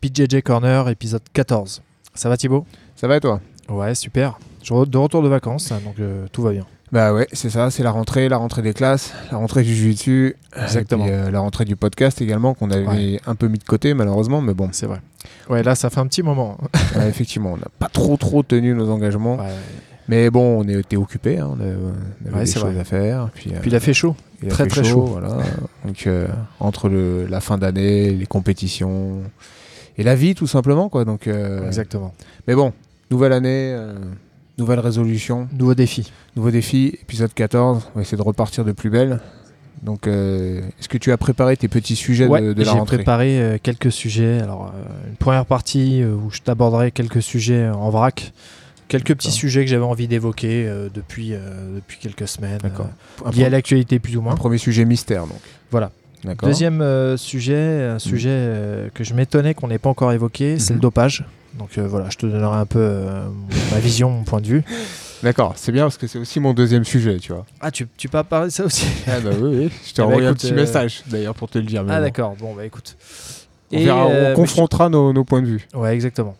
PJJ Corner, épisode 14. Ça va Thibaut? Ça va et toi? Ouais, super. Je de retour de vacances, hein, donc euh, tout va bien. Bah ouais, c'est ça, c'est la rentrée, la rentrée des classes, la rentrée du jiu-jitsu, Exactement. et puis, euh, la rentrée du podcast également qu'on avait Ouais. un peu mis de côté malheureusement, mais bon, C'est vrai. Ouais, là, ça fait un petit moment. ouais, effectivement, on n'a pas trop trop tenu nos engagements, Ouais. mais bon, on était occupés, hein, on avait, on avait Ouais, des choses vrai. à faire, puis, euh, Puis il a fait chaud. il a très, fait très chaud. voilà. Donc euh, entre le, la fin d'année, les compétitions et la vie tout simplement quoi. Donc, euh, Exactement. mais bon, nouvelle année, euh, nouvelle résolution. Nouveau défi. Nouveau défi, épisode 14, on va essayer de repartir de plus belle. Donc, euh, est-ce que tu as préparé tes petits sujets Ouais, de, de la j'ai rentrée préparé euh, quelques sujets. Alors, euh, une première partie où je t'aborderai quelques sujets en vrac. Quelques petits sujets que j'avais envie d'évoquer depuis, depuis quelques semaines. Liés à l'actualité plus ou un moins. premier sujet mystère, donc. Voilà. Deuxième euh, sujet, un sujet euh, que je m'étonnais qu'on n'ait pas encore évoqué, c'est Mhm. le dopage. Donc euh, voilà, je te donnerai un peu ma vision, mon point de vue. D'accord, c'est bien parce que c'est aussi mon deuxième sujet, tu vois. Ah, tu, tu peux parler de ça aussi Ah bah oui, oui. Je t'ai Eh bah, envoyé un petit message d'ailleurs pour te le dire. mais Ah bon. d'accord, bon bah écoute. On, verra, on confrontera nos, nos points de vue. Ouais, exactement.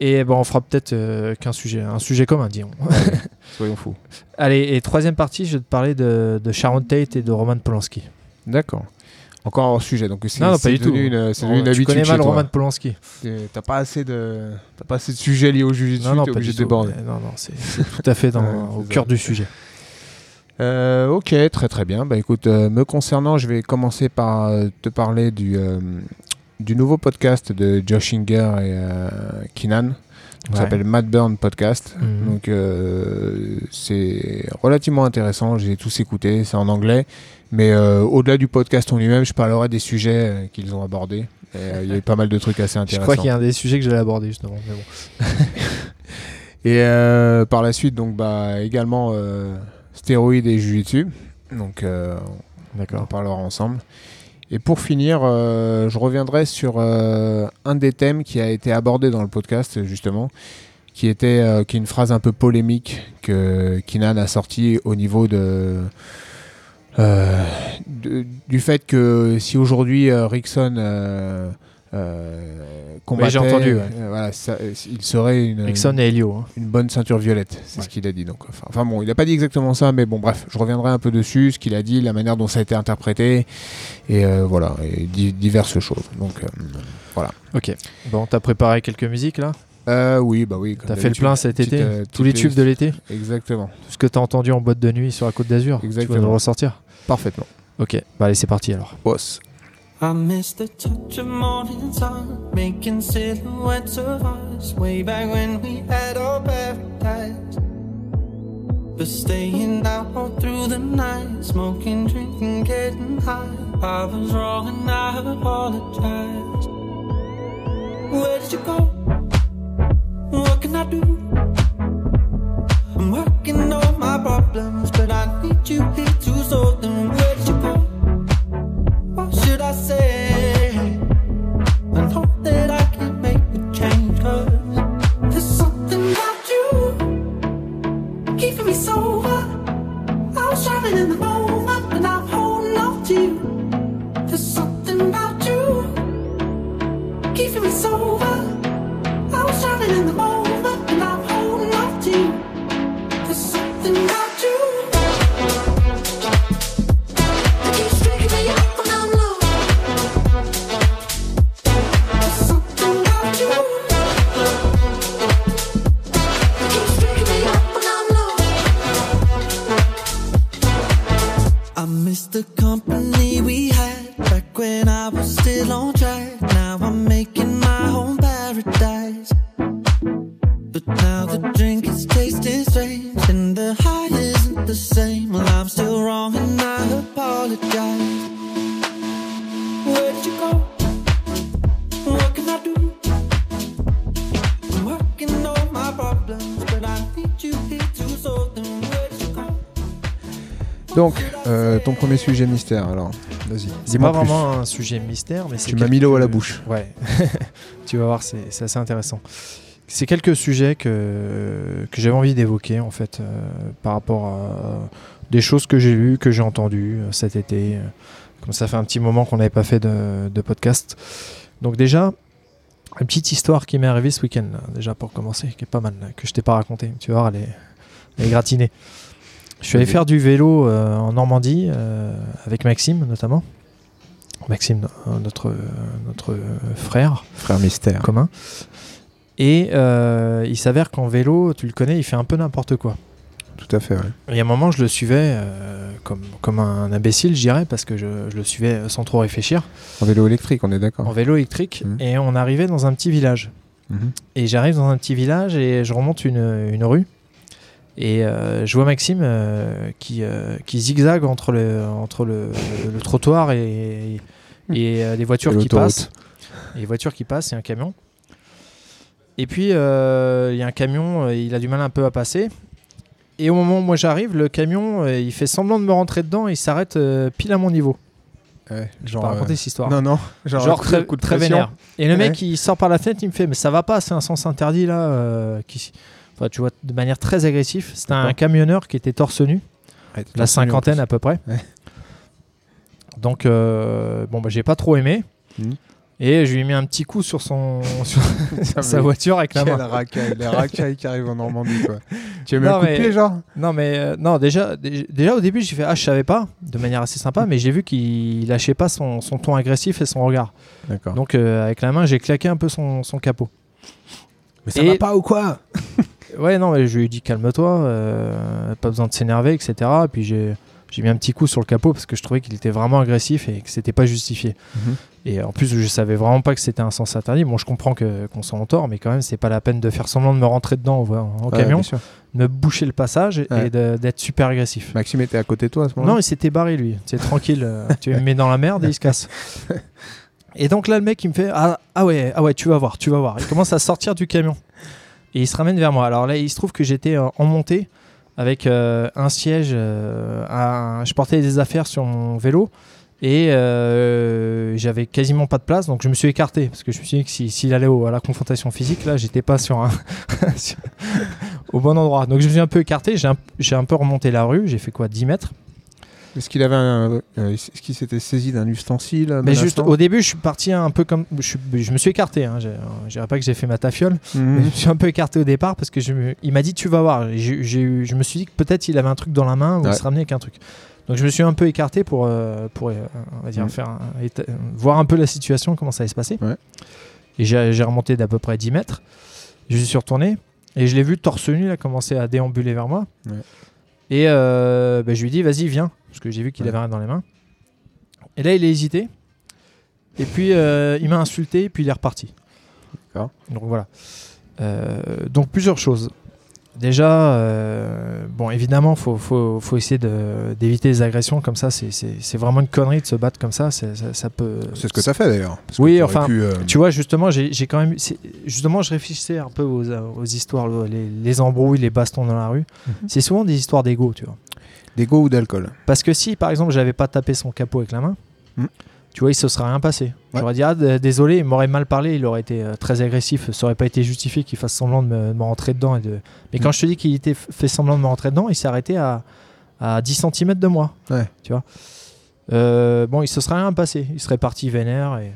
Et bon, on fera peut-être qu'un sujet, un sujet commun, disons. Soyons fous. Allez, et troisième partie, je vais te parler de, de Sharon Tate et de Roman Polanski. D'accord. Encore hors sujet, donc c'est Non, non, pas du tout. une, c'est Oh, devenu une tu habitude connais chez mal toi. Roman Polanski. T'as pas assez de, t'as pas assez de sujets liés au jiu-jitsu, Non, non, pas obligé du de. Mais Non, non, c'est c'est tout à fait dans, Ouais, au cœur du sujet. Euh, ok, très très bien. Bah écoute, euh, me concernant, je vais commencer par euh, te parler du, euh, du nouveau podcast de Josh Inger et euh, Keenan. Ça Ouais. s'appelle Matt Burn Podcast. Mhm. Donc euh, c'est relativement intéressant. J'ai tous écouté. C'est en anglais. Mais euh, au-delà du podcast en lui-même, je parlerai des sujets euh, qu'ils ont abordés. Euh, Il y a eu pas mal de trucs assez Je intéressants. crois qu'il y a un des sujets que j'allais aborder justement. Mais bon. Et euh, par la suite, donc bah également euh, stéroïdes et jujitsu. Donc euh, on en parlera ensemble. Et pour finir, euh, je reviendrai sur euh, un des thèmes qui a été abordé dans le podcast justement, qui était euh, qui est une phrase un peu polémique que Kinan a sorti au niveau de, euh, du fait que si aujourd'hui Rickson combattait, j'ai entendu, ouais. voilà, ça- il serait une, Rickson et Helio. hein. une bonne ceinture violette, c'est Ouais. ce qu'il a dit. Donc, enfin, enfin bon, il n'a pas dit exactement ça, mais bon, bref, je reviendrai un peu dessus, ce qu'il a dit, la manière dont ça a été interprété, et euh, voilà, et di- diverses choses. Donc, euh, Ok. Bon, t'as préparé quelques musiques là? Euh, oui, bah oui. T'as fait le plein cet Petite, été euh, Tous les tubes de l'été Exactement, Tout ce que t'as entendu en boîte de nuit sur la côte d'Azur Tu vas Exactement. nous ressortir parfaitement. Ok, bah allez, c'est parti alors. Boss. I miss the touch of morning sun, making silhouettes of us way back when we had our paradise. But staying out all through the night, smoking, drinking, getting high. I was wrong and I apologize. Where did you go? What can I do? I'm working on my problems, but I need you here to solve them. Premier sujet mystère, alors, vas-y. C'est pas plus. vraiment un sujet mystère, mais c'est. Tu m'as mis l'eau à la bouche. Ouais. tu vas voir, c'est assez intéressant. C'est quelques sujets que, que j'avais envie d'évoquer, en fait, euh, par rapport à des choses que j'ai lues, que j'ai entendues euh, cet été. euh, Comme ça fait un petit moment qu'on n'avait pas fait de, de podcast. Donc, déjà, Une petite histoire qui m'est arrivée ce week-end, déjà pour commencer, qui est pas mal, que je t'ai pas raconté. Tu vas voir, elle est, elle est gratinée. Je suis allé faire du vélo euh, en Normandie euh, avec Maxime notamment. Maxime, no- notre, notre frère Frère Mystère. commun. Et euh, il s'avère qu'en vélo, tu le connais, il fait un peu n'importe quoi. Tout à fait, ouais. Il y a un moment, je le suivais euh, comme, comme un imbécile, je dirais, parce que je, je le suivais sans trop réfléchir, En vélo électrique, on est en d'accord. vélo électrique. Mhm. Et on arrivait dans un petit village. Mhm. Et j'arrive dans un petit village et je remonte une, une rue. Et euh, je vois Maxime euh, qui, euh, qui zigzague entre le, entre le, le trottoir et, et euh, les voitures Et qui passent. Et les voitures qui passent et un camion. Et puis, euh, il y a un camion, il a du mal un peu à passer. Et au moment où moi j'arrive, le camion, il fait semblant de me rentrer dedans et il s'arrête euh, pile à mon niveau. Ouais, Je genre, vais raconter euh, cette histoire. Non, non. Genre, très, coup de très pression. vénère. Et le Ouais. mec, il sort par la fenêtre, il me fait Mais ça va pas, c'est un sens interdit là. euh, qui... enfin, tu vois, de manière très agressive. C'était un camionneur qui était torse nu, Ouais, la cinquantaine à peu près. Ouais. Donc, euh, bon, bah, j'ai pas trop aimé. Mhm. Et je lui ai mis un petit coup sur, son, sur sa voiture avec la main. racaille, les racailles qui arrivent en Normandie, quoi. Tu as mis Non, un coup de mais- pied, genre? Non, mais euh, non, déjà, dé- déjà au début, j'ai fait Ah, je savais pas, de manière assez sympa, mais j'ai vu qu'il lâchait pas son, son ton agressif et son regard. D'accord. Donc, euh, avec la main, j'ai claqué un peu son, son capot. Mais ça Et- va pas ou quoi? Ouais, non, mais je lui ai dit calme-toi, euh, pas besoin de s'énerver, etc. Et puis j'ai j'ai mis un petit coup sur le capot parce que je trouvais qu'il était vraiment agressif et que c'était pas justifié. Mhm. Et en plus, je savais vraiment pas que c'était un sens interdit. Bon, je comprends que- qu'on soit en tort, mais quand même, c'est pas la peine de faire semblant de me rentrer dedans en, camion, me boucher le passage et de- d'être super agressif. Maxime était à côté de toi à ce moment-là? Non, il s'était barré lui. C'est tranquille. euh, tu me mets dans la merde et il se casse. Et donc là, le mec, il me fait ah, ah ouais, ah ouais, tu vas voir, tu vas voir. Il commence à sortir du camion et il se ramène vers moi. Alors là, il se trouve que j'étais euh, en montée avec euh, un siège. euh, je portais des affaires sur mon vélo et j'avais quasiment pas de place, donc je me suis écarté parce que je me suis dit que si- s'il allait au- à la confrontation physique, là, j'étais pas sur un au bon endroit. Donc je me suis un peu écarté. J'ai un peu remonté la rue. J'ai fait quoi, 10 mètres. Est-ce qu'il avait un... euh, Est-ce qu'il s'était saisi d'un ustensile Mais juste au début, je suis parti un peu comme. Je, me suis écarté. Hein, euh, je dirais pas que j'ai fait ma tafiole. mais Mhm. je me suis un peu écarté au départ parce que je me- il m'a dit tu vas voir. J'ai- j'ai je me suis dit que peut-être il avait un truc dans la main ou il se ramenait avec un truc. Donc je me suis un peu écarté pour, euh, pour euh, on va dire, faire un- éta- voir un peu la situation, comment ça allait se passer. Ouais. Et j'ai j'ai remonté d'à peu près 10 mètres. Je suis retourné et je l'ai vu torse nu, il a commencé à déambuler vers moi. Ouais. Et euh, bah, je lui ai dit vas-y, viens. Parce que j'ai vu qu'il Ouais. avait rien dans les mains. Et là, il a hésité. Et puis, euh, il m'a insulté, puis il est reparti. D'accord. Donc voilà. Euh, donc plusieurs choses. Déjà, euh, bon, évidemment, faut, faut, faut essayer d'éviter les agressions comme ça. C'est- vraiment une connerie de se battre comme ça. c'est- Ça, ça peut. C'est ce que t'as fait d'ailleurs. Oui, enfin, pu, euh, Tu vois, justement, j'ai quand même. Justement, je réfléchissais un peu aux, aux histoires, les, les embrouilles, les bastons dans la rue. Mhm. C'est souvent des histoires d'ego, tu vois. D'ego ou d'alcool Parce que si, par exemple, j'avais pas tapé son capot avec la main, Hmm. tu vois, il se serait rien passé. Ouais. J'aurais dit, ah, désolé, il m'aurait mal parlé, il aurait été euh, très agressif, ça aurait pas été justifié qu'il fasse semblant de me, de me rentrer dedans. Et de... Mais Hmm. quand je te dis qu'il était fait semblant de me rentrer dedans, il s'est arrêté à, à 10 cm de moi. Ouais. Tu vois Euh, Bon, il se serait rien passé, il serait parti vénère. Et...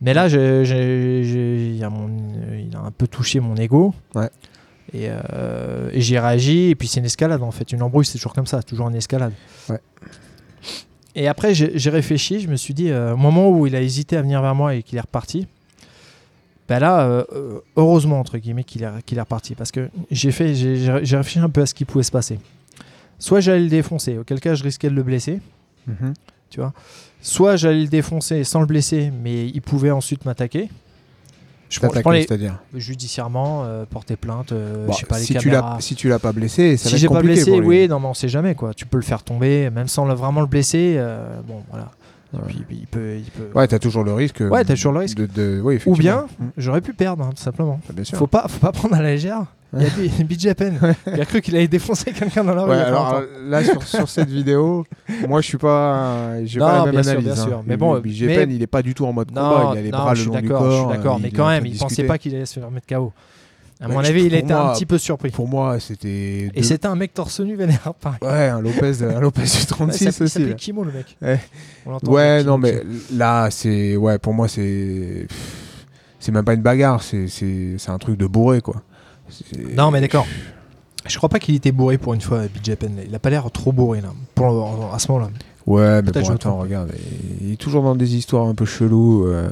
Mais là, j'ai- j'ai- j'ai- il, a mon- il a un peu touché mon ego. Ouais. Et, euh, et j'ai réagi, et puis c'est une escalade en fait. Une embrouille, c'est toujours comme ça, toujours une escalade. Ouais. Et après, j'ai réfléchi, je me suis dit, euh, au moment où il a hésité à venir vers moi et qu'il est reparti, ben là, euh, heureusement, entre guillemets, qu'il est, reparti. Parce que j'ai fait, j'ai réfléchi un peu à ce qui pouvait se passer. Soit j'allais le défoncer, auquel cas je risquais de le blesser. Mhm. Soit j'allais le défoncer sans le blesser, mais il pouvait ensuite m'attaquer. Je prends, je T'attaquer, prends les- c'est-à-dire judiciairement, euh, porter plainte, euh, Bon, je sais pas, les si, tu l'as, si tu l'as pas blessé, ça va si être j'ai pas compliqué blessé, pour lui. oui, non, mais on sait jamais quoi. Tu peux le faire tomber, même sans le- vraiment le blesser. euh, bon, voilà. Ouais. puis, il peut, il peut. Ouais, t'as toujours le risque. Ouais, t'as toujours le risque. De, de- oui, Ou bien, j'aurais pu perdre, hein, tout simplement. Bien sûr. Faut pas, faut pas prendre à la légère. Il y a. Il a cru qu'il allait défoncer quelqu'un dans la rue. Ouais, il alors euh, là sur, sur cette vidéo, moi je suis pas, j'ai pas la même bien sûr, analyse. bien hein. sûr. Mais bon, mais- Penn, il est pas du tout en mode non, combat, il a les non, bras le long du d'accord, corps. je suis d'accord, euh, mais il quand même, il pensait pas qu'il allait se faire mettre KO. À Ouais, mon avis, il était un petit peu surpris. Pour moi, c'était. Et deux- c'était un mec torse nu vénère, pareil. Ouais, un Lopez, un Lopez du Ouais, 36 il s'appelle- il aussi. là. Kimo le mec. Ouais. Ouais, Kimo, non, mais là, c'est. Ouais, pour moi, c'est. c'est même pas une bagarre, c'est un truc de bourré, quoi. Non, mais d'accord. Je crois pas qu'il était bourré pour une fois, BJ Penn. Il a pas l'air trop bourré là, pour, à ce moment-là. Ouais, mais bon, attends, regarde, il est toujours dans des histoires un peu cheloues. euh,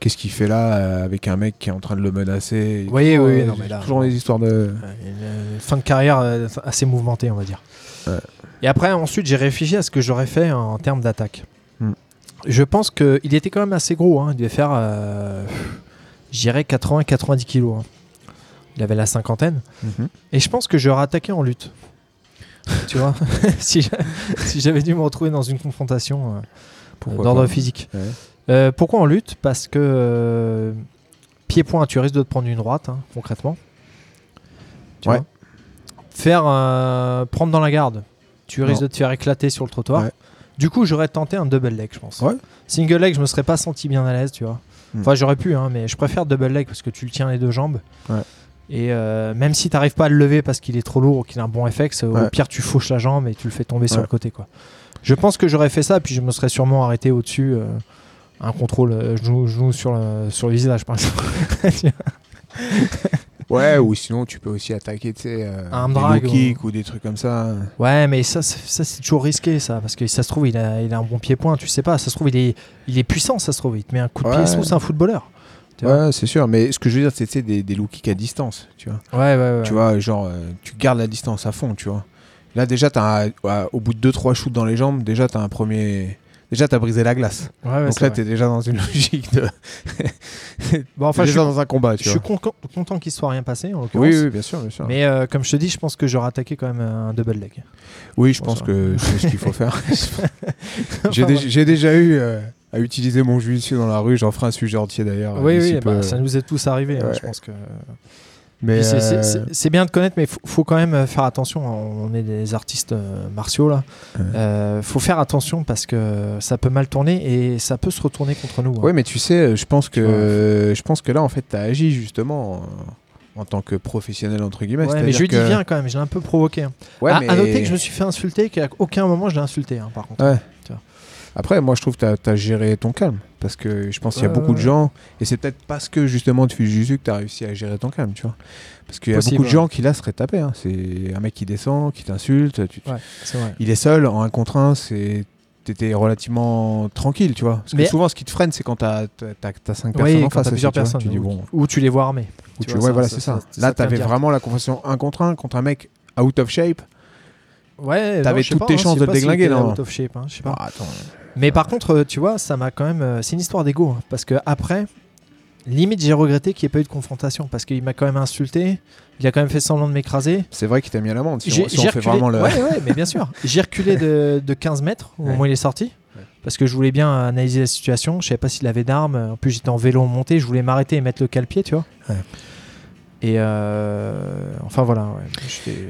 Qu'est-ce qu'il fait là euh, avec un mec qui est en train de le menacer Oui, toujours, oui, euh, non, mais là- toujours des histoires de. Euh, Une fin de carrière euh, assez mouvementée, on va dire. Ouais. Et après, ensuite, j'ai réfléchi à ce que j'aurais fait en, termes d'attaque. Hmm. Je pense qu'il était quand même assez gros. hein. Il devait faire, euh, je dirais, 80-90 kilos. hein. Il avait la cinquantaine. Mhm. Et je pense que j'aurais attaqué en lutte. tu vois Si j'a- si j'avais dû me retrouver dans une confrontation euh, d'ordre physique. Ouais. Euh, pourquoi en lutte? Parce que euh, pied-point, tu risques de te prendre une droite, hein, concrètement. Tu Ouais. vois? Faire prendre dans la garde, tu risques Non. de te faire éclater sur le trottoir. Ouais. Du coup, j'aurais tenté un double leg, je pense. Ouais. Single leg, je me serais pas senti bien à l'aise, tu vois. Hmm. Enfin, j'aurais pu, hein, mais je préfère double leg parce que tu le tiens les deux jambes. Ouais. Et euh, même si tu n'arrives pas à le lever parce qu'il est trop lourd ou qu'il a un bon FX, au Ouais. pire, tu fauches la jambe et tu le fais tomber sur le côté. Quoi. Je pense que j'aurais fait ça, puis je me serais sûrement arrêté au-dessus. euh, un contrôle euh, genou, genou sur, le, sur le visage, par exemple. Ouais, ou sinon tu peux aussi attaquer, euh, Un des drag low kicks ou... des trucs comme ça. ouais, mais ça, c'est- ça c'est toujours risqué, ça, parce que ça se trouve, il a, il a un bon pied-point, tu sais pas. Ça se trouve, il est, il est puissant, ça se trouve. Il te met un coup de pied, Ouais. c'est un footballeur. Tu vois. Ouais, c'est sûr, mais ce que je veux dire, c'est des, des low kicks à distance, tu vois. Ouais, ouais, ouais. Tu vois, genre, euh, tu gardes la distance à fond, tu vois. Là, déjà, as un- au bout de 2-3 shoots dans les jambes, déjà, tu as un premier. Déjà, tu as brisé la glace. Ouais, Donc là, tu es déjà dans une logique de. Bon, enfin, je suis, dans un combat, tu je suis content, qu'il soit rien passé, en l'occurrence. Oui, oui, bien sûr, bien sûr. Mais euh, comme je te dis, je pense que j'aurais attaqué quand même un double leg. oui, je Bon, pense ça que c'est ce qu'il faut faire. J'ai Enfin, déjà- j'ai déjà eu euh, à utiliser mon judicieux dans la rue, j'en ferai un sujet entier d'ailleurs. Oui, oui, bah, ça nous est tous arrivé. hein, je pense que. Mais c'est- euh, c'est bien de connaître, mais il faut, faut quand même faire attention. On est des artistes euh, martiaux là. Ouais. Euh, faut faire attention parce que ça peut mal tourner et ça peut se retourner contre nous. hein. Oui, mais tu sais, je pense que je pense que là, en fait, tu as agi justement en, tant que professionnel entre guillemets. Ouais, mais je lui dis viens quand même. Je l'ai un peu provoqué. hein. Ouais, à, mais- à noter que je me suis fait insulter, qu'à aucun moment je l'ai insulté. hein, par contre. Ouais. Après, moi, je trouve que tu as, géré ton calme. Parce que je pense qu'il y a Ouais, beaucoup ouais, de gens, et c'est peut-être parce que justement tu fais Jésus que tu as réussi à gérer ton calme, tu vois. Parce qu'il y a Possible, beaucoup de gens qui là seraient tapés. hein. C'est un mec qui descend, qui t'insulte. tu- vrai. Il est seul, en un contre un, c'est. T'étais relativement tranquille, tu vois. Parce Mais- que souvent, ce qui te freine, c'est quand t'as as, cinq personnes Oui, en face. plusieurs tu vois. personnes. Tu dis, ou, bon, ou tu les vois armés. ou tu vois, ouais, ça- voilà, ça- c'est ça. ça- Là, t'avais vraiment la conversation un contre un contre un mec out of shape. Ouais, T'avais toutes pas, tes hein, chances de le déglinguer, shape, hein, pas. Ah, attends. Mais par contre, euh, tu vois, ça m'a quand même. euh, C'est une histoire d'ego. hein, Parce que après, limite, j'ai regretté qu'il n'y ait pas eu de confrontation. Parce qu'il m'a quand même insulté. Il a quand même fait semblant de m'écraser. C'est vrai qu'il t'a mis à l'amende. Si, J'ai on, si fait reculé. vraiment le. Ouais, ouais, mais bien sûr. J'ai reculé de, de 15 mètres au moment où il est sorti. Parce que je voulais bien analyser la situation. Je savais pas s'il avait d'armes. En plus, j'étais en vélo monté. Je voulais m'arrêter et mettre le cale-pied, tu vois. Et euh, enfin voilà.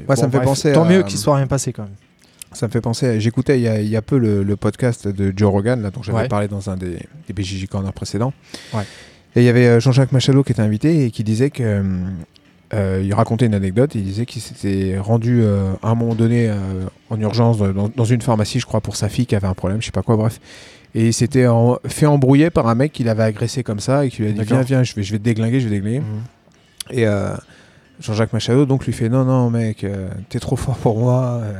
Ouais, ça me fait bref, penser Tant à- mieux qu'il soit rien passé quand même. Ça me fait penser. J'écoutais il y, a, il y a peu le, le podcast de Joe Rogan, là, dont j'avais Ouais. parlé dans un des, des BJJ Corner précédents. Ouais. Et il y avait euh, Jean-Jacques Machado qui était invité et qui disait que. euh, il racontait une anecdote. Il disait qu'il s'était rendu euh, à un moment donné euh, en urgence dans, dans une pharmacie, je crois, pour sa fille qui avait un problème, je sais pas quoi, bref. Et il s'était en- fait embrouiller par un mec qui l'avait agressé comme ça et qui lui a dit. Viens, viens, je vais, je vais te déglinguer, je vais te déglinguer. Mhm. Et euh, Jean-Jacques Machado donc lui fait non non mec euh, t'es trop fort pour moi euh,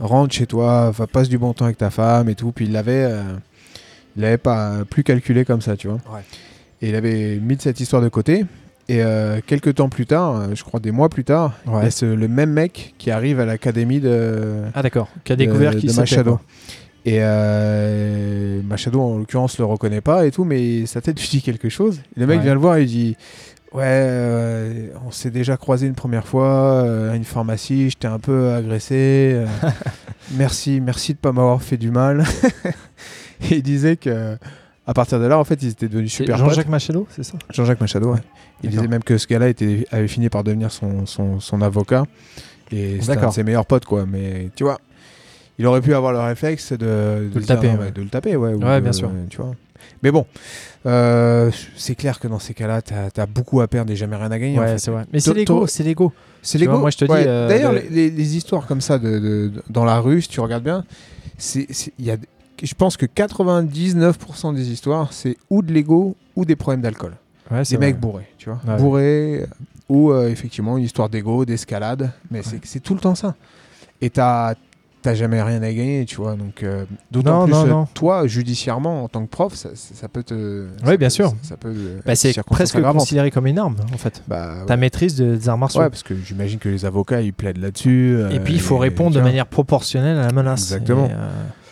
rentre chez toi va passe du bon temps avec ta femme et tout puis il l'avait il l'avait pas plus calculé comme ça tu vois Ouais. et il avait mis cette histoire de côté et euh, quelques temps plus tard je crois des mois plus tard il y Ouais. a ce- le même mec qui arrive à l'académie de Ah d'accord. Qui a découvert qui Machado. Et euh, Machado, en l'occurrence, le reconnaît pas et tout, mais sa tête lui dit quelque chose. Et le mec Ouais. vient le voir et il dit Ouais, euh, on s'est déjà croisé une première fois euh, à une pharmacie, j'étais un peu agressé. euh, merci, merci de pas m'avoir fait du mal. et il disait que. À partir de là, en fait, ils étaient devenus C'est super. Jean-Jacques Machado, c'est ça? Jean-Jacques Machado, ouais. Il disait même que ce gars-là avait fini par devenir son, son, son avocat. Et c'était un de ses meilleurs potes, quoi. Mais tu vois, il aurait pu avoir le réflexe de, de, le dire, taper, non, ouais. de le taper, ouais. ou Ouais, bien sûr. Tu vois. Mais bon, euh, c'est clair que dans ces cas-là, t'as as beaucoup à perdre et jamais rien à gagner. en Ouais, fait. c'est vrai. Mais c'est l'ego, c'est l'ego. C'est moi, je te dis, euh, D'ailleurs, le- les, histoires comme ça de, dans la rue, si tu regardes bien, c'est, il y a, je pense que 99% des histoires, c'est ou de l'ego ou des problèmes d'alcool. Ouais, des mecs bourrés, tu vois. Ouais. Bourrés, ou euh, effectivement une histoire d'ego, d'escalade, mais c'est- c'est tout le temps ça. Et t'as t'as jamais rien à gagner, tu vois. Donc, euh, d'autant plus, non, euh, non. toi, judiciairement, en tant que prof, ça, ça- ça peut te. Oui, bien peut- sûr. Ça, peut. euh, Bah, c'est presque aggravante. considéré comme une arme, en fait. Bah, Ta maîtrise de- des arts martiaux. Ouais, parce que j'imagine que les avocats ils plaident là-dessus. euh, et puis, il faut et- répondre de manière proportionnelle à la menace. Exactement. Et, euh,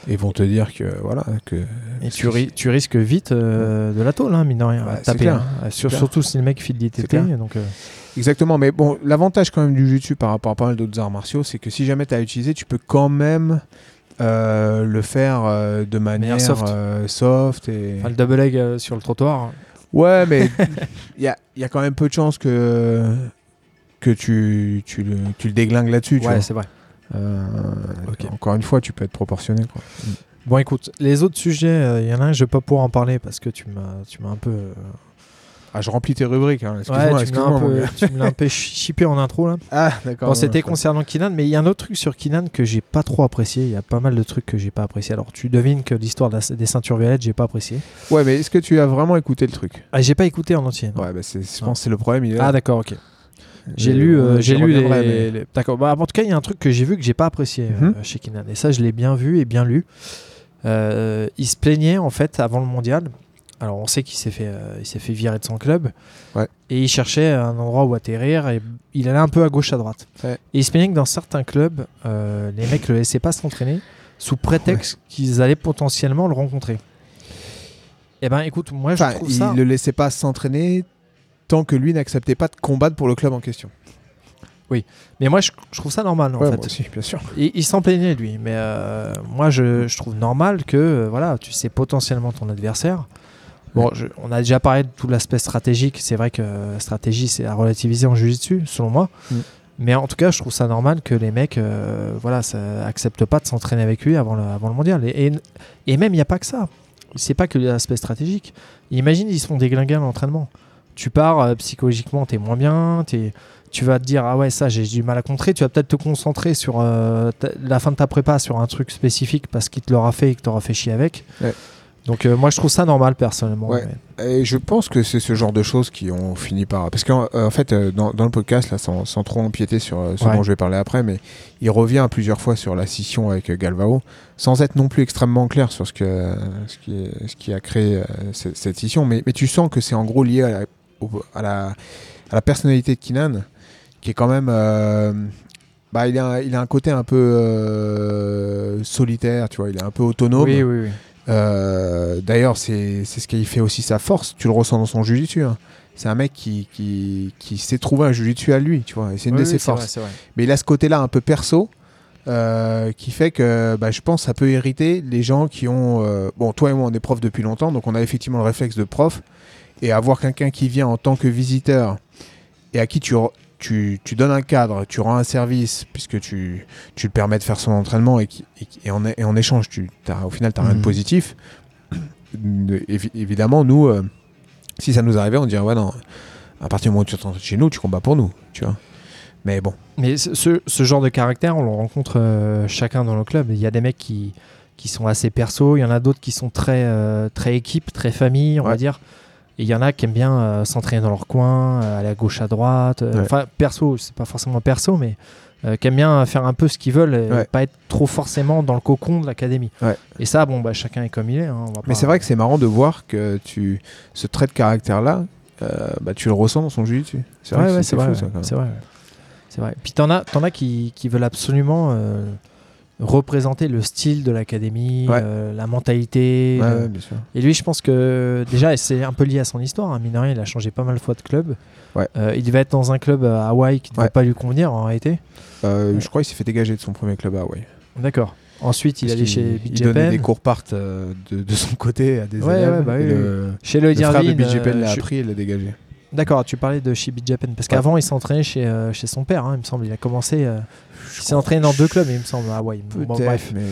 Ils vont te dire que voilà que. Et tu, ri- tu risques vite euh, de la tôle, hein, mine de rien. Bah, taper, clair. hein. Sur- clair. surtout si le mec file clair. Donc, euh, Exactement, mais bon, l'avantage quand même du jiu-jitsu par rapport à pas mal d'autres arts martiaux, c'est que si jamais tu as utilisé, tu peux quand même euh, le faire euh, de manière soft. euh, soft et... enfin, le double leg sur le trottoir. Ouais, mais il y a, il y a quand même peu de chances que, que tu, tu, le, tu le déglingues là-dessus. Ouais, c'est vrai. Euh. Encore une fois, tu peux être proportionné. Quoi. Bon, écoute, les autres sujets, il y en a un, je vais pas pouvoir en parler parce que tu m'as, un peu. euh, Ah, je remplis tes rubriques. Hein. Ouais, Excuse-moi, peu, gars. tu me l'as un peu chi- chippé en intro là. Ah, d'accord. Bon, c'était ouais, concernant Kinan, mais il y a un autre truc sur Kinan que j'ai pas trop apprécié. Il y a pas mal de trucs que j'ai pas apprécié. Alors, tu devines que l'histoire de des ceintures violettes, j'ai pas apprécié. Ouais, mais est-ce que tu as vraiment écouté le truc? Ah, j'ai pas écouté en entier. non. Ouais, bah c'est, je pense que c'est le problème. Il est là. Ah, d'accord, ok. J'ai lu, euh, j'ai lu les. mais- les- D'accord. Bah, en tout cas, il y a un truc que j'ai vu que j'ai pas apprécié euh, Mhm. chez Kinan. Et ça, je l'ai bien vu et bien lu. Euh, il se plaignait en fait avant le mondial. Alors, on sait qu'il s'est fait, euh, il s'est fait virer de son club. Ouais. Et il cherchait un endroit où atterrir. Et il allait un peu à gauche, à droite. Ouais. Et il se plaignait que dans certains clubs, les mecs le laissaient pas s'entraîner sous prétexte qu'ils allaient potentiellement le rencontrer. Eh ben, écoute, moi, je trouve il ça. le laissait pas s'entraîner tant que lui n'acceptait pas de combattre pour le club en question. Mais moi, je, je trouve ça normal en Ouais, fait. moi aussi, bien sûr. Il, il s'en plaignait lui, mais euh, moi je, je trouve normal que euh, voilà, tu sais potentiellement ton adversaire. Bon, je- on a déjà parlé de tout l'aspect stratégique. C'est vrai que euh, stratégie c'est à relativiser en jiu-jitsu, selon moi. Mm. Mais en tout cas, je trouve ça normal que les mecs, euh, voilà, ça acceptent pas de s'entraîner avec lui avant le, avant le mondial. Et, et, et même, il n'y a pas que ça. C'est pas que l'aspect stratégique. Imagine, ils se font déglinguer à l'entraînement. Tu pars euh, psychologiquement, t'es moins bien, t'es tu vas te dire ah ouais ça j'ai du mal à contrer tu vas peut-être te concentrer sur euh, ta- la fin de ta prépa sur un truc spécifique parce qu'il te l'aura fait et que t'auras fait chier avec Ouais. donc euh, moi je trouve ça normal personnellement Ouais. mais- Et je pense que c'est ce genre de choses qui ont fini par. Parce qu'en en fait, dans, dans le podcast, là, sans, sans trop empiéter sur ce Ouais. dont je vais parler après, mais il revient plusieurs fois sur la scission avec Galvao, sans être non plus extrêmement clair sur ce, que, ce, qui, ce qui a créé cette, cette scission. Mais, mais tu sens que c'est en gros lié à la, au- à la, à la personnalité de Kinan, qui est quand même. euh, bah, il, a, un- il a un côté un peu euh, solitaire, tu vois, il est un peu autonome. oui oui oui Euh, D'ailleurs, c'est ce qui fait aussi sa force. Tu le ressens dans son jujitsu. hein. C'est un mec qui, qui, qui s'est trouvé un jujitsu à lui, tu vois. Et c'est une Oui, de ses forces. vrai. Mais il a ce côté-là un peu perso. euh, qui fait que bah, je pense que ça peut hériter les gens qui ont euh, bon toi et moi on est profs depuis longtemps donc on a effectivement le réflexe de prof et avoir quelqu'un qui vient en tant que visiteur et à qui tu, tu, tu donnes un cadre, tu rends un service, puisque tu, tu le permets de faire son entraînement et, qui- en, et en échange, tu, as, au final, tu n'as rien de Mhm. positif. De- évi- évidemment, nous, euh, si ça nous arrivait, on dirait, ouais, non, à partir du moment où tu t'entraînes chez nous, tu combats pour nous, tu vois. Mais bon, Mais ce, ce- genre de caractère, on le rencontre euh, chacun dans le club. Il y a des mecs qui, qui sont assez perso, il y en a d'autres qui sont très, euh, très équipe, très famille, on va dire. Et il y en a qui aiment bien euh, s'entraîner dans leur coin, euh, aller à gauche, à droite. euh, Ouais. Enfin, perso, c'est pas forcément perso, mais euh, qui aiment bien faire un peu ce qu'ils veulent et Ouais. pas être trop forcément dans le cocon de l'académie. Ouais. Et ça, bon, bah, chacun est comme il est. hein, on va Mais pas- c'est vrai que c'est marrant de voir que tu, ce trait de caractère-là, bah, tu le ressens dans son jiu-jitsu. C'est vrai c'est vrai. même. C'est vrai. Puis t'en as, t'en as qui, qui veulent absolument représenter le style de l'académie, Ouais. euh, la mentalité. Ouais, euh, ouais, bien sûr. Et lui, je pense que déjà, c'est un peu lié à son histoire. Hein, mine de rien, il a changé pas mal de fois de club. Euh, il devait être dans un club à Hawaï qui ne Ouais. pas lui convenir en réalité. Euh, Je crois qu'il s'est fait dégager de son premier club à Hawaï. D'accord. Ensuite, il allait chez Il Big donnait des cours part de, de son côté à des élèves. bah oui, le, Chez le Lloyd frère de Irvine, euh, l'a appris et l'a dégagé. D'accord, tu parlais de Big Japan. Parce Ouais. qu'avant, il s'entraînait chez, euh, chez son père, hein, il me semble. Il a commencé. euh, il s'est entraîné dans deux clubs, il me semble, à Hawaï. Bon, Peut-être, bref. mais...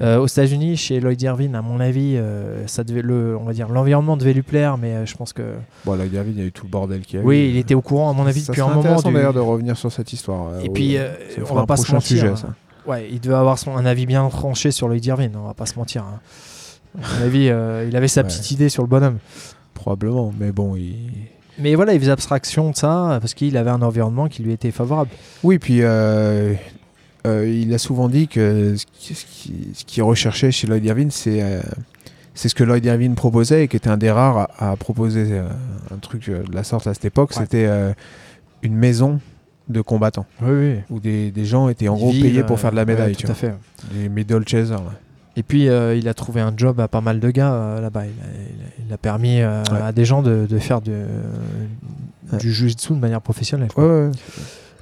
Euh, aux États-Unis, chez Lloyd Irvine, à mon avis, euh, ça devait le, on va dire, l'environnement devait lui plaire, mais je pense que Bon, là, David, il y a eu tout le bordel qu'il y a eu. oui, il était au courant à mon avis Ça depuis un moment. intéressant du- d'ailleurs de revenir sur cette histoire. Et puis, on va pas se mentir. sujet, hein. ça. Ouais, il devait avoir son, un avis bien tranché sur Lloyd Irvine, on va pas se mentir. hein. À mon avis, il avait sa Ouais. petite idée sur le bonhomme. Probablement, mais bon, il... Mais voilà, il faisait abstraction de ça parce qu'il avait un environnement qui lui était favorable. Oui, puis euh, euh, il a souvent dit que ce qu'il qui, recherchait chez Lloyd Irvine, c'est euh, c'est ce que Lloyd Irvine proposait et qui était un des rares à, proposer un truc de la sorte à cette époque. C'était une maison de combattants. Oui, oui. Où des, des gens étaient en gros payés pour faire de la médaille. tout à fait. Des middle chasers. Et puis il a trouvé un job à pas mal de gars là-bas. Il, a permis à des gens de, de faire de, du jiu-jitsu de manière professionnelle. Ouais,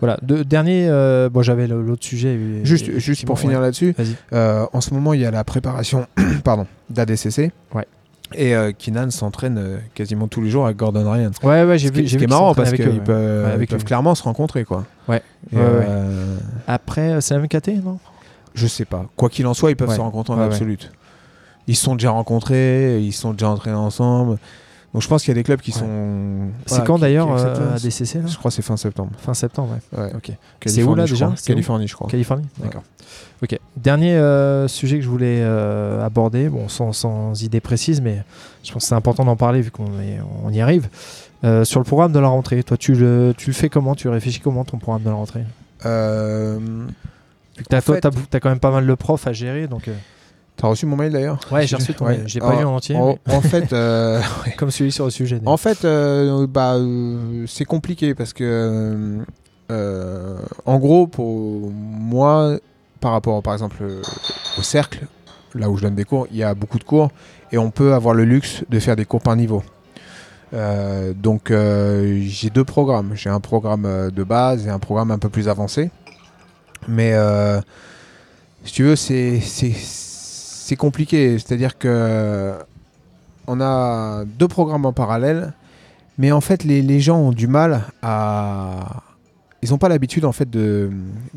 voilà. De, dernier, euh, bon, j'avais l'autre sujet. Juste, juste pour finir là-dessus, euh, en ce moment, il y a la préparation pardon, d'ADCC. Ouais. Et euh, Kinan s'entraîne quasiment tous les jours avec Gordon Ryan. Ouais, ouais, j'ai vu. Ce qui est marrant parce qu'ils peuvent, clairement se rencontrer, quoi. Ouais. Après, c'est la MKT, non? Je sais pas. Quoi qu'il en soit, ils peuvent se rencontrer en absolute. Ils se sont déjà rencontrés, ils sont déjà entraînés ensemble. Donc je pense qu'il y a des clubs qui sont. C'est quand d'ailleurs à DCC Je crois que c'est fin septembre. Fin septembre, ouais. Ok. C'est où là déjà Californie, je crois. Californie, d'accord. Ok. Dernier euh, sujet que je voulais euh, aborder, bon, sans, sans, idée précise, mais je pense que c'est important d'en parler vu qu'on on y arrive. Euh, sur le programme de la rentrée, toi, tu le, tu le fais comment? Tu réfléchis comment ton programme de la rentrée? Euh, Toi, tu as, quand même pas mal de profs à gérer, donc. T'as reçu mon mail d'ailleurs Ouais, j'ai reçu ton mail. J'ai pas lu en entier. En, fait, euh, comme celui sur le sujet. En fait, euh, bah, euh, c'est compliqué parce que, en gros, pour moi, par rapport, par exemple, au cercle, là où je donne des cours, il y a beaucoup de cours et on peut avoir le luxe de faire des cours par niveau. donc, j'ai deux programmes. J'ai un programme de base et un programme un peu plus avancé. Mais si tu veux, c'est c'est compliqué. C'est-à-dire que on a deux programmes en parallèle, mais en fait, les, gens ont du mal à. Ils n'ont pas l'habitude en fait de,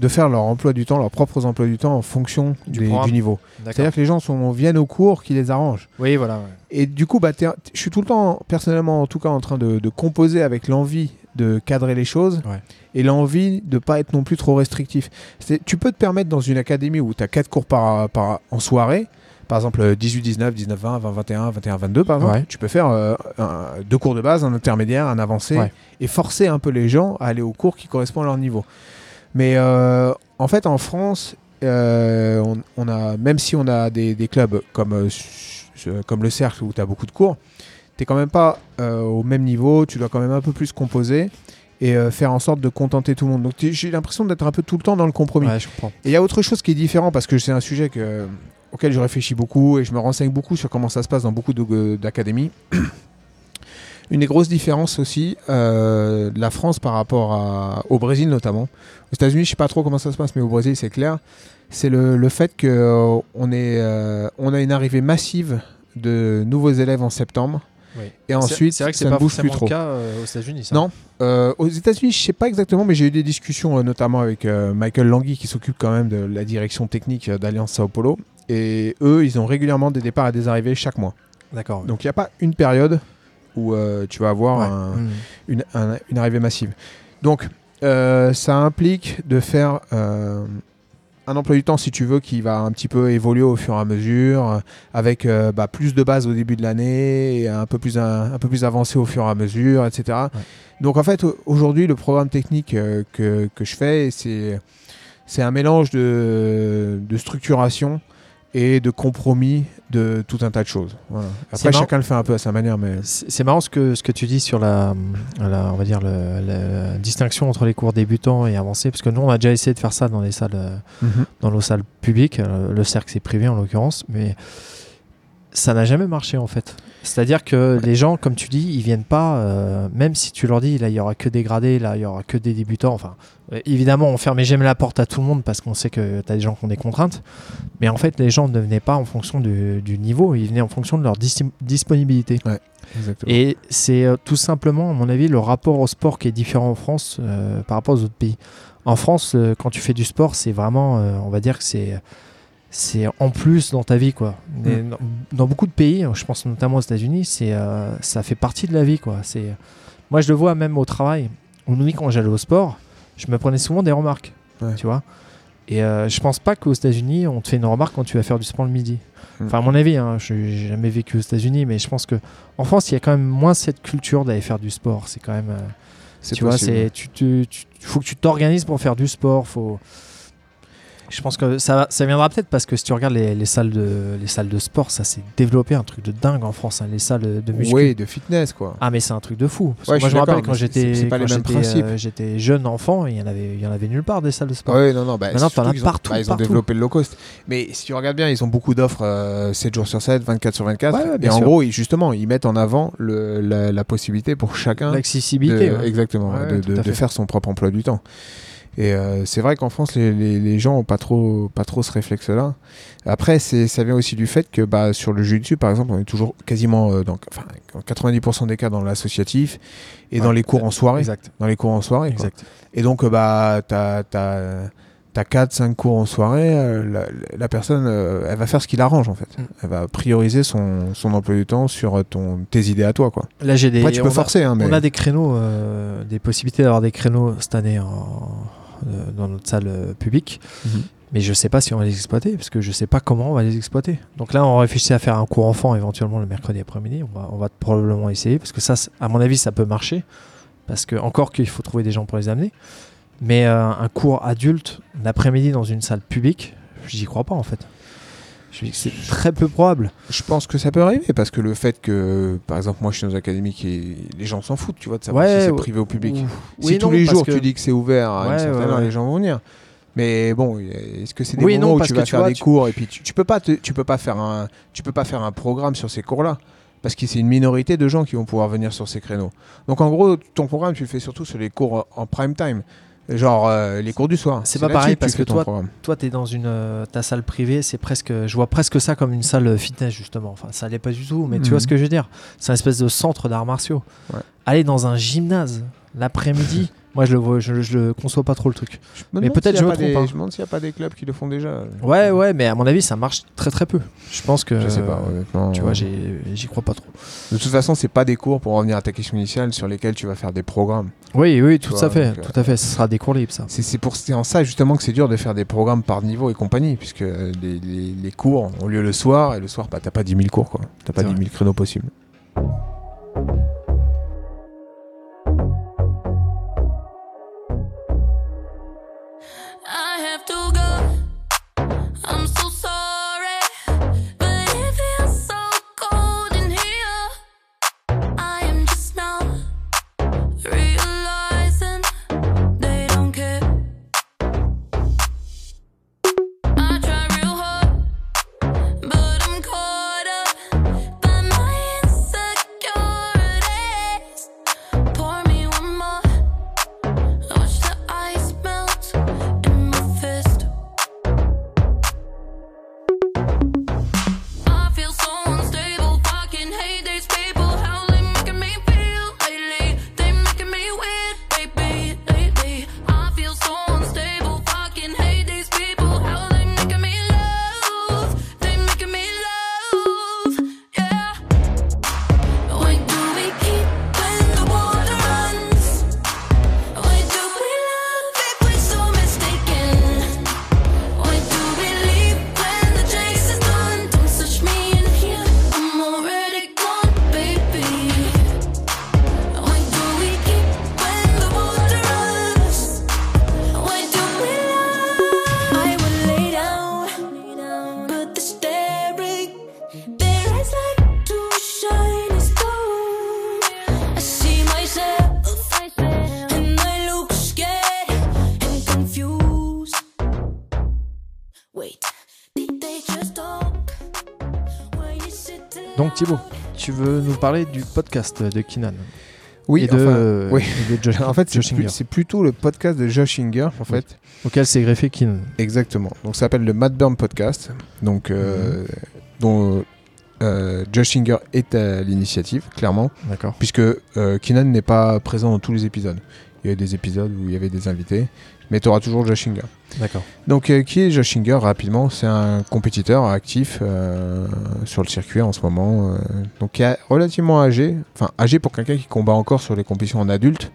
faire leur emploi du temps, leurs propres emplois du temps en fonction du, niveau. C'est-à-dire que les gens sont, viennent au cours qui les arrangent. Oui, voilà. Et du coup, bah, je suis tout le temps, personnellement en tout cas, en train de, composer avec l'envie de cadrer les choses et l'envie de pas être non plus trop restrictif. Tu peux te permettre dans une académie où tu as quatre cours par, par, en soirée, par exemple 18, 19, 19, 20, 20, 21, 21, 22 par exemple, tu peux faire euh, deux cours de base, un intermédiaire, un avancé, et forcer un peu les gens à aller au cours qui correspond à leur niveau. Mais euh, en fait, en France, euh, on, a, même si on a des, des clubs comme, comme le Cercle où tu as beaucoup de cours, tu n'es quand même pas au même niveau, tu dois quand même un peu plus composer et faire en sorte de contenter tout le monde. Donc j'ai l'impression d'être un peu tout le temps dans le compromis. et il y a autre chose qui est différent parce que c'est un sujet que auquel je réfléchis beaucoup et je me renseigne beaucoup sur comment ça se passe dans beaucoup euh, d'académies. Une des grosses différences aussi euh, de la France par rapport au Brésil notamment. Aux États-Unis, je sais pas trop comment ça se passe, mais au Brésil, c'est clair. C'est le, fait qu'on euh, euh, on a une arrivée massive de nouveaux élèves en septembre. Et ensuite, c'est vrai que ça ne bouge plus trop. le cas aux États-Unis. Non, aux États-Unis, je sais pas exactement, mais j'ai eu des discussions notamment avec Michael Langui qui s'occupe quand même de la direction technique d'Alliance Sao Paulo. Et eux, ils ont régulièrement des départs et des arrivées chaque mois. D'accord. Donc il n'y a pas une période où euh, tu vas avoir mmh. une, arrivée massive. Donc euh, ça implique de faire euh, un emploi du temps, si tu veux, qui va un petit peu évoluer au fur et à mesure, avec bah, plus de bases au début de l'année un peu, plus un, peu plus avancé au fur et à mesure, etc. Donc en fait, aujourd'hui, le programme technique que, que, je fais, c'est un mélange de, de structuration et de compromis de tout un tas de choses. Après, chacun le fait un peu à sa manière, mais c'est marrant ce que ce que tu dis sur la, on va dire la distinction entre les cours débutants et avancés, parce que nous on a déjà essayé de faire ça dans les salles, mhm. dans nos salles publiques. Euh, le cercle c'est privé en l'occurrence, mais ça n'a jamais marché en fait. C'est-à-dire que les gens, comme tu dis, ils viennent pas, euh, même si tu leur dis, là, il y aura que des gradés, là, il y aura que des débutants. Enfin, euh, évidemment, on fermait jamais la porte à tout le monde parce qu'on sait que tu as des gens qui ont des contraintes. Mais en fait, les gens ne venaient pas en fonction du, niveau, ils venaient en fonction de leur disponibilité. Et c'est euh, tout simplement, à mon avis, le rapport au sport qui est différent en France par rapport aux autres pays. En France, quand tu fais du sport, c'est vraiment, on va dire que c'est c'est en plus dans ta vie quoi. Mm. Dans, beaucoup de pays, je pense notamment aux États-Unis, c'est euh, ça fait partie de la vie quoi. C'est moi je le vois même au travail. On nous dit quand j'allais au sport, je me prenais souvent des remarques, tu vois. Et euh, je pense pas qu'aux États-Unis, on te fait une remarque quand tu vas faire du sport le midi. Mm. Enfin, à mon avis, hein, je n'ai jamais vécu aux États-Unis, mais je pense que en France, il y a quand même moins cette culture d'aller faire du sport. C'est quand même. euh, tu vois, c'est tu, tu, tu- faut que tu t'organises pour faire du sport. Faut. Je pense que ça, viendra peut-être parce que si tu regardes les, les salles de les salles de sport, ça s'est développé un truc de dingue en France. hein, les salles de muscu. Oui, de fitness, quoi. Ah mais c'est un truc de fou. Parce Ouais, moi je me rappelle quand j'étais j'étais, euh, j'étais jeune enfant, il y en avait il y en avait nulle part des salles de sport. Oui, non, non. Bah, Maintenant, t'en as ont- partout, bah, ils ont partout. développé le low cost. Mais si tu regardes bien, ils ont beaucoup d'offres euh, 7 jours sur 7, 24 sur 24. Ouais, ouais, et en sûr. gros, justement, ils mettent en avant le- la, la possibilité pour chacun L'accessibilité. ouais. exactement, Ouais, de, faire son propre emploi du temps. Et euh, c'est vrai qu'en France, les, les- les gens ont pas trop, pas trop ce réflexe-là. Après, ça vient aussi du fait que bah, sur le jiu-jitsu, par exemple, on est toujours quasiment euh, dans, enfin, en 90% des cas dans l'associatif et Ouais, dans les cours en soirée. Exact. Dans les cours en soirée. Exact. Et donc, euh, bah, t'as, t'as, t'as 4-5 cours en soirée, euh, la, la personne, euh, elle va faire ce qui l'arrange, en fait. Mm. Elle va prioriser son, son emploi du temps sur ton, tes idées à toi, quoi. Là j'ai des Après, tu on peux a- forcer, hein, mais... On a des créneaux, des possibilités d'avoir des créneaux cette année en- dans notre salle euh, publique. Mhm. Mais je sais pas si on va les exploiter, parce que je sais pas comment on va les exploiter. Donc là, on réfléchit à faire un cours enfant éventuellement le mercredi après-midi. On va, on va probablement essayer, parce que ça, à mon avis, ça peut marcher. Parce que, encore qu'il faut trouver des gens pour les amener. Mais euh, un cours adulte l'après-midi dans une salle publique, j'y crois pas en fait. Je dis que c'est très peu probable. Je pense que ça peut arriver parce que le fait que, par exemple, moi je suis dans une académie qui les gens s'en foutent, tu vois, de savoir Ouais, si c'est privé ou public. Si Oui, tous non, les jours que- tu dis que c'est ouvert à Ouais, une certaine ouais, heure, ouais. les gens vont venir. Mais bon, est-ce que c'est des Oui, moments non, où parce tu que vas tu faire vois, des tu- cours et puis tu, tu peux pas te- tu peux pas faire un tu peux pas faire un programme sur ces cours-là parce que c'est une minorité de gens qui vont pouvoir venir sur ces créneaux. Donc en gros, ton programme tu le fais surtout sur les cours en prime time. Genre euh, les cours du soir. C'est pas pareil parce que ton toi, programme. toi, tu es dans une euh, ta salle privée, c'est presque, je vois presque ça comme une salle fitness justement. Enfin, ça l'est pas du tout, mais tu Mhm. vois ce que je veux dire. C'est un espèce de centre d'arts martiaux. Ouais. Aller dans un gymnase l'après-midi, moi je le vois, je, je le conçois pas trop le truc. Je me Mais peut-être je me pas des- trompe, hein. Je me demande s'il n'y a pas des clubs qui le font déjà. Ouais, ouais, mais à mon avis, ça marche très très peu. Je pense que. Je sais pas, honnêtement. Tu vois, j'y crois pas trop. De toute façon, c'est pas des cours pour revenir à ta question initiale sur lesquels tu vas faire des programmes. Oui, oui, tout vois, à fait, tout à fait. Ce sera des cours libres, ça. C'est pour en ça justement que c'est dur de faire des programmes par niveau et compagnie, puisque euh, les, les- les cours ont lieu le soir et le soir, bah, t'as pas 10 000 cours, quoi. T'as pas C'est 10 000 créneaux possibles. Parler du podcast de Kinan Oui, et de, enfin, oui. et de Josh, En fait, c'est plutôt le podcast de Josh Singer, en Oui. fait. auquel s'est greffé Kinan. Exactement. Donc, ça s'appelle le Matt Burn Podcast, donc, euh, dont euh, Josh Singer est à l'initiative, clairement, D'accord. puisque euh, Keenan n'est pas présent dans tous les épisodes. Il y a eu des épisodes où il y avait des invités, mais tu auras toujours Josh Singer. D'accord. Donc, euh, qui est Josh Singer rapidement C'est un compétiteur actif euh, sur le circuit en ce moment, euh, donc qui est relativement âgé, enfin âgé pour quelqu'un qui combat encore sur les compétitions en adulte,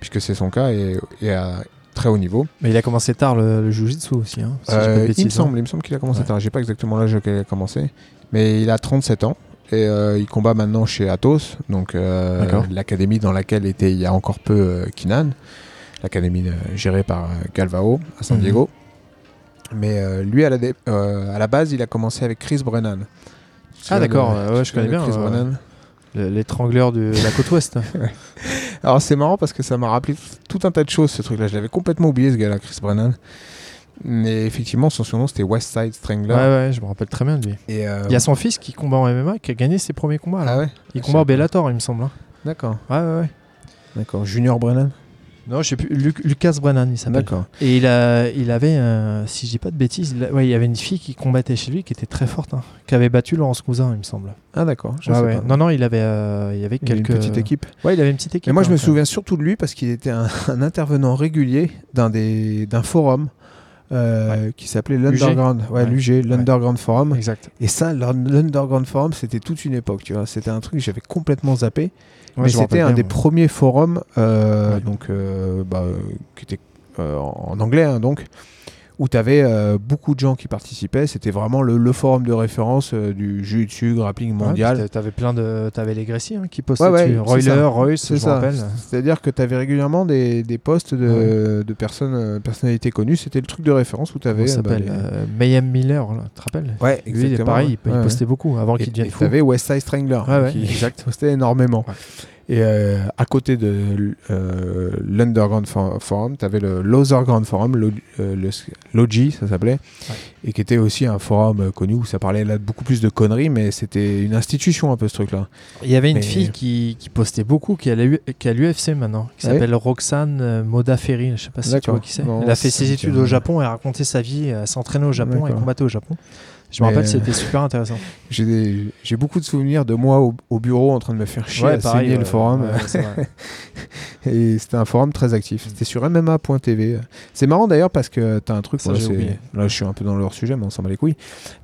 puisque c'est son cas, et, et a très haut niveau. Mais il a commencé tard le, le jiu-jitsu aussi. Hein, si il me hein. semble, il me semble qu'il a commencé Ouais. tard. J'ai pas exactement l'âge auquel il a commencé, mais il a 37 ans et il combat maintenant chez Athos, donc l'académie dans laquelle était il y a encore peu Kinan, l'académie euh, gérée par euh, Galvao à San Mhm. Diego. Mais euh, lui, à la, euh, à la base, il a commencé avec Chris Brennan. Ah, d'accord, ouais, ouais, je connais bien, Chris ouais. Brennan Le- L'étrangleur de la côte ouest. Alors c'est marrant parce que ça m'a rappelé tout un tas de choses ce truc-là. Je l'avais complètement oublié ce gars-là, Chris Brennan. Mais effectivement, son surnom c'était West Side ouais, Strangler. ouais, je me rappelle très bien de lui. Et, euh, Il y a son fils qui combat en MMA, qui a gagné ses premiers combats. là. Ah ouais il combat au. Bellator, il me semble. hein. D'accord. Ouais, ouais, ouais. D'accord. Junior Brennan Non, je sais plus. Lu- Lucas Brennan, il s'appelle. D'accord. Et il, a, il avait, euh, si je dis pas de bêtises, il, a- ouais, il y avait une fille qui combattait chez lui qui était très forte, hein, qui avait battu Laurence Cousin, il me semble. Ah d'accord. Je Ouais, sais ouais. pas. Non, non, il avait, euh, il y avait Il a une quelques. petite équipe. Ouais, il avait une petite équipe. Et moi, je hein, me quand souviens surtout de lui parce qu'il était un, un intervenant régulier d'un des d'un forum euh, qui s'appelait l'Underground. Ouais, Ouais. l'UG, l'Underground Forum. Exact. Et ça, l'Un- l'Underground Forum, c'était toute une époque, tu vois. C'était un truc que j'avais complètement zappé. Mais c'était un bien, des premiers forums, euh, donc, euh, bah, qui était en anglais, hein, donc, où tu avais beaucoup de gens qui participaient. C'était vraiment le, le forum de référence euh, du jiu-jitsu, grappling mondial. Ouais, puis t'a- T'avais plein de. T'avais les Gracie hein, qui postaient Ouais, ouais, dessus. Royler, ça. Royce, C'est je ça. rappelle. C'est-à-dire que tu avais régulièrement des, des posts de, de personnes, euh, personnalités connues. C'était le truc de référence où tu avais. Comment s'appelle euh, Mayhem Miller, là, tu te rappelles? Ouais, Lui, exactement. pareil, il, postait beaucoup avant qu'il devienne fou. tu avais West Side Strangler qui exact. postait énormément. Ouais. Et euh, à côté de euh, l'Underground For- Forum, tu avais le Loserground Forum, euh, le Logi, ça s'appelait, Ouais. et qui était aussi un forum connu où ça parlait là beaucoup plus de conneries, mais c'était une institution un peu ce truc-là. Il y avait une Mais- fille qui, qui postait beaucoup, qui est à l'UFC maintenant, qui Ouais. s'appelle Roxane euh, Modafferi. Je sais pas si tu vois qui c'est. Elle a fait ses études au Japon et a raconté sa vie. Elle s'entraînait au Japon et combattait au Japon. Je me rappelle, c'était super intéressant. J'ai beaucoup de souvenirs de moi au, au bureau en train de me faire chier à saigner le forum. Et c'était un forum très actif. C'était sur MMA.tv. C'est marrant d'ailleurs parce que tu as un truc. Ça, là, je suis un peu dans leur sujet, mais on s'en bat les couilles.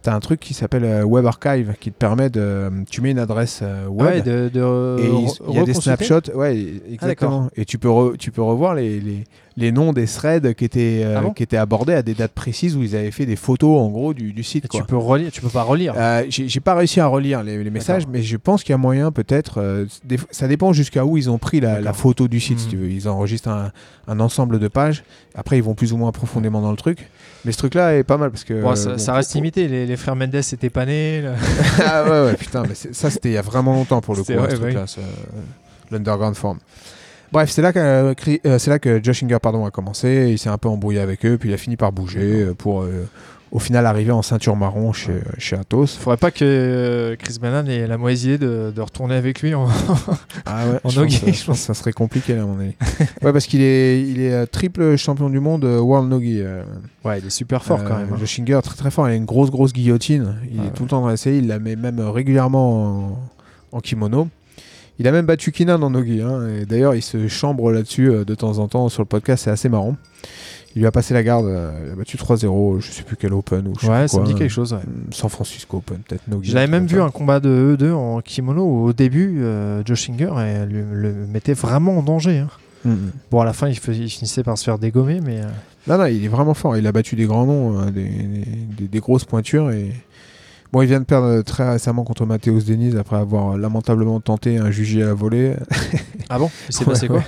Tu as un truc qui s'appelle euh, Web Archive qui te permet de. Tu mets une adresse euh, web. Ouais, de, de et il- y a des snapshots, ouais, exactement. et tu peux, re- tu peux revoir les, les, les noms des threads qui étaient, euh, Ah bon qui étaient abordés à des dates précises où ils avaient fait des photos en gros du, du site. Et quoi. tu peux relire, tu peux pas relire. Euh, j'ai pas réussi à relire les, les messages, mais je pense qu'il y a moyen peut-être. euh, ça dépend jusqu'à où ils ont pris la, photo du site. Si Mhm. tu veux. Ils enregistrent un, un ensemble de pages. Après, ils vont plus ou moins profondément dans le truc. Mais ce truc-là est pas mal parce que. Ça, bon, ça reste faut- limité. Les, les frères Mendes étaient pas nés. là. ah ouais, ouais, putain, mais ça c'était il y a vraiment longtemps pour le coup, C'est hein, bah truc-là, ce- l'Underground Forum. Bref, c'est là, que, euh, euh, c'est là que Josh Inger pardon, a commencé. Il s'est un peu embrouillé avec eux, puis il a fini par bouger euh, pour au final arriver en ceinture marron chez, chez Athos. Faudrait pas que euh, Chris Bannon ait la mauvaise idée de, de retourner avec lui. En... Ah ouais, En je, nogi, pense, je pense que ça serait compliqué là, à mon avis. ouais, parce qu'il est, il est triple champion du monde World Nogi. euh. Ouais, il est super fort quand même. hein. Très très fort. Il a une grosse grosse guillotine. Il Ah est ouais. tout le temps l'essayer. Il la met même régulièrement en, en kimono. Il a même battu Kinan en Nogi. hein. Et D'ailleurs, il se chambre là-dessus euh, de temps en temps sur le podcast. C'est assez marrant. Il lui a passé la garde. euh, il a battu 3-0. Je sais plus quel Open ou je sais Ouais, plus ça quoi. me dit quelque chose. ouais. Hum, San Francisco Open, peut-être Nogi. Un même vu un combat de eux deux en kimono où au début, euh, Joe Singer et le, le mettait vraiment en danger. hein. Hum, hum. Bon, à la fin, il, finissait par se faire dégommer, mais euh, Non, non, il est vraiment fort. Il a battu des grands noms, hein, des, des- des- des grosses pointures. Et... Bon, il vient de perdre très récemment contre Mathéos Denis après avoir lamentablement tenté un jugé à la volée. ah bon? Il s'est Ouais, passé quoi? ouais.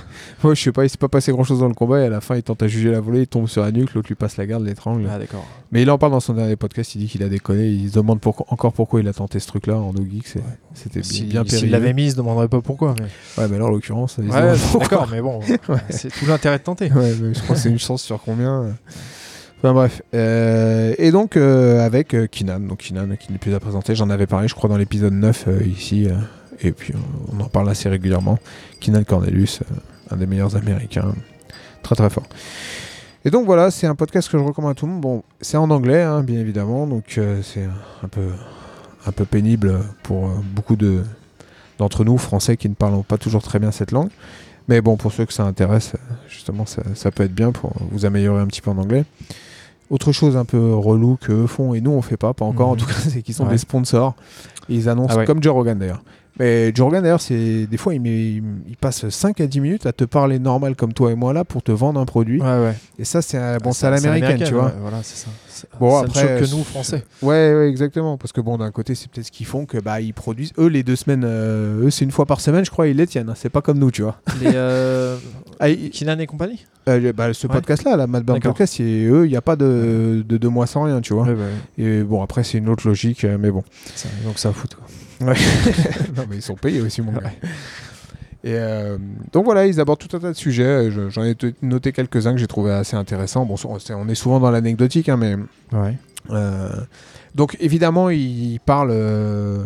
Ouais, je sais pas, il s'est pas passé grand chose dans le combat et à la fin il tente à juger à la volée, il tombe sur la nuque, l'autre lui passe la garde, l'étrangle. Ah d'accord. Mais il en parle dans son dernier podcast, il dit qu'il a déconné, il se demande encore pourquoi il a tenté ce truc-là en no geek, c'était Si- bien S'il périlleux. l'avait mis, il se demanderait pas pourquoi. Mais... Ouais, mais là en l'occurrence, il se d'accord, mais bon, c'est tout l'intérêt de tenter. Ouais, mais je crois que c'est une chance sur combien. Euh. Bref. Euh, et donc euh, avec euh, Kinan, donc Kinan qui n'est plus à présenter, j'en avais parlé je crois dans l'épisode 9 euh, ici, euh, et puis euh, on en parle assez régulièrement. Kinan Cornelius, euh, un des meilleurs américains, très très fort. Et donc voilà, c'est un podcast que je recommande à tout le monde. Bon, c'est en anglais, hein, bien évidemment, donc euh, c'est un peu, un peu pénible pour euh, beaucoup de, d'entre nous, français, qui ne parlons pas toujours très bien cette langue. Mais bon, pour ceux que ça intéresse, euh, justement, ça peut être bien pour vous améliorer un petit peu en anglais. Autre chose un peu relou que font, et nous on fait pas, pas encore en Mhm. tout cas, c'est qu'ils sont Ouais. des sponsors. Et ils annoncent, Ah ouais. comme Joe Rogan d'ailleurs, Mais Joe Rogan, d'ailleurs, c'est des fois, il, met- il, passe 5 à 10 minutes à te parler normal comme toi et moi là pour te vendre un produit. Ouais, ouais. Et ça, c'est un- bon, Ah, c'est à l'américaine, tu vois. ouais, voilà, c'est ça. Bon, ça ne après, choque que nous, Français. Ouais, ouais, exactement. Parce que bon, d'un côté, c'est peut-être ce qu'ils font que bah ils produisent. Eux, les deux semaines, euh, eux, c'est une fois par semaine, je crois, ils les tiennent. hein. C'est pas comme nous, tu vois. Les euh, Ah, Kinan et compagnie euh, bah, ce podcast-là, la Mad Burn D'accord. Podcast, eux, il n'y a pas de, de deux mois sans rien, tu vois. Bah. Et bon, après, c'est une autre logique, euh, mais bon. Ça- donc ça fout quoi. non, mais ils sont payés aussi, mon gars. Et euh, donc voilà, ils abordent tout un tas de sujets. Je- J'en ai noté quelques-uns que j'ai trouvé assez intéressants. Bon, on est souvent dans l'anecdotique, hein, mais Ouais. Euh, donc évidemment, il parle euh,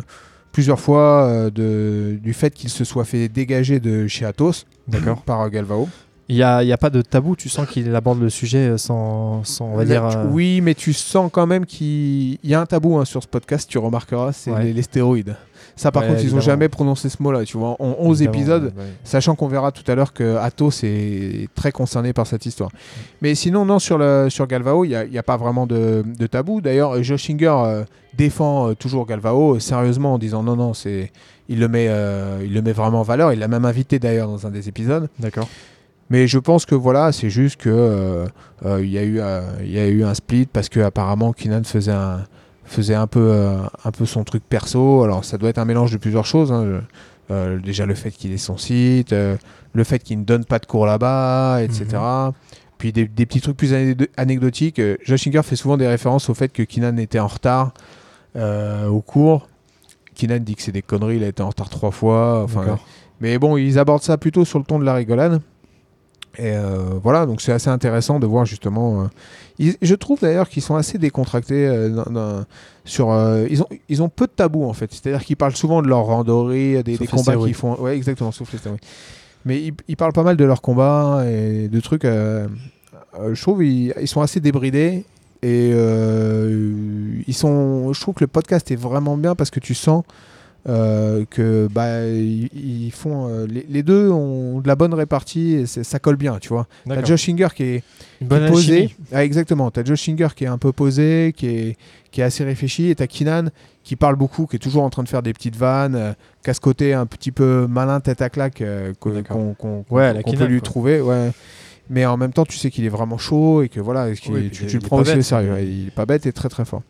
plusieurs fois de, du fait qu'il se soit fait dégager de chez Atos D'accord. par Galvao. Il n'y a, y a pas de tabou, tu sens qu'il aborde le sujet euh, sans, sans on va dire. tu- euh, Oui, mais tu sens quand même qu'il il y a un tabou hein, sur ce podcast, tu remarqueras, c'est Ouais. les, les stéroïdes. Ça par Ouais, contre, ils n'ont jamais prononcé ce mot-là, tu vois, en 11 évidemment, épisodes. ouais. Sachant qu'on verra tout à l'heure que Athos est très concerné par cette histoire. Mais sinon, non, sur, le, sur Galvao, il n'y a, pas vraiment de, de tabou. D'ailleurs, Josh Singer euh, défend euh, toujours Galvao sérieusement en disant non, non, c'est, il, le met, il le met vraiment en valeur. Il l'a même invité d'ailleurs dans un des épisodes. D'accord. Mais je pense que voilà, c'est juste que euh, euh, il y, a eu, euh, il y a eu un split parce que apparemment Keenan faisait un, faisait un peu, un peu son truc perso. Alors ça doit être un mélange de plusieurs choses. hein. Déjà le fait qu'il ait son site, le fait qu'il ne donne pas de cours là-bas, etc. Puis des, des petits trucs plus anecdotiques. Josh Singer fait souvent des références au fait que Keenan était en retard euh, au cours. Keenan dit que c'est des conneries, il a été en retard trois fois. Enfin, mais bon, ils abordent ça plutôt sur le ton de la rigolade. Et euh, voilà, donc c'est assez intéressant de voir justement. euh, ils- je trouve d'ailleurs qu'ils sont assez décontractés euh, sur. ils ont ils ont peu de tabous en fait. C'est-à-dire qu'ils parlent souvent de leur randonnée, des, combats qu'ils font. Ouais, exactement, sauf les. Mais ils, ils parlent pas mal de leurs combats et de trucs. je trouve ils, ils sont assez débridés et ils sont. Je trouve que le podcast est vraiment bien parce que tu sens euh, que bah ils, font euh, les, les deux ont de la bonne répartie et ça colle bien tu vois. T'as. Josh Singer qui est, Une qui est bonne posé. Ah, exactement. T'as Josh Singer qui est un peu posé qui est qui est assez réfléchi. Et t'as Keenan qui parle beaucoup qui est toujours en train de faire des petites vannes euh, qui a ce côté un petit peu malin tête à claque euh, qu'on Ouais, qu'on peut lui quoi. trouver ouais. Mais en même temps tu sais qu'il est vraiment chaud et que voilà Oui, tu, le prends aussi au sérieux il est pas bête et très très fort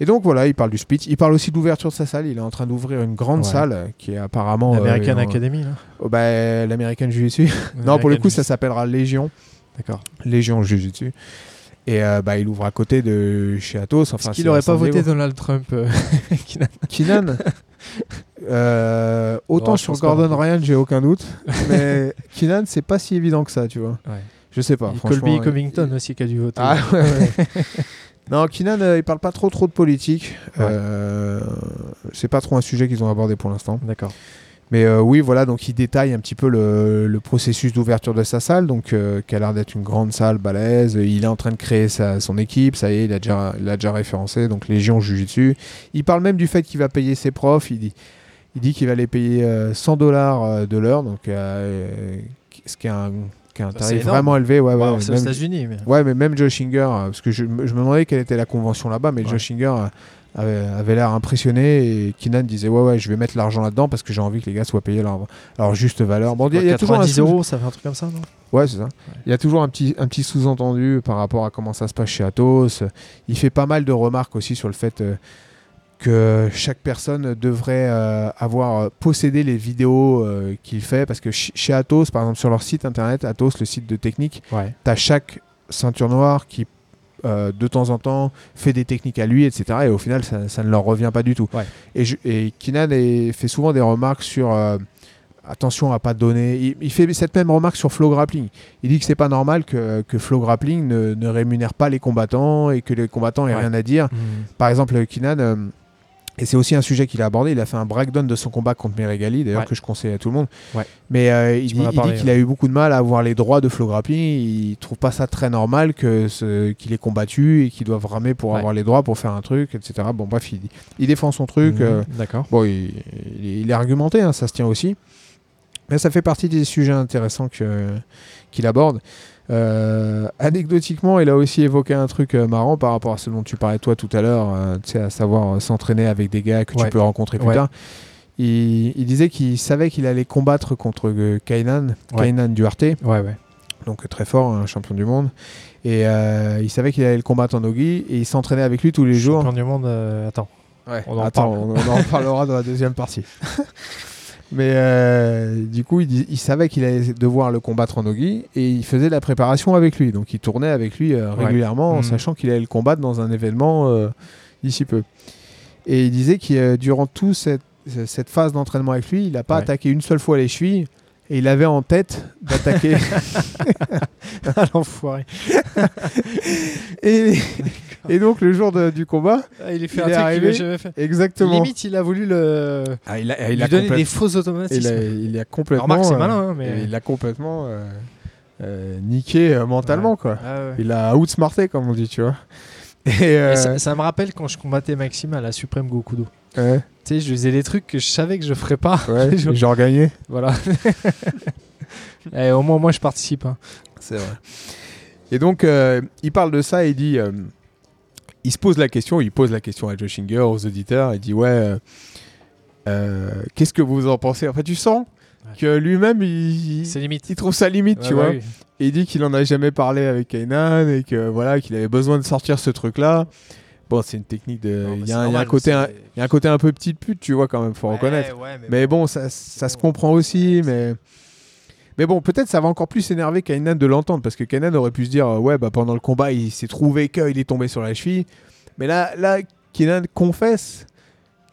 et donc voilà, il parle du speech. Il parle aussi de l'ouverture de sa salle. Il est en train d'ouvrir une grande Ouais. salle euh, qui est apparemment. euh, L'American en- Academy, là. Oh, bah, L'American Jiu-Jitsu. non, pour le coup, ça s'appellera Légion. D'accord. Légion Jiu-Jitsu. Et euh, bah, il ouvre à côté de chez Athos. Enfin, qu'il n'aurait pas voté. Donald Trump euh, Keenan? Euh, Autant Non, sur pas Gordon. Ryan, j'ai aucun doute. mais Keenan, c'est pas si évident que ça, tu vois. Ouais. Je sais pas. Et Colby euh, Covington aussi qui a dû voter. Ah ouais, ouais. Non, Keenan, euh, il parle pas trop trop de politique. Ouais. Euh, c'est pas trop un sujet qu'ils ont abordé pour l'instant. D'accord. Mais euh, oui, voilà, donc il détaille un petit peu le, le processus d'ouverture de sa salle, donc euh, qui a l'air d'être une grande salle balèze. Il est en train de créer sa, son équipe, ça y est, il a déjà, il a déjà référencé, donc Légion Jiu-Jitsu. Il parle même du fait qu'il va payer ses profs. Il dit, il dit qu'il va les payer euh, 100 dollars de l'heure, donc euh, ce qui est un, qui un tarif vraiment élevé. Ouais, ouais, Wow, c'est aux États-Unis, mais. Ouais, mais même Joe Singer, euh, parce que je, me je me demandais quelle était la convention là-bas, mais Ouais. Joe Singer euh, avait, avait l'air impressionné et Keenan disait Ouais, ouais, je vais mettre l'argent là-dedans parce que j'ai envie que les gars soient payés leur, leur juste valeur. Bon, il y a- il y a toujours un 90 sous- euros, ça fait un truc comme ça, non? Ouais, c'est ça. Il y a toujours un petit, un petit sous-entendu par rapport à comment ça se passe chez Athos. Il fait pas mal de remarques aussi sur le fait euh, que chaque personne devrait euh, avoir euh, possédé les vidéos euh, qu'il fait parce que ch- chez Athos, par exemple sur leur site internet, Athos, le site de technique, Ouais. tu as chaque ceinture noire qui euh, de temps en temps fait des techniques à lui, etc. Et au final, ça, ça ne leur revient pas du tout. Ouais. Et, je- et Keenan est- fait souvent des remarques sur attention à pas donner. Il, il fait cette même remarque sur Flow Grappling. Il dit que c'est pas normal que, que Flow Grappling ne, ne rémunère pas les combattants et que les combattants aient Ouais. rien à dire. Mhm. Par exemple, euh, et c'est aussi un sujet qu'il a abordé, il a fait un breakdown de son combat contre Meregali, d'ailleurs Ouais. que je conseille à tout le monde. Ouais. Mais euh, il dit, il dit qu'il a eu beaucoup de mal à avoir les droits de Flow Grappling. Il trouve pas ça très normal que qu'il ait combattu et qu'il doive ramer pour Ouais. avoir les droits pour faire un truc, etc. Bon, bref, il, il défend son truc. Mhm. euh, D'accord. Bon, il, est argumenté, hein, ça se tient aussi. Mais ça fait partie des sujets intéressants qu'il aborde. Euh, anecdotiquement, il a aussi évoqué un truc euh, marrant par rapport à ce dont tu parlais toi tout à l'heure, euh, à savoir s'entraîner avec des gars que tu peux rencontrer plus Ouais. tard. il, il disait qu'il savait qu'il allait combattre contre Kainan, Ouais. Kainan Duarte, donc très fort, un champion du monde. Et il savait qu'il allait le combattre en nogi et il s'entraînait avec lui tous les jours. Champion du monde, attends. Ouais, On en Attends, parle. on, on en parlera dans la deuxième partie. Mais euh, du coup, il, savait qu'il allait devoir le combattre en nogi et il faisait la préparation avec lui. Donc il tournait avec lui euh, Ouais. régulièrement en Mhm. sachant qu'il allait le combattre dans un événement euh, d'ici peu. Et il disait que durant toute cette, cette phase d'entraînement avec lui, il n'a pas Ouais. attaqué une seule fois les chevilles et il avait en tête d'attaquer. Ah, L'enfoiré. et, et donc le jour de- du combat, Ah, il est fait un truc qu'il avait jamais fait. exactement. Limite, il a voulu le... Ah, il a, il lui a donner complète- des faux Il automatismes. a, il a complètement. Remarque, c'est euh, malin, hein, mais... il a complètement euh, euh, niqué euh, mentalement, quoi. Ah, ouais. Il a outsmarté, comme on dit, tu vois. Et, Et euh, ça, ça me rappelle quand je combattais Maxime à la Suprême Gokudo. ouais, Tu sais, je faisais des trucs que je savais que je ferais pas. ouais, Je- genre gagné. Voilà. Et au moins, moi, je participe. hein. C'est vrai. Et donc, euh, il parle de ça et il dit. euh, il se pose la question, il pose la question à Josh Singer, aux auditeurs, il dit Ouais, euh, euh, qu'est-ce que vous en pensez? En fait, tu sens que lui-même, il, C'est limite. il trouve ça limite, tu vois. ouais, oui. Et il dit qu'il en a jamais parlé avec Kainan et que voilà qu'il avait besoin de sortir ce truc là. Bon, c'est une technique de. Il y, a un- côté, un, il y a un côté un peu petite pute, tu vois quand même, faut Ouais, reconnaître. ouais, Mais bon, ça, ça se comprend aussi, mais. Mais bon, peut-être ça va encore plus énerver Kainan de l'entendre parce que Kainan aurait pu se dire euh, ouais bah pendant le combat il s'est trouvé qu'il est tombé sur la cheville, mais là là Kainan confesse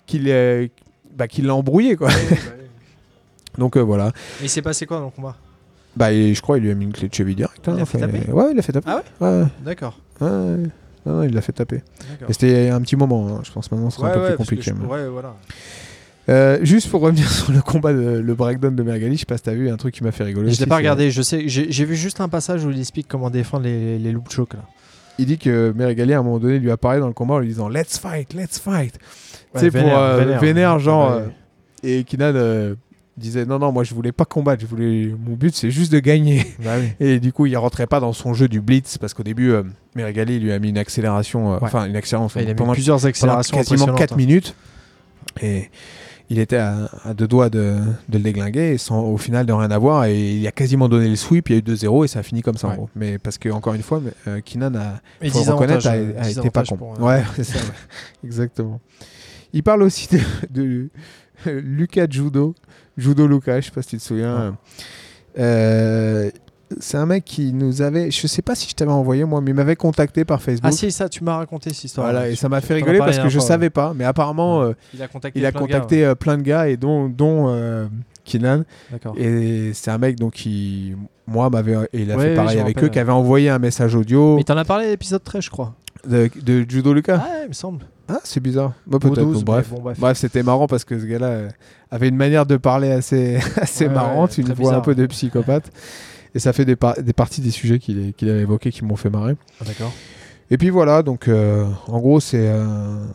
qu'il est bah, l'a embrouillé quoi. Donc euh, voilà. Mais il s'est passé quoi dans le combat? Bah et je crois il lui a mis une clé de cheville direct. hein. Il l'a fait taper? Ouais, il l'a fait taper. Ah ouais? D'accord. Ouais, ouais. Non, non, il l'a fait taper. C'était il y a un petit moment, hein. je pense maintenant ce sera Ouais, un peu ouais, plus compliqué. je- mais- Ouais, voilà. Euh, juste pour revenir sur le combat, de, le breakdown de Mergali, je sais pas si t'as vu un truc qui m'a fait rigoler. Je aussi, l'ai pas regardé, je sais, j'ai j'ai vu juste un passage où il explique comment défendre les, les loop choke là. Il dit que Mergali à un moment donné lui apparaît dans le combat en lui disant Let's fight, let's fight. tu sais, pour vénère, euh, vénère, vénère. genre. Ouais. euh, et Kinan euh, disait Non, non, moi je voulais pas combattre, je voulais... mon but c'est juste de gagner. Bah oui. Et du coup, il rentrait pas dans son jeu du blitz parce qu'au début, euh, Mergali lui a mis une accélération, euh, Ouais. enfin une accélération il a mis pendant plusieurs pendant accélérations quasiment 4 impressionnantes, hein. minutes. Et il était à, à deux doigts de, de le déglinguer, et sans au final de rien avoir. Et il a quasiment donné le sweep, il y a eu 2-0 et ça a fini comme ça en gros. Mais parce que, encore une fois, euh, Kinan a, Et faut 10 le reconnaître, a, euh, 10 été pas con. euh, ouais, c'est ça, ouais. exactement. Il parle aussi de, de Lucas Judo, Judo Lucas, je sais pas si tu te souviens. Euh, c'est un mec qui nous avait, je sais pas si je t'avais envoyé moi, mais il m'avait contacté par Facebook. Ah si, ça, tu m'as raconté cette histoire. Voilà, et ça m'a fait rigoler parce que je savais pas, mais apparemment euh, Il a contacté il a plein de gars, contacté euh, plein de gars et dont, dont euh, Kinan. Et c'est un mec donc qui, moi, m'avait, et il a Ouais, fait pareil avec eux, qui avait envoyé un message audio Mais t'en as parlé à l'épisode 13, je crois. de, de Judo Lucas. Ah, il me semble. Ah, c'est bizarre. Bah, Ou peut-être. 12, donc, bref. mais bon, bref. Bref, c'était marrant parce que ce gars-là euh, avait une manière de parler assez, assez marrante, une voix un peu de psychopathe. Et ça fait des, par- des parties des sujets qu'il qu'il avait évoqués qui m'ont fait marrer. Ah, D'accord. Et puis voilà, donc euh, en gros, c'est euh,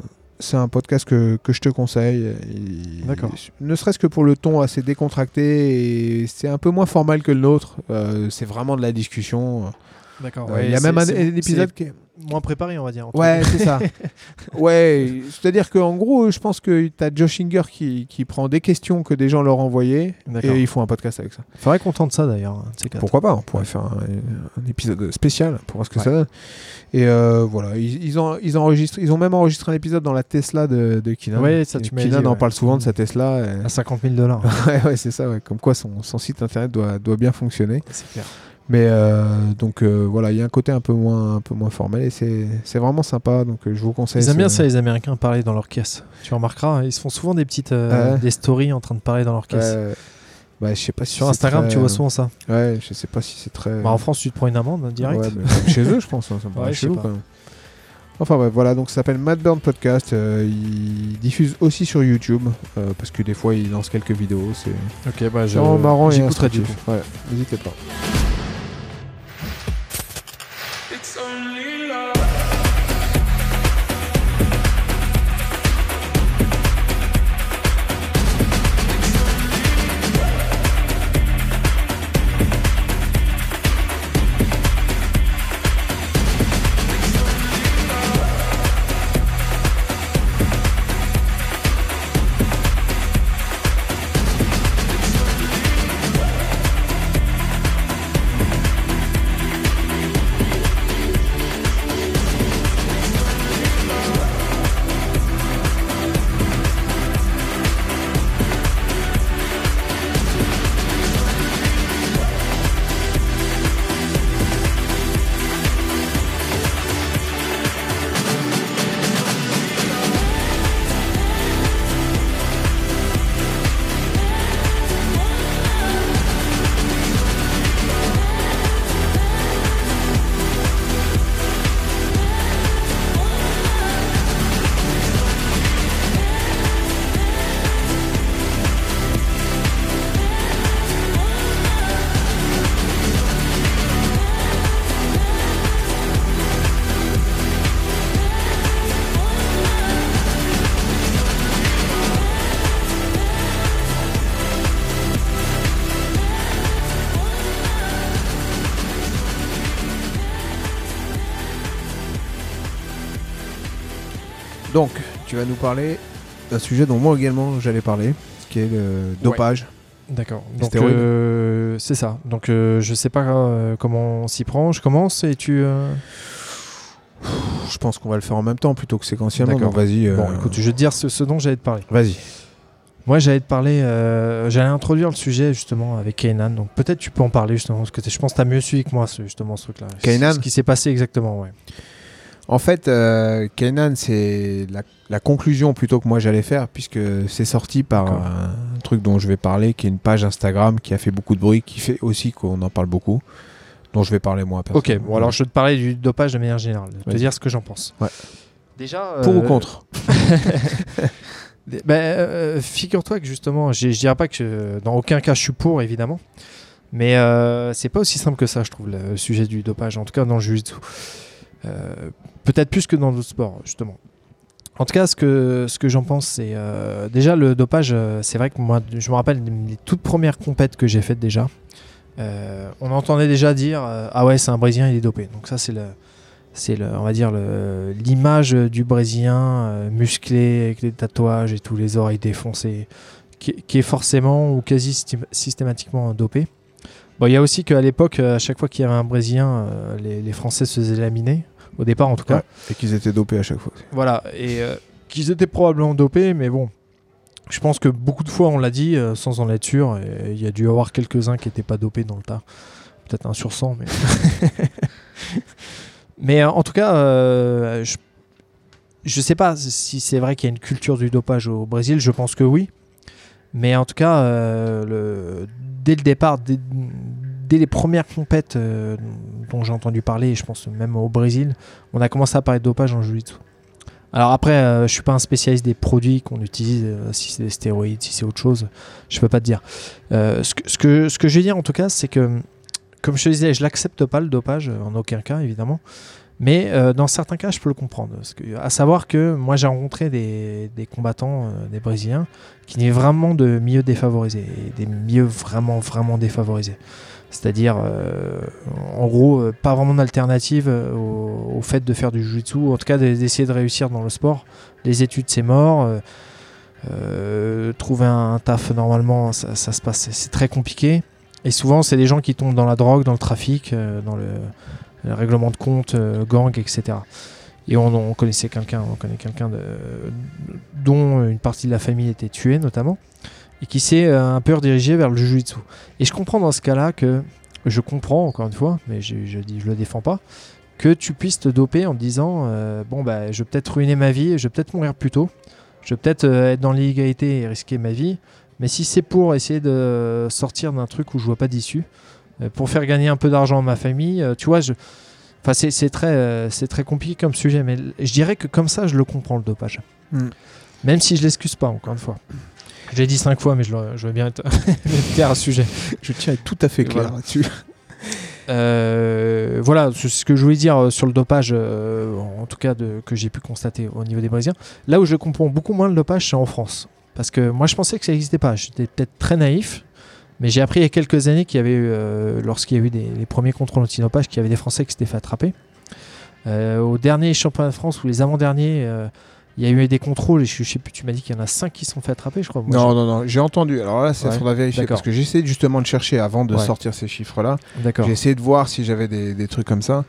c'est un podcast que, que je te conseille. Il- D'accord. Ne serait-ce que pour le ton assez décontracté, et c'est un peu moins formal que le nôtre. Euh, c'est vraiment de la discussion. D'accord. Euh, Il y a même un, un épisode qui est... moins préparé, on va dire. en Ouais, c'est ça. ouais, c'est-à-dire qu'en gros, je pense que tu as Josh Inger qui, qui prend des questions que des gens leur envoyaient et ils font un podcast avec ça. Faudrait qu'on tente ça d'ailleurs. Pourquoi pas On pourrait faire un, un épisode spécial pour voir ce que Ouais. ça donne. Et euh, voilà, ils, ils ont, ils, enregistrent, ils ont même enregistré un épisode dans la Tesla de, de Kinan. Ouais, ça, tu Kinan dit, en ouais. parle souvent de sa. Tesla. et- À 50 000 dollars. ouais, ouais, c'est ça. ouais. Comme quoi son, son site internet doit, doit bien fonctionner. c'est clair. Mais euh, donc euh, voilà, il y a un côté un peu moins, un peu moins formel et c'est vraiment sympa. Donc euh, je vous conseille. Ils aiment bien ça, les Américains, parler dans leur caisse. Tu remarqueras, ils se font souvent des petites Ouais. des stories en train de parler dans leur caisse. Bah, je sais pas si Sur Instagram, très- tu vois souvent ça. Ouais, je sais pas si c'est très. Bah, en France, tu te prends une amende hein, direct. Ouais, mais comme chez eux, je pense. hein, ça me Ouais, chelou pas. quand même. Enfin bref, voilà, donc ça s'appelle Mad Burn Podcast. euh, il diffuse aussi sur YouTube euh, parce que des fois il lance quelques vidéos. C'est Ok, bah je. vraiment marrant et instructif. Ouais, n'hésitez pas. Nous parler d'un sujet dont moi également j'allais parler, qui est le dopage. D'accord. Donc euh, c'est ça. Donc euh, je sais pas euh, comment on s'y prend. Je commence et tu. euh, Je pense qu'on va le faire en même temps plutôt que séquentiellement. D'accord. Vas-y. Bon, écoute, je vais te dire ce, ce dont j'allais te parler. Vas-y. Moi, j'allais te parler. j'allais introduire le sujet justement avec Kainan. Donc peut-être tu peux en parler justement parce que je pense que t'as mieux suivi que moi ce, justement ce truc-là. Kainan Ce qui s'est passé exactement. Ouais. En fait, euh, Kainan, c'est la, la conclusion plutôt que moi j'allais faire, puisque c'est sorti par un truc dont je vais parler, qui est une page Instagram qui a fait beaucoup de bruit, qui fait aussi qu'on en parle beaucoup, dont je vais parler moi. Ok. Bon alors je vais te parler du dopage de manière générale. Je vais te dire ce que j'en pense. Ouais. Déjà. Pour ou euh, contre Ben, euh, figure-toi que justement, je dirais pas que je- dans aucun cas je suis pour évidemment, mais euh, c'est pas aussi simple que ça, je trouve, le sujet du dopage, en tout cas dans le jiu-jitsu. Euh, Peut-être plus que dans d'autres sports, justement. En tout cas, ce que, ce que j'en pense, c'est euh, déjà le dopage. euh, c'est vrai que moi, je me rappelle les toutes premières compètes que j'ai faites déjà. on entendait déjà dire ah ouais, c'est un Brésilien, il est dopé. Donc ça, c'est le, c'est le, on va dire l'image du Brésilien musclé avec les tatouages et tous les oreilles défoncées, qui, est forcément ou quasi systém- systématiquement dopé. Bon, il y a aussi qu'à l'époque, à chaque fois qu'il y avait un Brésilien, les, les Français se faisaient laminer, au départ en tout cas. Ouais. Et qu'ils étaient dopés à chaque fois. Voilà, et euh, qu'ils étaient probablement dopés, mais bon, je pense que beaucoup de fois on l'a dit euh, sans en être sûr, et il y a dû y avoir quelques-uns qui n'étaient pas dopés dans le tas. Peut-être un sur 100, mais. mais euh, en tout cas, je, je sais pas si c'est vrai qu'il y a une culture du dopage au Brésil, je pense que oui. Mais en tout cas, le, dès le départ, dès, les premières compètes euh, dont j'ai entendu parler, je pense même au Brésil, on a commencé à parler de dopage en jiu-jitsu. Alors après, euh, je suis pas un spécialiste des produits qu'on utilise, euh, si c'est des stéroïdes, si c'est autre chose, je peux pas te dire. Euh, ce, que, je vais dire en tout cas, c'est que, comme je te disais, je l'accepte pas le dopage, en aucun cas évidemment. Mais dans certains cas, je peux le comprendre. Parce à savoir que moi, j'ai rencontré des, combattants, des Brésiliens, qui venaient vraiment de milieux défavorisés, des milieux vraiment, vraiment défavorisés. C'est-à-dire, euh, en gros, euh, pas vraiment d'alternative euh, au, fait de faire du jiu-jitsu, en tout cas de- d'essayer de réussir dans le sport. Les études, c'est mort. trouver un, taf, normalement, ça, se passe, c'est très compliqué. Et souvent, c'est des gens qui tombent dans la drogue, dans le trafic, dans le, le règlement de compte, gang, etc. Et on, on connaissait quelqu'un, on connaît quelqu'un dont une partie de la famille était tuée, notamment, et qui s'est euh, un peu redirigé vers le jiu-jitsu. Et je comprends dans ce cas-là que, je comprends encore une fois, mais je, je je le défends pas, que tu puisses te doper en te disant, euh, bon bah, je vais peut-être ruiner ma vie, je vais peut-être mourir plus tôt, je vais peut-être euh, être dans l'illégalité et risquer ma vie, mais si c'est pour essayer de sortir d'un truc où je vois pas d'issue, euh, pour faire gagner un peu d'argent à ma famille, tu vois, je, enfin c'est très, c'est très compliqué comme sujet, mais je dirais que comme ça, je le comprends le dopage, Mm. même si je l'excuse pas encore une fois. Je l'ai dit cinq fois, mais je, je veux bien être clair à ce sujet. Je tiens à être tout à fait clair Voilà. là-dessus. Euh, voilà, c'est ce que je voulais dire euh, sur le dopage, euh, en tout cas de, que j'ai pu constater au niveau des Brésiliens. Là où je comprends beaucoup moins le dopage, c'est en France. Parce que moi, je pensais que ça n'existait pas. J'étais peut-être très naïf, mais j'ai appris il y a quelques années qu'il y avait eu, euh, lorsqu'il y a eu des, les premiers contrôles antidopage, qu'il y avait des Français qui s'étaient fait attraper. Euh, au dernier championnat de France ou les avant-derniers, euh, il y a eu des contrôles, et je, je sais plus, tu m'as dit qu'il y en a 5 qui sont fait attraper, je crois. Moi, Non, non, non, j'ai entendu. Alors là, ça Ouais, faudra vérifier parce que j'ai essayé justement de chercher avant de Ouais. sortir ces chiffres-là. j'ai- D'accord. J'ai essayé de voir si j'avais des, des trucs comme ça.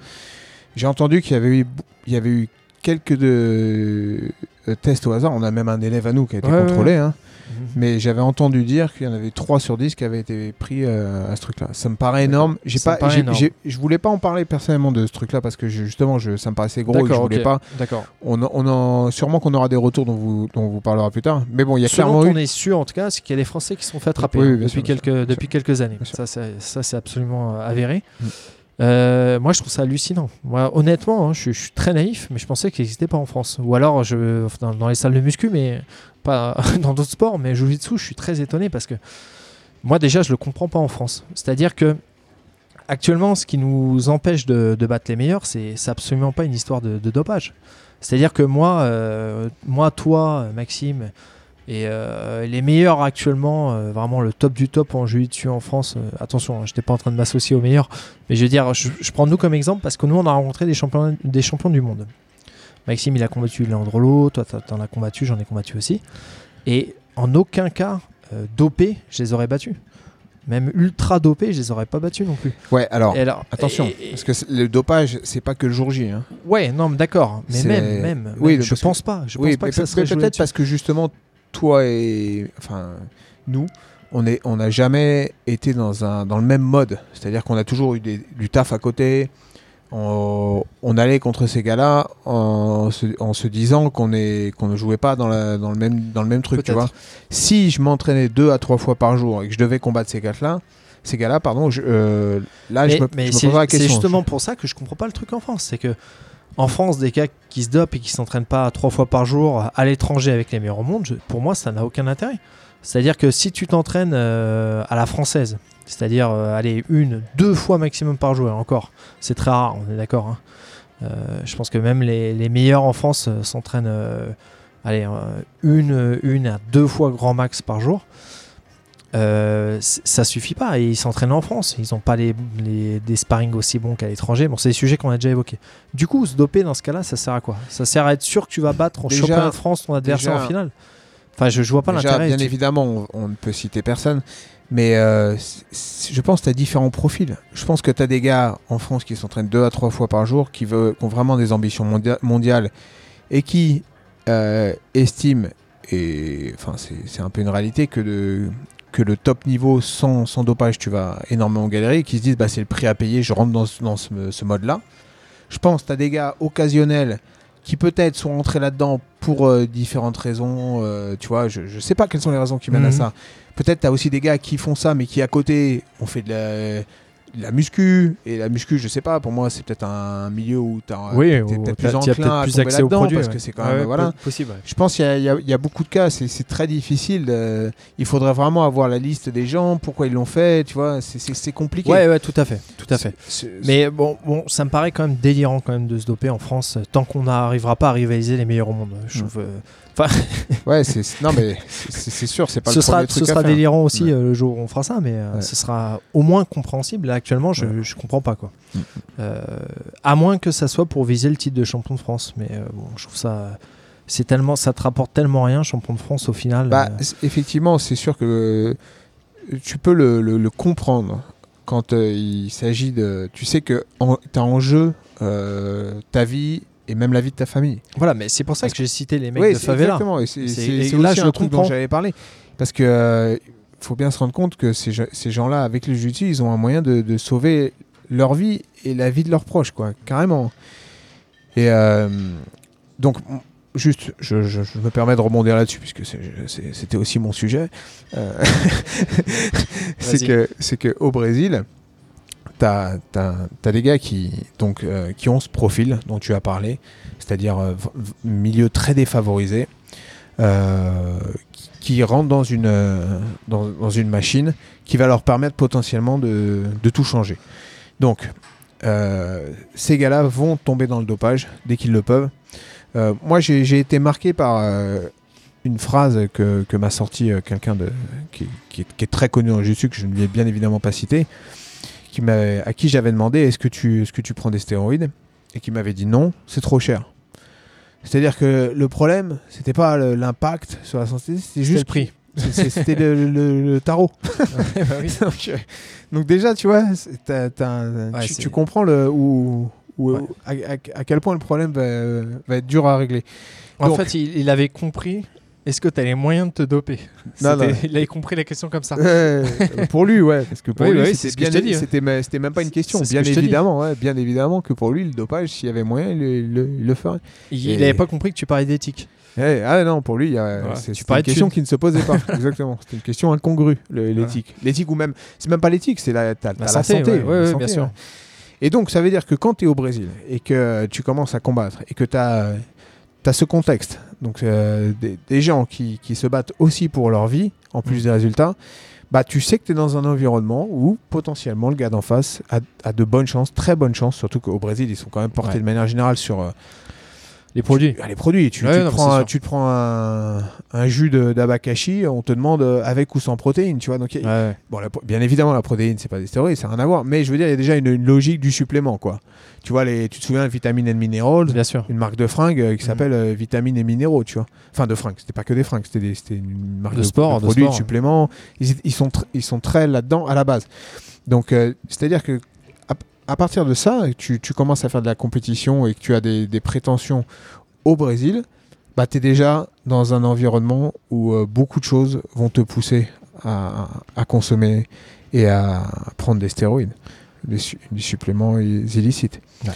J'ai entendu qu'il y avait eu, il y avait eu quelques de, euh, tests au hasard. On a même un élève à nous qui a été ouais, contrôlé. hein. Mhm. Mais j'avais entendu dire qu'il y en avait 3 sur 10 qui avaient été pris euh, à ce truc-là. Ça me paraît énorme. J'ai pas, je voulais pas en parler personnellement de ce truc-là parce que justement, je, ça me paraissait gros et je voulais pas. D'accord. On, on en, sûrement qu'on aura des retours dont vous, dont on vous parlera plus tard. Mais bon, il y a Ce dont clairement eu. on est sûr, en tout cas, c'est qu'il y a des Français qui se sont fait attraper Oui, oui, hein, depuis, sûr, quelques, sûr, depuis quelques années. Ça, c'est, ça, c'est absolument euh, avéré. Mm. Euh, moi, je trouve ça hallucinant. Moi, honnêtement, hein, je, je suis très naïf, mais je pensais qu'il n'existait pas en France. Ou alors, je, dans, dans les salles de muscu, mais pas dans d'autres sports. Mais Jiu-Jitsu, je suis très étonné parce que moi, déjà, je le comprends pas en France. C'est-à-dire que actuellement, ce qui nous empêche de, battre les meilleurs, c'est, absolument pas une histoire de, dopage. C'est-à-dire que moi, euh, moi, toi, Maxime, et euh, les meilleurs actuellement, euh, vraiment le top du top en jiu-jitsu en France. attention, je n'étais pas en train de m'associer aux meilleurs, mais je veux dire, je, je prends nous comme exemple parce que nous, on a rencontré des champions, des champions du monde. Maxime, il a combattu Leandrolo, toi, t'en as combattu, j'en ai combattu aussi. Et en aucun cas, euh, dopé, je les aurais battus. Même ultra dopé, je les aurais pas battus non plus. Ouais, alors, alors- attention, et- et- parce que le dopage, c'est pas que le jour J. hein. Ouais, non, mais d'accord. Mais même, même, Oui, même, je que- pense pas. Je oui, pense pas que ça serait peut-être parce que justement, toi et enfin nous, on est, on n'a jamais été dans un dans le même mode. C'est-à-dire qu'on a toujours eu des- du taf à côté. On, on allait contre ces gars-là en, se, en se disant qu'on ne jouait pas dans, la- dans le même dans le même truc. Tu vois. Si je m'entraînais deux à trois fois par jour et que je devais combattre ces gars-là, ces gars-là, pardon, je, euh, là, je mais me, mais je me c'est poserai la c'est question. justement pour ça que je comprends pas le truc en France. C'est que en France, des gars qui se dopent et qui s'entraînent pas trois fois par jour à l'étranger avec les meilleurs au monde, je- pour moi, ça n'a aucun intérêt. C'est-à-dire que si tu t'entraînes euh, à la française, c'est-à-dire euh, allez une, deux fois maximum par jour, et encore, c'est très rare, on est d'accord. hein. Euh, je pense que même les, les meilleurs en France euh, s'entraînent euh, allez, une, une à deux fois grand max par jour. Ça suffit pas et ils s'entraînent en France. Ils n'ont pas les, les- des sparring aussi bons qu'à l'étranger. Bon, c'est des sujets qu'on a déjà évoqués. Du coup, se doper dans ce cas-là, ça sert à quoi? Ça sert à être sûr que tu vas battre en Déjà- championnat de France ton adversaire déjà- en finale. Enfin, je, je vois pas l'intérêt. Bien Tu- évidemment, on, on ne peut citer personne, mais euh, je pense que tu as différents profils. Je pense que tu as des gars en France qui s'entraînent deux à trois fois par jour, qui, veut, qui ont vraiment des ambitions mondia- mondiales et qui euh, estiment, et enfin c'est un peu une réalité, que, de, que le top niveau sans, dopage, tu vas énormément galérer, et qui se disent bah, c'est le prix à payer, je rentre dans, dans ce, ce mode-là. Je pense que tu as des gars occasionnels qui peut-être sont rentrés là-dedans pour euh, différentes raisons. euh, tu vois, je, je sais pas quelles sont les raisons qui mènent à Mhm. ça. Peut-être tu as aussi des gars qui font ça, mais qui à côté ont fait de la, la muscu. Et la muscu, je sais pas, pour moi, c'est peut-être un milieu où tu Oui, es peut-être plus enclin à plus accès aux produits, parce ouais. que c'est quand Ouais, même. voilà. po- possible. ouais. Je pense qu'il y, a- y y beaucoup de cas, c'est très difficile. de- il faudrait vraiment avoir la liste des gens, pourquoi ils l'ont fait, tu vois, c'est- compliqué. Ouais, ouais, tout à fait, tout à fait. Mais bon, bon, ça me paraît quand même délirant quand même de se doper en France euh, tant qu'on n'arrivera pas à rivaliser les meilleurs au monde. Je Mm. trouve, euh, Ouais, c'est non mais c'est sûr, c'est pas ce le sera, ce à sera faire. délirant aussi Ouais. euh, le jour où on fera ça, mais euh, Ouais. ce sera au moins compréhensible. Là, actuellement, je, Ouais. je comprends pas quoi. Mm. Euh, à moins que ça soit pour viser le titre de champion de France, mais euh, bon, je trouve ça, c'est tellement, ça te rapporte tellement rien, champion de France au final. Bah, euh, effectivement, c'est sûr que tu peux le, le- le comprendre quand euh, il s'agit de. Tu sais que tu as en jeu euh, ta vie et même la vie de ta famille. voilà, mais c'est pour ça parce que j'ai cité les mecs Oui, de favela. exactement. Et c'est là, aussi je un truc dont j'avais parlé. Parce que euh, faut bien se rendre compte que ces, ge- ces gens-là, avec le jiu ils ont un moyen de, de sauver leur vie et la vie de leurs proches, quoi, carrément. Et euh, donc, juste, je, je- je me permets de rebondir là-dessus, puisque c'était aussi mon sujet. Euh, c'est que, que au Brésil, t'as as, des gars qui, donc, euh, qui ont ce profil dont tu as parlé, c'est-à-dire euh, milieu très défavorisé, euh, qui, qui rentrent dans une, dans, une machine qui va leur permettre potentiellement de, de tout changer. Donc, ces gars-là vont tomber dans le dopage dès qu'ils le peuvent. Moi, j'ai été marqué par une phrase que, que m'a sorti euh, quelqu'un qui, qui qui est très connu dans le jiu que je ne ai bien évidemment pas cité, qui à qui j'avais demandé est-ce que, tu, que tu prends des stéroïdes? Et qui m'avait dit non, c'est trop cher. C'est-à-dire que le problème, c'était pas l'impact sur la santé, c'était C'est juste le prix. C'était le, le- le tarot. donc, euh, donc déjà, tu vois, Ouais, tu, comprends le, où, où- Ouais. à, à- à quel point le problème va, va être dur à régler. En Donc- fait, il, il avait compris. Est-ce que tu as les moyens de te doper Non, C'était- non. Il avait compris la question comme ça. Euh, pour lui, ouais, parce que pour Oui, lui, oui, c'était c'est ce c'était me- c'était même pas une question. Bien que évidemment, ouais, bien évidemment que pour lui, le dopage, s'il y avait moyen, il, le- il ferait. Il Et- n'avait pas compris que tu parlais d'éthique. Ah non, pour lui, a- Voilà. c'est une question qui ne se posait pas. Exactement. C'était une question incongrue, l'éthique. L'éthique ou même, c'est même pas l'éthique, c'est la, la santé. ouais, ouais, la santé, bien sûr. Et donc, ça veut dire que quand tu es au Brésil et que tu commences à combattre et que tu as, ce contexte, donc euh, des, des gens qui, qui se battent aussi pour leur vie, en plus Mm. des résultats, bah, tu sais que tu es dans un environnement où potentiellement le gars d'en face a, a de bonnes chances, très bonnes chances, surtout qu'au Brésil, ils sont quand même portés Ouais. de manière générale sur, euh, Les produits. Ah, les produits. Tu, Ouais, tu non, te, prends, un, sûr. tu te prends un, un jus d'abakashi, on te demande euh, avec ou sans protéines, tu vois. Donc, a- Ouais, bon, la- bien évidemment, la protéine, c'est pas des stéroïdes, ça n'a rien à voir. Mais je veux dire, il y a déjà une, une logique du supplément, quoi. Tu vois, les, tu te souviens, Vitamine and Minerals, Bien sûr. une marque de fringues euh, qui Mhm. s'appelle euh, Vitamines et Minéraux, tu vois. Enfin, de fringues, c'était pas que des fringues, c'était une marque De de, sport, de de produits, de, suppléments. Ils, ils sont, ils sont très là-dedans à la base. Donc, euh, c'est-à-dire que à, partir de ça, tu, tu commences à faire de la compétition et que tu as des, des prétentions au Brésil, bah, tu es déjà dans un environnement où euh, beaucoup de choses vont te pousser à, à consommer et à prendre des stéroïdes, des, su- des suppléments illicites. Ouais.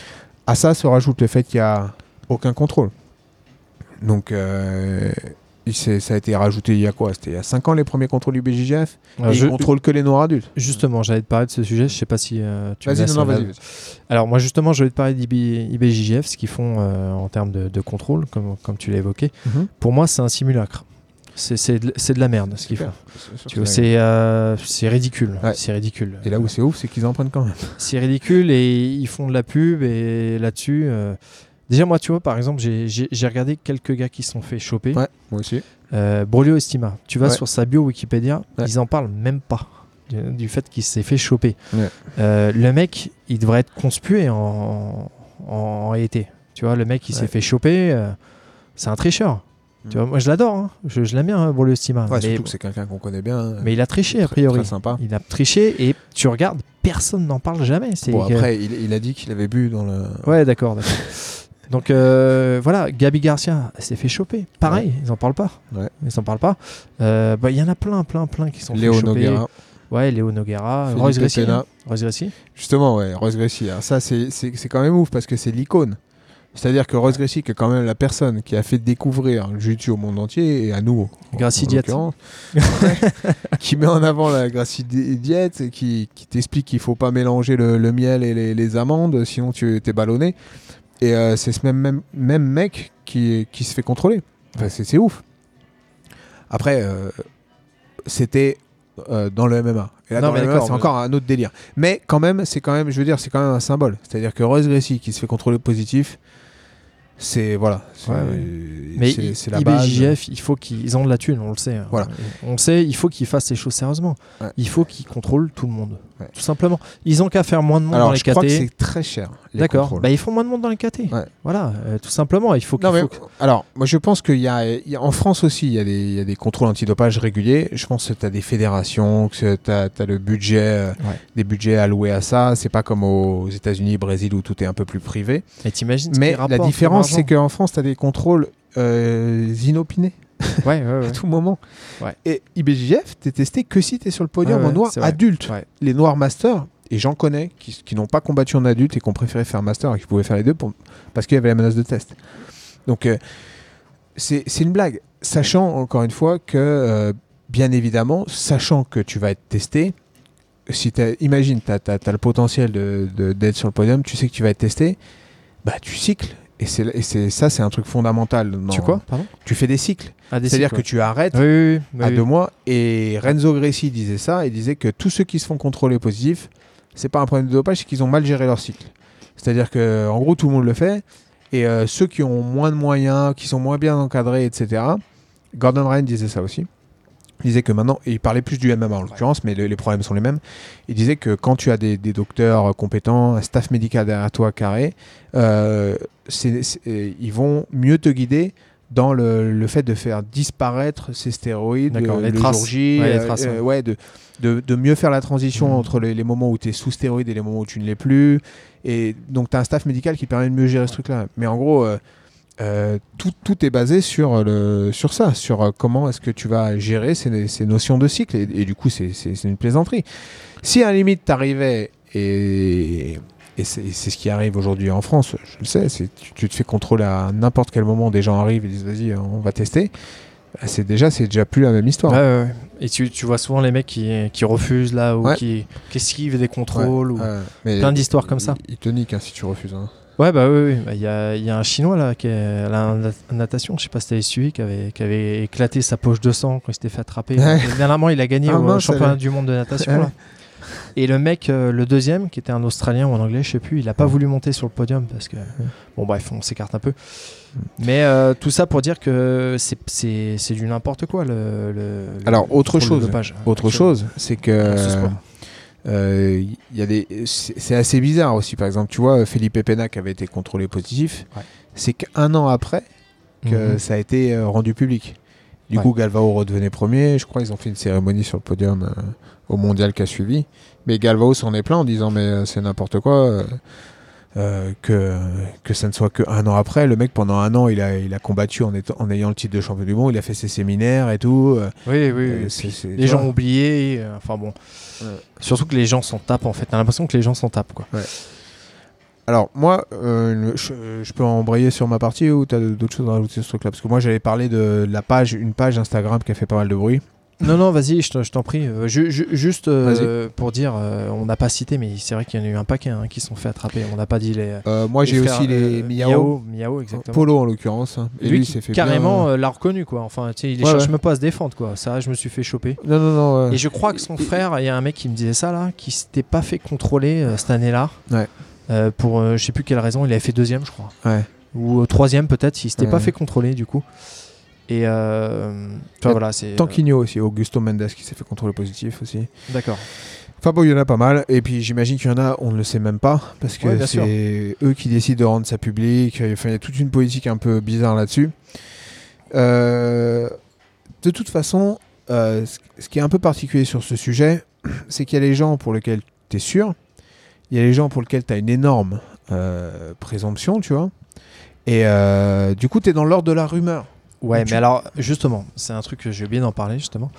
À ça se rajoute le fait qu'il n'y a aucun contrôle. Donc, euh, ça a été rajouté il y a quoi? C'était il y a 5 ans les premiers contrôles du BJJF Alors, et je- Ils contrôlent que les noirs adultes. Justement, j'allais te parler de ce sujet. Je sais pas si euh, tu me Vas-y, non, non, vas-y. vas-y. Alors moi justement, je vais te parler d'IBJJF, ce qu'ils font euh, en termes de, de contrôle, comme, comme tu l'as évoqué. Mhm. Pour moi, c'est un simulacre. C'est- C'est de, c'est de la merde ce qu'ils font. C'est Tu vois, euh, c'est ridicule. Ouais. C'est ridicule. Et là où c'est ouf, c'est qu'ils en prennent quand même. C'est ridicule et ils font de la pub et là-dessus. euh, Déjà moi, tu vois, par exemple, j'ai- regardé quelques gars qui se sont fait choper. Ouais, moi aussi. Euh, Brolio Estima. Tu vas Ouais. sur sa bio Wikipédia, Ouais. ils en parlent même pas du, du fait qu'il s'est fait choper. Ouais. Euh, le mec, il devrait être conspué en, en, en réalité. Tu vois, le mec, il s'est fait choper. euh, c'est un tricheur. Tu vois, moi, je l'adore. hein. Je, je l'aime bien, hein, Brolio Estima. Ouais, mais, surtout que c'est quelqu'un qu'on connaît bien. hein. mais il a triché, a priori. Très sympa. Il a triché et tu regardes, personne n'en parle jamais. C'est Bon, après, il, il a dit qu'il avait bu dans le. Ouais, d'accord, d'accord. Donc euh, voilà, Gabi Garcia s'est fait choper. Pareil, ils en parlent pas. Ouais. Ils en parlent pas. Euh, bah, Il y en a plein, plein, plein qui sont Léo fait choper. Noguera. Ouais, Léo Noguera, Royce Gracie. Hein. Royce Gracie. Justement, ouais, Royce Gracie. Alors ça, c'est quand même ouf parce que c'est l'icône. C'est-à-dire que Royce Gracie, qui est quand même la personne qui a fait découvrir le jiu-jitsu au monde entier et à nous, Gracie Diet. qui met en avant la Gracie Di- Diet et qui, qui t'explique qu'il faut pas mélanger le, le miel et les, les amandes, sinon tu t'es ballonné. Et euh, c'est ce même, même, même mec qui, qui se fait contrôler. Enfin, c'est ouf. Après, euh, c'était euh, dans le MMA. Et là, Non, dans mais le MMA, d'accord, c'est mais- encore un autre délire. Mais quand même, c'est quand même, je veux dire, c'est quand même un symbole. C'est-à-dire que Royce Gracie qui se fait contrôler positif, c'est voilà, Ouais, ouais. Mais c'est- la base. IBJJF, il faut qu'ils ont de la thune, on le sait. hein. Voilà. On le sait, il faut qu'ils fassent les choses sérieusement. Ouais. Il faut qu'ils contrôlent tout le monde. Ouais. Tout simplement. Ils ont qu'à faire moins de monde dans Alors, les je crois que c'est très cher. D'accord. Bah, ils font moins de monde dans les KT. Ouais. Voilà, euh, tout simplement. Il faut qu'il Non, mais, faut que- alors, moi je pense qu'il y a, il y a- en France aussi, il y, a des, il y a des contrôles antidopage réguliers. Je pense que tu as des fédérations, que tu as, le budget, euh, Ouais. des budgets alloués à ça. C'est pas comme aux États-Unis, Brésil où tout est un peu plus privé. Et t'imagines Mais la différence, c'est qu'en France, tu as des contrôles euh, inopinés. Ouais, ouais, ouais. à tout moment. Et IBJJF, t'es testé que si t'es sur le podium en noir adulte. Les noirs masters, et j'en connais, qui, qui n'ont pas combattu en adulte et qui ont préféré faire master et qui pouvaient faire les deux pour- parce qu'il y avait la menace de test. Donc, euh, c'est une blague. Sachant, encore une fois, que, euh, bien évidemment, sachant que tu vas être testé, si imagine, tu as, le potentiel d'être de, sur le podium, tu sais que tu vas être testé, bah tu cycles. Et, et ça, c'est un truc fondamental. dans- Tu quoi? Pardon? Tu fais des cycles. Ah, C'est-à-dire que tu arrêtes ouais. Oui, oui, oui, oui, à oui. deux mois. Et Renzo Gracie disait ça. Il disait que tous ceux qui se font contrôler positif, c'est pas un problème de dopage, c'est qu'ils ont mal géré leur cycle. C'est-à-dire que, en gros, tout le monde le fait. Et euh, ceux qui ont moins de moyens, qui sont moins bien encadrés, etc. Gordon Ryan disait ça aussi. Il disait que maintenant, et il parlait plus du MMA en l'occurrence, mais le- les problèmes sont les mêmes. Il disait que quand tu as des, des docteurs compétents, un staff médical derrière toi carré, euh, euh, ils vont mieux te guider dans le, le fait de faire disparaître ces stéroïdes euh, les le traces. J, Ouais, les euh, traces, euh, ouais. de, de, de mieux faire la transition Mhm. entre les, les moments où tu es sous stéroïdes et les moments où tu ne l'es plus. Et donc, tu as un staff médical qui permet de mieux gérer ce truc-là. Mais en gros, euh, tout, tout est basé sur, le, sur ça, sur comment est-ce que tu vas gérer ces, ces notions de cycle. Et, et du coup, c'est une plaisanterie. Si à la limite, tu arrivais et. Et c'est ce qui arrive aujourd'hui en France, je le sais, tu, tu te fais contrôler à n'importe quel moment, des gens arrivent et disent vas-y, on va tester. Bah, C'est déjà, c'est déjà plus la même histoire. Ouais, ouais, ouais. Et tu, tu vois souvent les mecs qui, qui refusent là ou qui, qui esquivent des contrôles. ou... Mais plein d'histoires comme ça. Il, te nique hein, si tu refuses. hein. Ouais, bah oui, oui. Bah, Il y, a, il y a un chinois là qui est la nat- natation, je sais pas si t'avais suivi, qui avait, qui avait éclaté sa poche de sang quand il s'était fait attraper. Dernièrement, il a gagné Ah, au mince, championnat du monde de natation. Là. Et le mec, euh, le deuxième, qui était un Australien ou un Anglais, je sais plus, il a pas voulu monter sur le podium parce que. Bon, bref, on s'écarte un peu. Mais euh, tout ça pour dire que c'est- c'est c'est du n'importe quoi le. le- Alors, autre chose. Autre chose, c'est que euh, y a des, c'est assez bizarre aussi. Par exemple, tu vois, Felipe Pena qui avait été contrôlé positif, Ouais. c'est qu'un an après que Mhm. ça a été euh, rendu public. Du Ouais. coup, Galvao redevenait premier. Je crois qu'ils ont fait une cérémonie sur le podium euh, au mondial qui a suivi. Mais Galvao s'en est plaint en disant mais euh, c'est n'importe quoi. euh, euh, que, que ça ne soit qu'un an après. Le mec, pendant un an, il a, il a combattu en, étant- en ayant le titre de champion du monde. Il a fait ses séminaires et tout. Oui, oui, les gens ont oublié. Enfin bon. Ouais. Surtout que les gens s'en tapent en fait. T'as l'impression que les gens s'en tapent quoi. Alors, moi, euh, je, je peux embrayer sur ma partie ou tu as d'autres choses à rajouter sur ce truc-là? Parce que moi, j'avais parlé de la page, une page Instagram qui a fait pas mal de bruit. Non, non, vas-y, je te- je t'en prie. Euh, ju- ju- juste euh, pour dire, euh, on n'a pas cité, mais c'est vrai qu'il y en a eu un paquet hein, qui se sont fait attraper. On n'a pas dit les. Euh, moi, j'ai aussi les euh, Miao. Miao, Miao, exactement. Polo, en l'occurrence. hein. Et lui, lui, qui s'est fait carrément bien- euh, l'a reconnu quoi. Enfin, tu sais, il Ouais, cherche ouais. même pas à se défendre quoi. Ça, je me suis fait choper. Non, non, non. Et je crois que son frère, il y a un mec qui me disait ça là, qui s'était pas fait contrôler euh, cette année-là. Ouais. Euh, pour euh, je sais plus quelle raison, il avait fait deuxième, je crois. Ouais. Ou euh, troisième peut-être, il s'était pas fait contrôler du coup. Et euh, enfin voilà, c'est. Tanquinho aussi, Augusto Mendes qui s'est fait contrôler positif aussi. D'accord. Enfin bon, il y en a pas mal. Et puis j'imagine qu'il y en a, on ne le sait même pas. Parce que Ouais, c'est eux qui décident de rendre ça public. Enfin, il y a toute une politique un peu bizarre là-dessus. Euh, de toute façon, euh, ce qui est un peu particulier sur ce sujet, c'est qu'il y a les gens pour lesquels tu es sûr. Il y a les gens pour lesquels tu as une énorme euh, présomption, tu vois. Et euh, du coup, tu es dans l'ordre de la rumeur. Ouais, Tu- mais alors, justement, c'est un truc que j'ai oublié d'en parler, justement.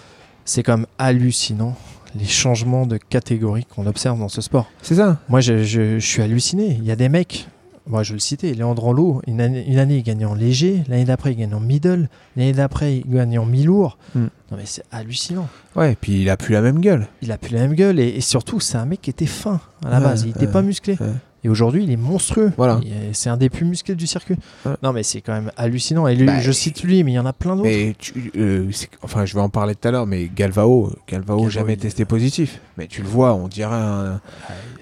C'est quand même hallucinant les changements de catégorie qu'on observe dans ce sport. C'est ça Moi, je, je- je suis halluciné. Il y a des mecs, moi je le citais, Léandre Anlot, une année, une année il gagnait en léger, l'année d'après il gagne en middle, l'année d'après il gagne en mi-lourd. Hmm. Non mais c'est hallucinant. Ouais, et puis il a plus la même gueule. Il a plus la même gueule et, et surtout c'est un mec qui était fin à la Ouais, base, il était ouais, pas musclé. ouais. Et aujourd'hui il est monstrueux. Voilà. Il est- C'est un des plus musclés du circuit. Non mais c'est quand même hallucinant. Et lui, Bah, je cite lui, mais il y en a plein d'autres. Mais tu- euh, enfin, je vais en parler tout à l'heure, mais Galvao, Galvao, Galvao, jamais testé positif. Mais tu le vois, on dirait un,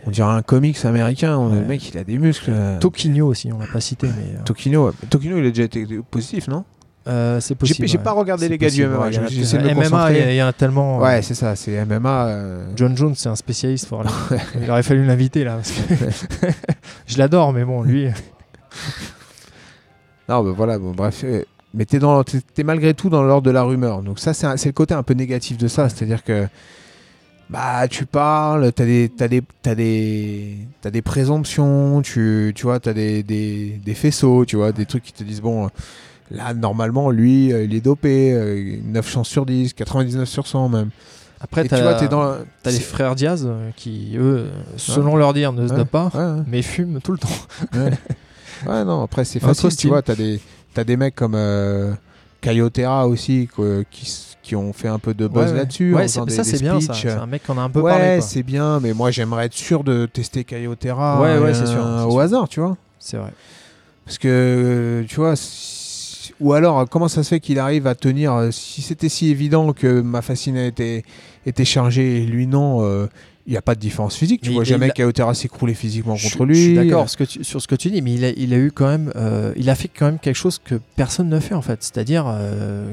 on dirait un comics américain. Le mec, il a des muscles. Toquinho aussi, on l'a pas cité, mais euh, Tokino. Tokino, il a déjà été positif, non? Euh, c'est J'ai possible. j'ai ouais. pas regardé les gars du possible, MMA. ouais, me MMA, il y y, a tellement. euh, Ouais, c'est ça, c'est MMA. euh, John Jones, c'est un spécialiste. Il aurait fallu l'inviter là. parce que je l'adore, mais bon, lui. Non, bah voilà, bon, bref. euh, Mais t'es dans, t'es, t'es malgré tout dans l'ordre de la rumeur. Donc ça, c'est, le côté un peu négatif de ça. C'est-à-dire que bah tu parles, t'as des, t'as des, t'as des, t'as des présomptions, tu, tu vois, t'as des, des, des faisceaux, tu vois, des trucs qui te disent bon, là normalement lui, euh, il est dopé, euh, 9 chances sur 10, 99 sur 100 même. Après, tu vois, t'es dans, t'as les c'est- frères Diaz euh, qui, eux, euh, selon leur dire, ne se Ouais, dopent pas, ouais, ouais. mais fument tout le temps. Ouais. Ouais, non, après c'est facile, tu vois, t'as des, t'as des mecs comme euh, Caio Terra aussi quoi, qui, qui ont fait un peu de buzz Ouais, ouais. là-dessus. Ouais, ça c'est bien. Ça. C'est un mec qu'on a un peu ouais, parlé. quoi. c'est bien, mais moi j'aimerais être sûr de tester Caio Terra Ouais, ouais, euh, sûr, au sûr. hasard, tu vois. C'est vrai. Parce que, tu vois, si- ou alors comment ça se fait qu'il arrive à tenir, euh, si c'était si évident que ma fascina était, était chargée et lui non, euh, il n'y a pas de différence physique. Tu Mais vois jamais il a- Caio Terra s'écrouler physiquement Je- contre lui. Je suis d'accord sur ce que tu dis, mais il a, il a eu quand même, euh, il a fait quand même quelque chose que personne ne fait en fait, c'est-à-dire euh,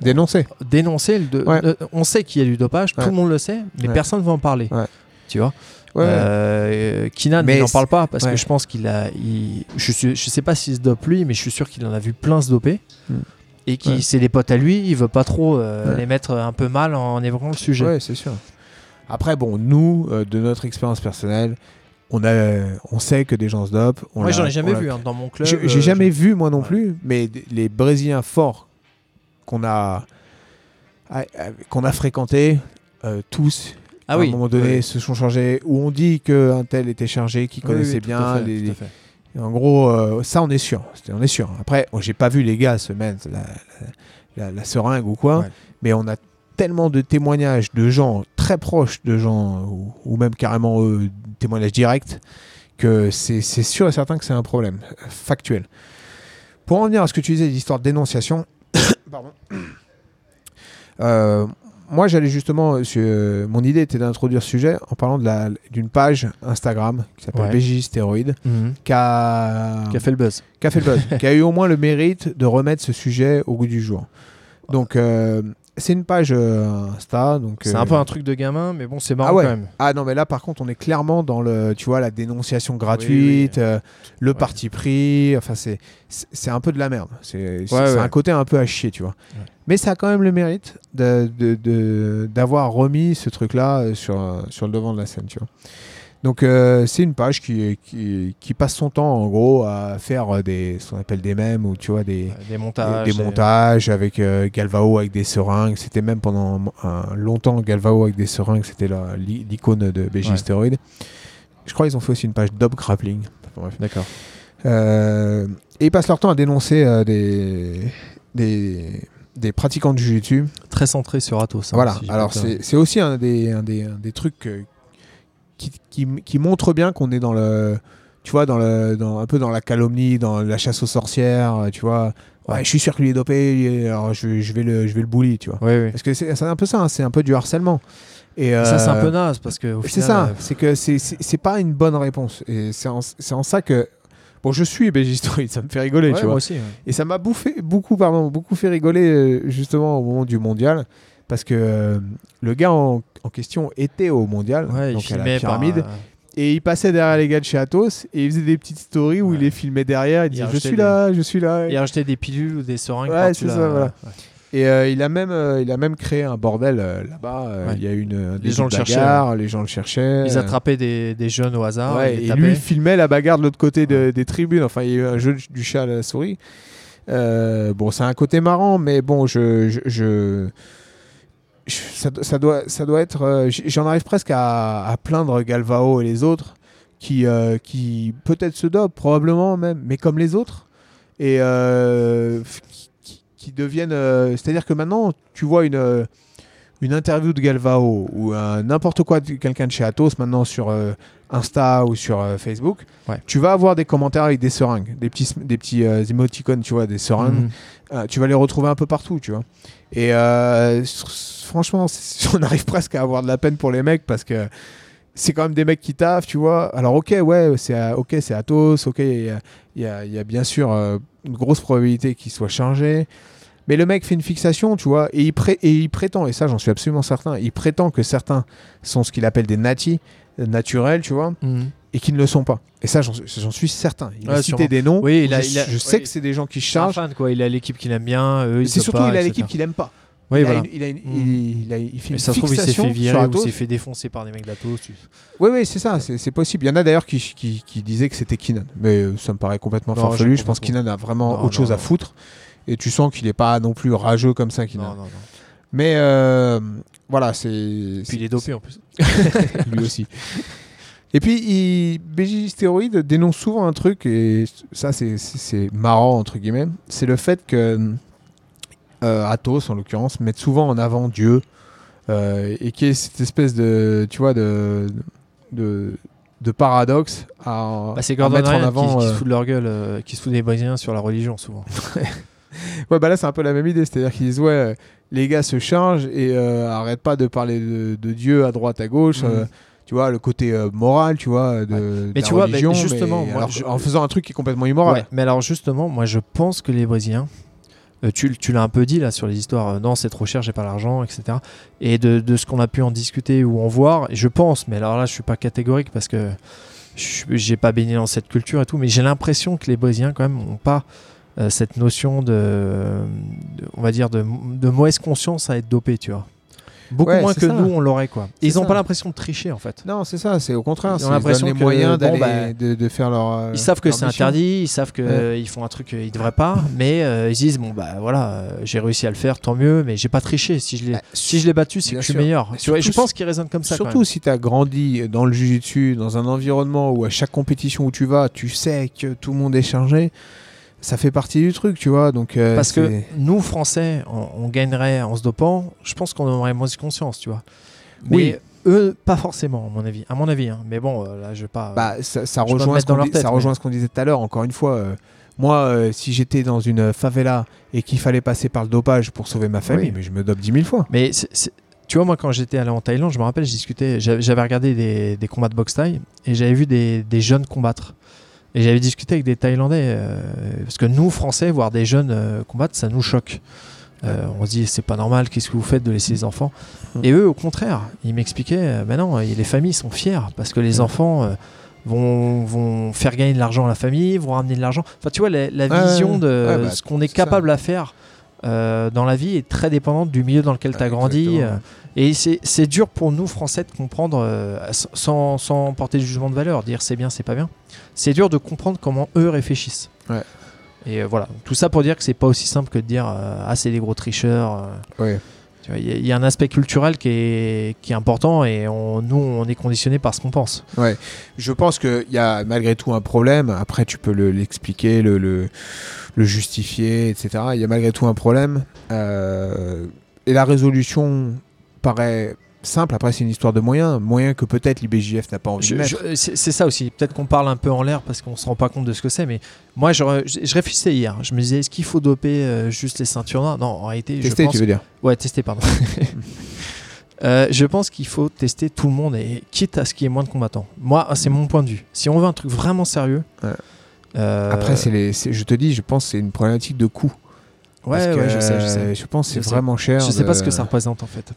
Dénoncer. dénoncer. Le, Ouais. le- on sait qu'il y a du dopage, Ouais. tout le monde le sait, mais Ouais. personne ne va en parler. Tu vois. Ouais. Euh, Mais il n'en parle pas parce ouais. que je pense qu'il a. il- je, je sais pas s'il se dope lui, mais je suis sûr qu'il en a vu plein se doper. Hmm. Et qui Ouais. c'est des potes à lui, il veut pas trop euh, Ouais. les mettre un peu mal en évoquant le sujet. Ouais, c'est sûr. Après, bon, nous, euh, de notre expérience personnelle, on, a, on sait que des gens se dopent. Moi, j'en ai jamais vu hein, dans mon club. J'ai euh, jamais vu, moi non plus, mais les Brésiliens forts qu'on a, qu'on a fréquentés, tous, Ah à oui. un moment donné, se sont changés, où on dit qu'un tel était chargé, qui oui, connaissait bien fait, les. En gros, euh, ça, on est sûr. On est sûr. Après, oh, j'ai pas vu les gars se mettre la, la- la- la seringue ou quoi, Ouais. mais on a tellement de témoignages de gens très proches de gens, ou, ou même carrément euh, témoignages directs, que c'est sûr et certain que c'est un problème factuel. Pour en venir à ce que tu disais, l'histoire de dénonciation, pardon. Euh, moi, j'allais justement. euh, sur- euh, mon idée était d'introduire ce sujet en parlant d'une page Instagram qui s'appelle Ouais. BJ Stéroïde, qui a, Qui a fait le buzz. qui a fait le buzz, qui a eu au moins le mérite de remettre ce sujet au goût du jour. Donc, euh, c'est une page euh, Insta. Donc, C'est euh, un peu un truc de gamin, mais bon, c'est marrant Ah ouais. quand même. Ah non, mais là, par contre, on est clairement dans le, tu vois, la dénonciation gratuite, euh, le Ouais. parti pris. Enfin, c'est, un peu de la merde. C'est, Ouais, un côté un peu à chier, tu vois. Mais ça a quand même le mérite de, d'avoir remis ce truc-là euh, sur, euh, sur le devant de la scène, tu vois. Donc, euh, c'est une page qui, qui, qui passe son temps, en gros, à faire des, ce qu'on appelle des mèmes ou, tu vois, des, Des montages. des, des montages avec euh, Galvao avec des seringues. C'était même pendant un- longtemps Galvao avec des seringues. C'était l'icône de BJ Ouais. Steroid. Je crois qu'ils ont fait aussi une page Dub Grappling. D'accord. Euh, et ils passent leur temps à dénoncer des, des, des pratiquants de Jiu-Jitsu. Très centré sur Athos. hein, voilà. si Alors c'est aussi un des, un des, un des trucs qui, qui, qui montre bien qu'on est dans le tu vois dans le dans, un peu dans la calomnie dans la chasse aux sorcières euh, tu vois ouais, je suis sûr qu'il est dopé alors je, je vais le je vais le bully tu vois Oui, oui. parce que c'est un peu ça hein, c'est un peu du harcèlement et Ça, c'est un euh, peu naze parce que. c'est ça, euh, c'est que c'est- pas une bonne réponse. Et c'est en, en ça que. Bon, je suis BG Story, ça me fait rigoler, ouais, tu moi vois. aussi. ouais. Et ça m'a bouffé, beaucoup, pardon, beaucoup fait rigoler euh, justement au moment du mondial. Parce que euh, le gars en, en question était au mondial, Ouais, il donc à la par, pyramide. euh, Et il passait derrière les gars de chez Athos et il faisait des petites stories où Ouais. il les filmait derrière. Il disait Je suis des- là, je suis là. Il a acheté des pilules ou des seringues. Ouais, c'est ça, voilà. Et euh, il, a même, euh, il a même créé un bordel euh, là-bas. Ouais. Il y a eu une, un Les gens le cherchaient, les gens le cherchaient. Ils attrapaient des, des jeunes au hasard. Ouais, et tapaient. lui, il filmait la bagarre de l'autre côté de- des tribunes. Enfin, il y a eu un jeu du chat à la souris. Bon, c'est un côté marrant, mais bon, je- je- ça, doit, ça doit être. euh, J'en arrive presque à, plaindre Galvao et les autres qui, euh, qui peut-être se dopent, probablement même, mais comme les autres, et euh, qui, deviennent. C'est-à-dire que maintenant, tu vois une. une interview de Galvao ou n'importe quoi de quelqu'un de chez Athos maintenant sur Insta ou sur euh, Facebook, Ouais. tu vas avoir des commentaires avec des seringues, des petits, des petits euh, émoticônes, tu vois, des seringues. Mhm. Euh, tu vas les retrouver un peu partout, tu vois. Et franchement, on arrive presque à avoir de la peine pour les mecs parce que c'est quand même des mecs qui taffent, tu vois. Alors, ok, ouais, c'est ok, c'est Athos, ok, il y a, il y a- il y a bien sûr une grosse probabilité qu'il soit chargé. Mais le mec fait une fixation, tu vois, et il, pré- et il prétend, et ça j'en suis absolument certain, il prétend que certains sont ce qu'il appelle des natis, naturels, tu vois, Mhm. et qui ne le sont pas. Et ça, j'en suis certain. Il a cité sûrement. des noms. Oui, il a- je, il a- je sais oui. que c'est des gens qui chargent. fan, quoi. Il a l'équipe qu'il aime bien. C'est surtout, pas, il a l'équipe qu'il aime pas. Oui, il, voilà. a une- il, a une- il, il a, il fait Mais une ça se trouve, il s'est fait virer ou s'est fait défoncer par des mecs d'Athos. tu- Oui, oui, c'est ça, c'est possible. Il y en a d'ailleurs qui, qui, qui disaient que c'était Kinan. Mais euh, ça me paraît complètement Non, farfelu. Je pense que Kinan a vraiment Non, autre chose à foutre. Et tu sens qu'il n'est pas non plus rageux comme ça, Kinan. Non, non, non. Mais euh, voilà, c'est. Puis il est dopé en plus. lui aussi. Et puis, il, BJ Stéroïde dénonce souvent un truc, et ça, c'est- marrant, entre guillemets. C'est le fait que euh, Athos, en l'occurrence, mette souvent en avant Dieu, euh, et qu'il y ait cette espèce de, tu vois, de, de, de paradoxe à, Bah, à mettre en avant. qui, qui euh, se fout de leur gueule, euh, qui se fout des Brésiliens sur la religion souvent. Ouais, bah là, c'est un peu la même idée. C'est-à-dire qu'ils disent, ouais, euh, les gars se chargent et euh, arrêtent pas de parler de, de Dieu à droite, à gauche. Euh, tu vois, le côté euh, moral, tu vois, de, Mais la tu vois, mais religion, justement, mais moi, alors, je- en faisant un truc qui est complètement immoral. Ouais, mais alors justement, moi je pense que les Brésiliens, euh, tu, tu l'as un peu dit là sur les histoires, euh, non c'est trop cher, j'ai pas l'argent, etc. Et de, de ce qu'on a pu en discuter ou en voir, je pense, mais alors là je suis pas catégorique parce que j'ai pas baigné dans cette culture et tout, mais j'ai l'impression que les Brésiliens quand même ont pas euh, cette notion de, de- on va dire, de, de mauvaise conscience à être dopé, tu vois. Beaucoup Ouais, moins que ça. nous on l'aurait quoi. Et ils ont ça. pas l'impression de tricher en fait. Non, c'est ça, c'est au contraire. Ils ont Ils, l'impression les que, moyens bon, d'aller- bah, de, de faire leur. euh, Ils savent que c'est interdit, ils savent qu'ils Ouais. font un truc qu'ils devraient pas, mais euh, ils se disent bon bah voilà, euh, j'ai réussi à le faire, tant mieux, mais j'ai pas triché. Si je l'ai, Bah, si je l'ai battu, c'est que je suis meilleur. Tu vois, je pense qu'ils raisonnent comme ça. Surtout si tu as grandi dans le jiu-jitsu, dans un environnement où à chaque compétition où tu vas, tu sais que tout le monde est chargé, ça fait partie du truc, tu vois. Donc, euh. Parce que nous Français, on, on gagnerait en se dopant. Je pense qu'on aurait moins conscience, tu vois. Mais Oui. eux, pas forcément, à mon avis. À mon avis, hein. mais bon, euh, là, je vais pas. Bah, ça, rejoint, ce qu'on tête, ça mais- rejoint ce qu'on disait tout à l'heure. Encore une fois, euh, moi, euh, si j'étais dans une favela et qu'il fallait passer par le dopage pour sauver ma famille, Oui. mais je me dope 10 000 fois. Mais c'est- c'est- tu vois, moi, quand j'étais allé en Thaïlande, je me rappelle, je discutais, j'avais j'avais regardé des, des combats de boxe thaï et j'avais vu des, des jeunes combattre. Et j'avais discuté avec des Thaïlandais, euh, parce que nous, Français, voir des jeunes euh, combattre, ça nous choque. Euh, on se dit, c'est pas normal, qu'est-ce que vous faites de laisser les enfants Mm. Et eux, au contraire, ils m'expliquaient, ben non, les familles sont fières, parce que les Mm. enfants vont, vont faire gagner de l'argent à la famille, vont ramener de l'argent. Enfin, tu vois, la, vision de bah, ce qu'on est capable à faire euh, dans la vie est très dépendante du milieu dans lequel tu as grandi. Euh, et c'est c'est dur pour nous, Français, de comprendre, euh, sans, sans porter de jugement de valeur, dire c'est bien, c'est pas bien. C'est dur de comprendre comment eux réfléchissent. Ouais. Et voilà, tout ça pour dire que c'est pas aussi simple que de dire ah c'est des gros tricheurs. Ouais. Il y, a- un aspect culturel qui est, qui est important et nous on est conditionné par ce qu'on pense. Je pense qu'il y a malgré tout un problème. Après, tu peux le- l'expliquer, le, le, le justifier, etc. Il y a malgré tout un problème. Euh, et la résolution paraît simple. Après, c'est une histoire de moyens. Moyens que peut-être l'IBJF n'a pas envie Je- de mettre. je- C'est ça aussi. Peut-être qu'on parle un peu en l'air parce qu'on se rend pas compte de ce que c'est. Mais moi, je, je, je réfléchissais hier. Je me disais, est-ce qu'il faut doper euh, juste les ceintures noires? Non, en réalité, je Tester, pense. tu veux dire? Ouais, tester, pardon. Euh, je pense qu'il faut tester tout le monde et quitte à ce qu'il y ait moins de combattants. Moi, c'est mon point de vue. Si on veut un truc vraiment sérieux. Ouais. euh, Après, c'est les, je te dis, je pense que c'est une problématique de coût. Ouais, je sais, je sais. Je pense que Je c'est vraiment cher. Je sais pas ce que ça représente en fait.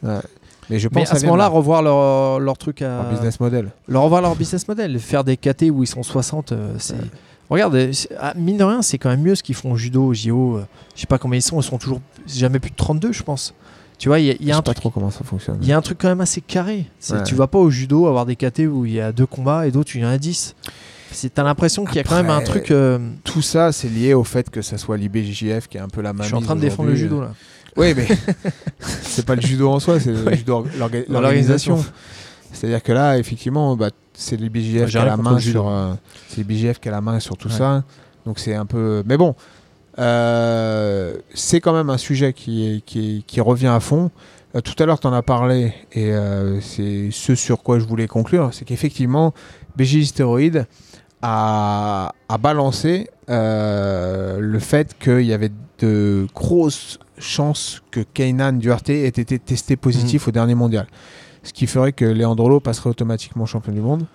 Mais je pense Mais à ce moment-là, de revoir leur, leur truc à. leur business model. leur revoir leur business model, faire des KT où ils sont 60, euh, c'est. Ouais. Regarde, euh, ah, mine de rien, c'est quand même mieux ce qu'ils font au judo, au JO. euh, je sais pas combien ils sont, ils sont toujours jamais plus de 32, je pense. Tu vois, il y a, y un pas truc. trop comment ça fonctionne. Il y a un truc quand même assez carré. Ouais. Tu vas pas au judo avoir des KT où il y a deux combats et d'autres il y en a 10. C'est- T'as l'impression qu'il y a quand même un truc. euh, Tout ça, c'est lié au fait que ça soit l'IBJJF qui est un peu la main. je suis en train de défendre le judo là. Oui, mais c'est pas le judo en soi, c'est le judo, l'organisation. C'est-à-dire que là, effectivement, bah, c'est l'IBJF J'ai qui a la main sur, euh, c'est l'IBJF qui a la main sur tout Ouais. ça. Donc c'est un peu, mais bon, euh, c'est quand même un sujet qui, est- qui, est- qui revient à fond. Euh, tout à l'heure, tu en as parlé, et euh, c'est ce sur quoi je voulais conclure, c'est qu'effectivement, BJ Stéroïde a, a balancé le fait qu'il y avait de grosses chances que Keynan Duarte ait été testé positif au dernier mondial. Ce qui ferait que Leandrolo passerait automatiquement champion du monde.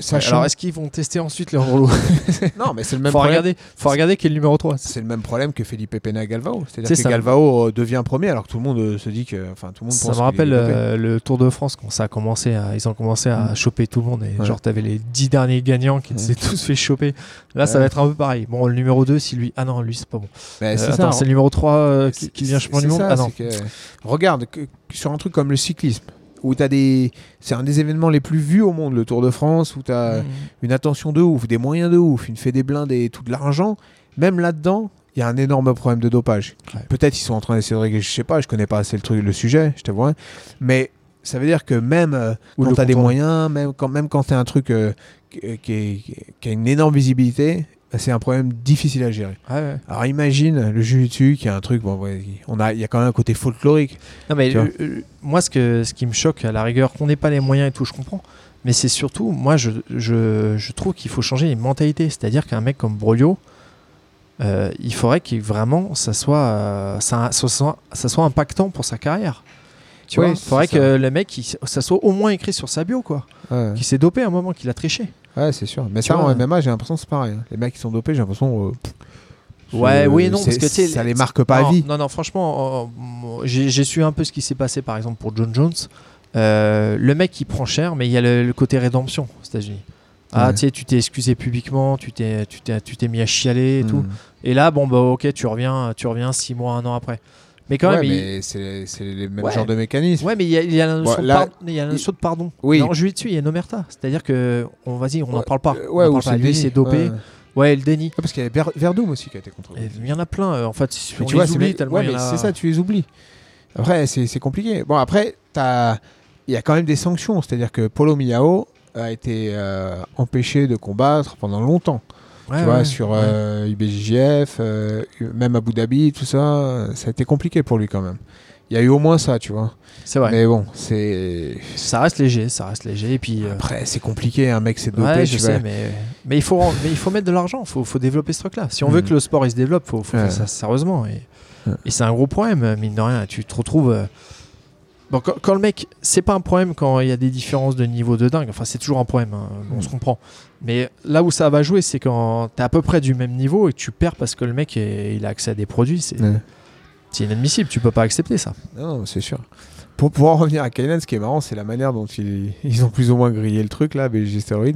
Sachant... Alors est-ce qu'ils vont tester ensuite les rouleaux non, mais c'est le même Faut problème. regarder, faut regarder qui est le numéro 3. C'est le même problème que Felipe Pena Galvao. C'est-à-dire C'est que ça. Galvao euh, devient premier alors que tout le monde euh, se dit que. Enfin, tout le monde Ça pense me rappelle euh, le Tour de France quand ça a commencé à, ils ont commencé à Mm. choper tout le monde et Ouais. genre t'avais les 10 derniers gagnants qui Ouais. s'étaient tous fait choper. Là ça va être un peu pareil. Bon le numéro 2 si lui ah non lui c'est pas bon. Mais Euh, c'est le numéro 3 euh, qui, devient champion du monde. ça, Ah non. que- regarde, que sur un truc comme le cyclisme, où t'as des. C'est un des événements les plus vus au monde, le Tour de France, où tu as Mm. une attention de ouf, des moyens de ouf, une blindés et tout de l'argent. Même là-dedans, il y a un énorme problème de dopage. Ouais. Peut-être ils sont en train d'essayer de régler, je sais pas, je connais pas assez le, truc, le sujet, je t'avoue. hein. Mais ça veut dire que même euh, quand tu as des moyens, même quand, même quand tu as un truc euh, qui, qui est- qui a une énorme visibilité, c'est un problème difficile à gérer. Ouais. Alors imagine le jiu-jitsu qui est un truc, bon, ouais, on a, il y a quand même un côté folklorique. Non mais moi ce que ce qui me choque à la rigueur qu'on n'ait pas les moyens et tout je comprends. Mais c'est surtout moi je, je, je trouve qu'il faut changer les mentalités. C'est-à-dire qu'un mec comme Broglio, euh, il faudrait qu'il vraiment ça soit, euh, ça, ça soit ça soit impactant pour sa carrière. Tu Oui, vois, il faudrait que ça. le mec il- ça soit au moins écrit sur sa bio quoi. Ouais, Qu'il s'est dopé à un moment, qu'il a triché. Ouais, c'est sûr. Mais Tu ça, vois. en MMA, j'ai l'impression que c'est pareil. hein. Les mecs qui sont dopés, j'ai l'impression. euh, Ouais, oui et non parce que ça les- marque pas non, à vie. Non non franchement euh, j'ai su un peu ce qui s'est passé par exemple pour John Jones. Euh, le mec il prend cher mais il y a le, le côté rédemption aux États-Unis. Ah, Ouais. tu sais, tu t'es excusé publiquement, tu t'es, mis à chialer et tout. Mm. Et là, bon, bah, ok, tu reviens, tu reviens six mois, un an après. Mais quand Ouais, même, il- mais c'est c'est les mêmes Ouais. genres de mécanismes. ouais, mais il y a, il y a la notion, Bon, de, pardon, il y a la notion de pardon. Oui. Non, je lui dessus, il y a une omerta. C'est-à-dire que, on, vas-y, on n'en parle pas. Euh, On ouais, en ou parle c'est pas. le Lui, déni. c'est dopé. Ouais. Le déni. Ouais, parce qu'il y a Ver- Verdum aussi qui a été contrôlé. Il y en a plein. euh, En fait, on tu les vois, c'est oublie tellement ouais, mais a- c'est ça, tu les oublies. Après, c'est c'est compliqué. Bon, après, il y a quand même des sanctions. C'est-à-dire que Polo Miao a été euh, empêché de combattre pendant longtemps. Ouais, tu vois, ouais, sur euh, IBJJF, euh, même Abu Dhabi, tout ça, euh, ça a été compliqué pour lui quand même. Il y a eu au moins ça, tu vois. C'est vrai. Mais bon, c'est. Ça reste léger, ça reste léger. Et puis. euh, Après, c'est compliqué, un mec s'est dopé. Ouais, je tu sais, mais, mais, il faut, mais il faut mettre de l'argent, il faut, faut développer ce truc-là. Si on veut Mm. que le sport il se développe, il faut, faut faire ça sérieusement. Et, et c'est un gros problème, mine de rien. Tu te retrouves. Bon, quand, quand le mec, c'est pas un problème quand il y a des différences de niveau de dingue. Enfin, c'est toujours un problème, hein, on se comprend. Mais là où ça va jouer, c'est quand t'es à peu près du même niveau et que tu perds parce que le mec est- il a accès à des produits. C'est Ouais. c'est inadmissible, tu peux pas accepter ça. Non, non, c'est sûr. Pour pouvoir revenir à Kainan, ce qui est marrant, c'est la manière dont ils, ils ont plus ou moins grillé le truc, là, BG Steroid.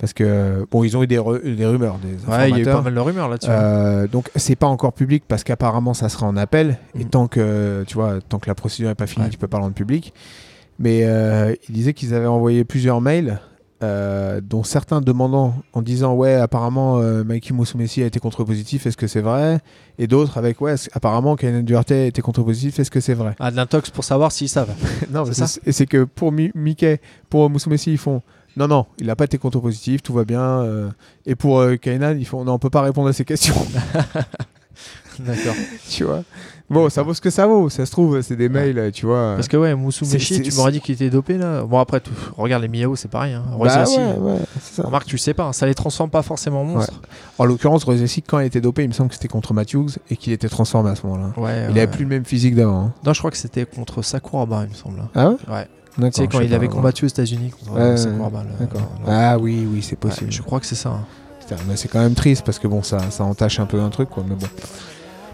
Parce que, bon, ils ont eu des, ru- des rumeurs, des Ouais, il y a eu pas mal de rumeurs là-dessus. Euh, donc c'est pas encore public parce qu'apparemment ça sera en appel et Mm. tant que tu vois tant que la procédure n'est pas finie Ouais. tu peux pas le rendre public mais euh, il disait qu'ils avaient envoyé plusieurs mails euh, dont certains demandant en disant ouais apparemment euh, Mikey Musumeci a été contre-positif est-ce que c'est vrai? Et d'autres avec ouais apparemment Kainan Duarte a été contre-positif est-ce que c'est vrai? Ah, de l'intox pour savoir s'ils savent. non C'est ça et c'est que pour Mi- Mickey pour Musumeci ils font non non il n'a pas été contre-positif tout va bien euh, et pour euh, Kainan ils font non on peut pas répondre à ces questions D'accord. tu vois. Bon, ça vaut ce que ça vaut. Ça se trouve, c'est des mails, euh, tu vois. Parce que ouais, Moussou c'est- tu m'aurais dit qu'il était dopé là. Bon, après, tout, regarde les Miao, c'est pareil. Hein. Bah ouais, ouais, ça. Remarque, tu sais pas, hein, ça les transforme pas forcément en monstres. En l'occurrence, Rosesi, quand il était dopé, il me semble que c'était contre Matthews et qu'il était transformé à ce moment-là. Ouais. Il ouais. avait plus le même physique d'avant. hein. Non, je crois que c'était contre Sakuraba, il me semble. Ah ouais? Ouais. D'accord. Tu sais, quand il avait combattu aux États-Unis contre Ouais, Sakuraba. le- D'accord. le- Ah oui, oui, c'est Ouais, possible. je crois que c'est ça. hein. Mais c'est quand même triste parce que bon, ça, ça entache un peu un truc, quoi. Mais bon.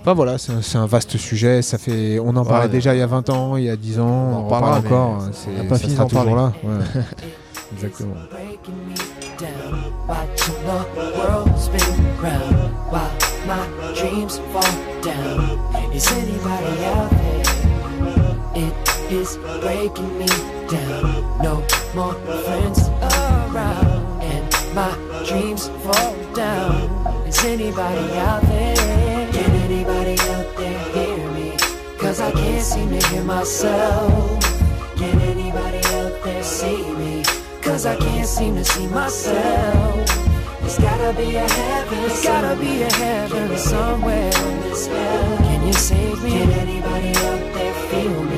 Enfin voilà, c'est un, c'est un vaste sujet. Ça fait, on en Ouais, parlait ouais. déjà il y a 20 ans, il y a 10 ans, On en on, en parle encore. on C'est, n'a pas ça fini sera d'en toujours parler. là. Ouais. Exactement. Is anybody out there? It is breaking me down. No more friends around, and my dreams fall down. Is anybody out there? Can anybody out there hear me? Cause I can't seem to hear myself. Can anybody out there see me? Cause I can't seem to see myself. There's gotta be a heaven. There's gotta be a heaven somewhere. Can you save me? Can anybody out there feel me?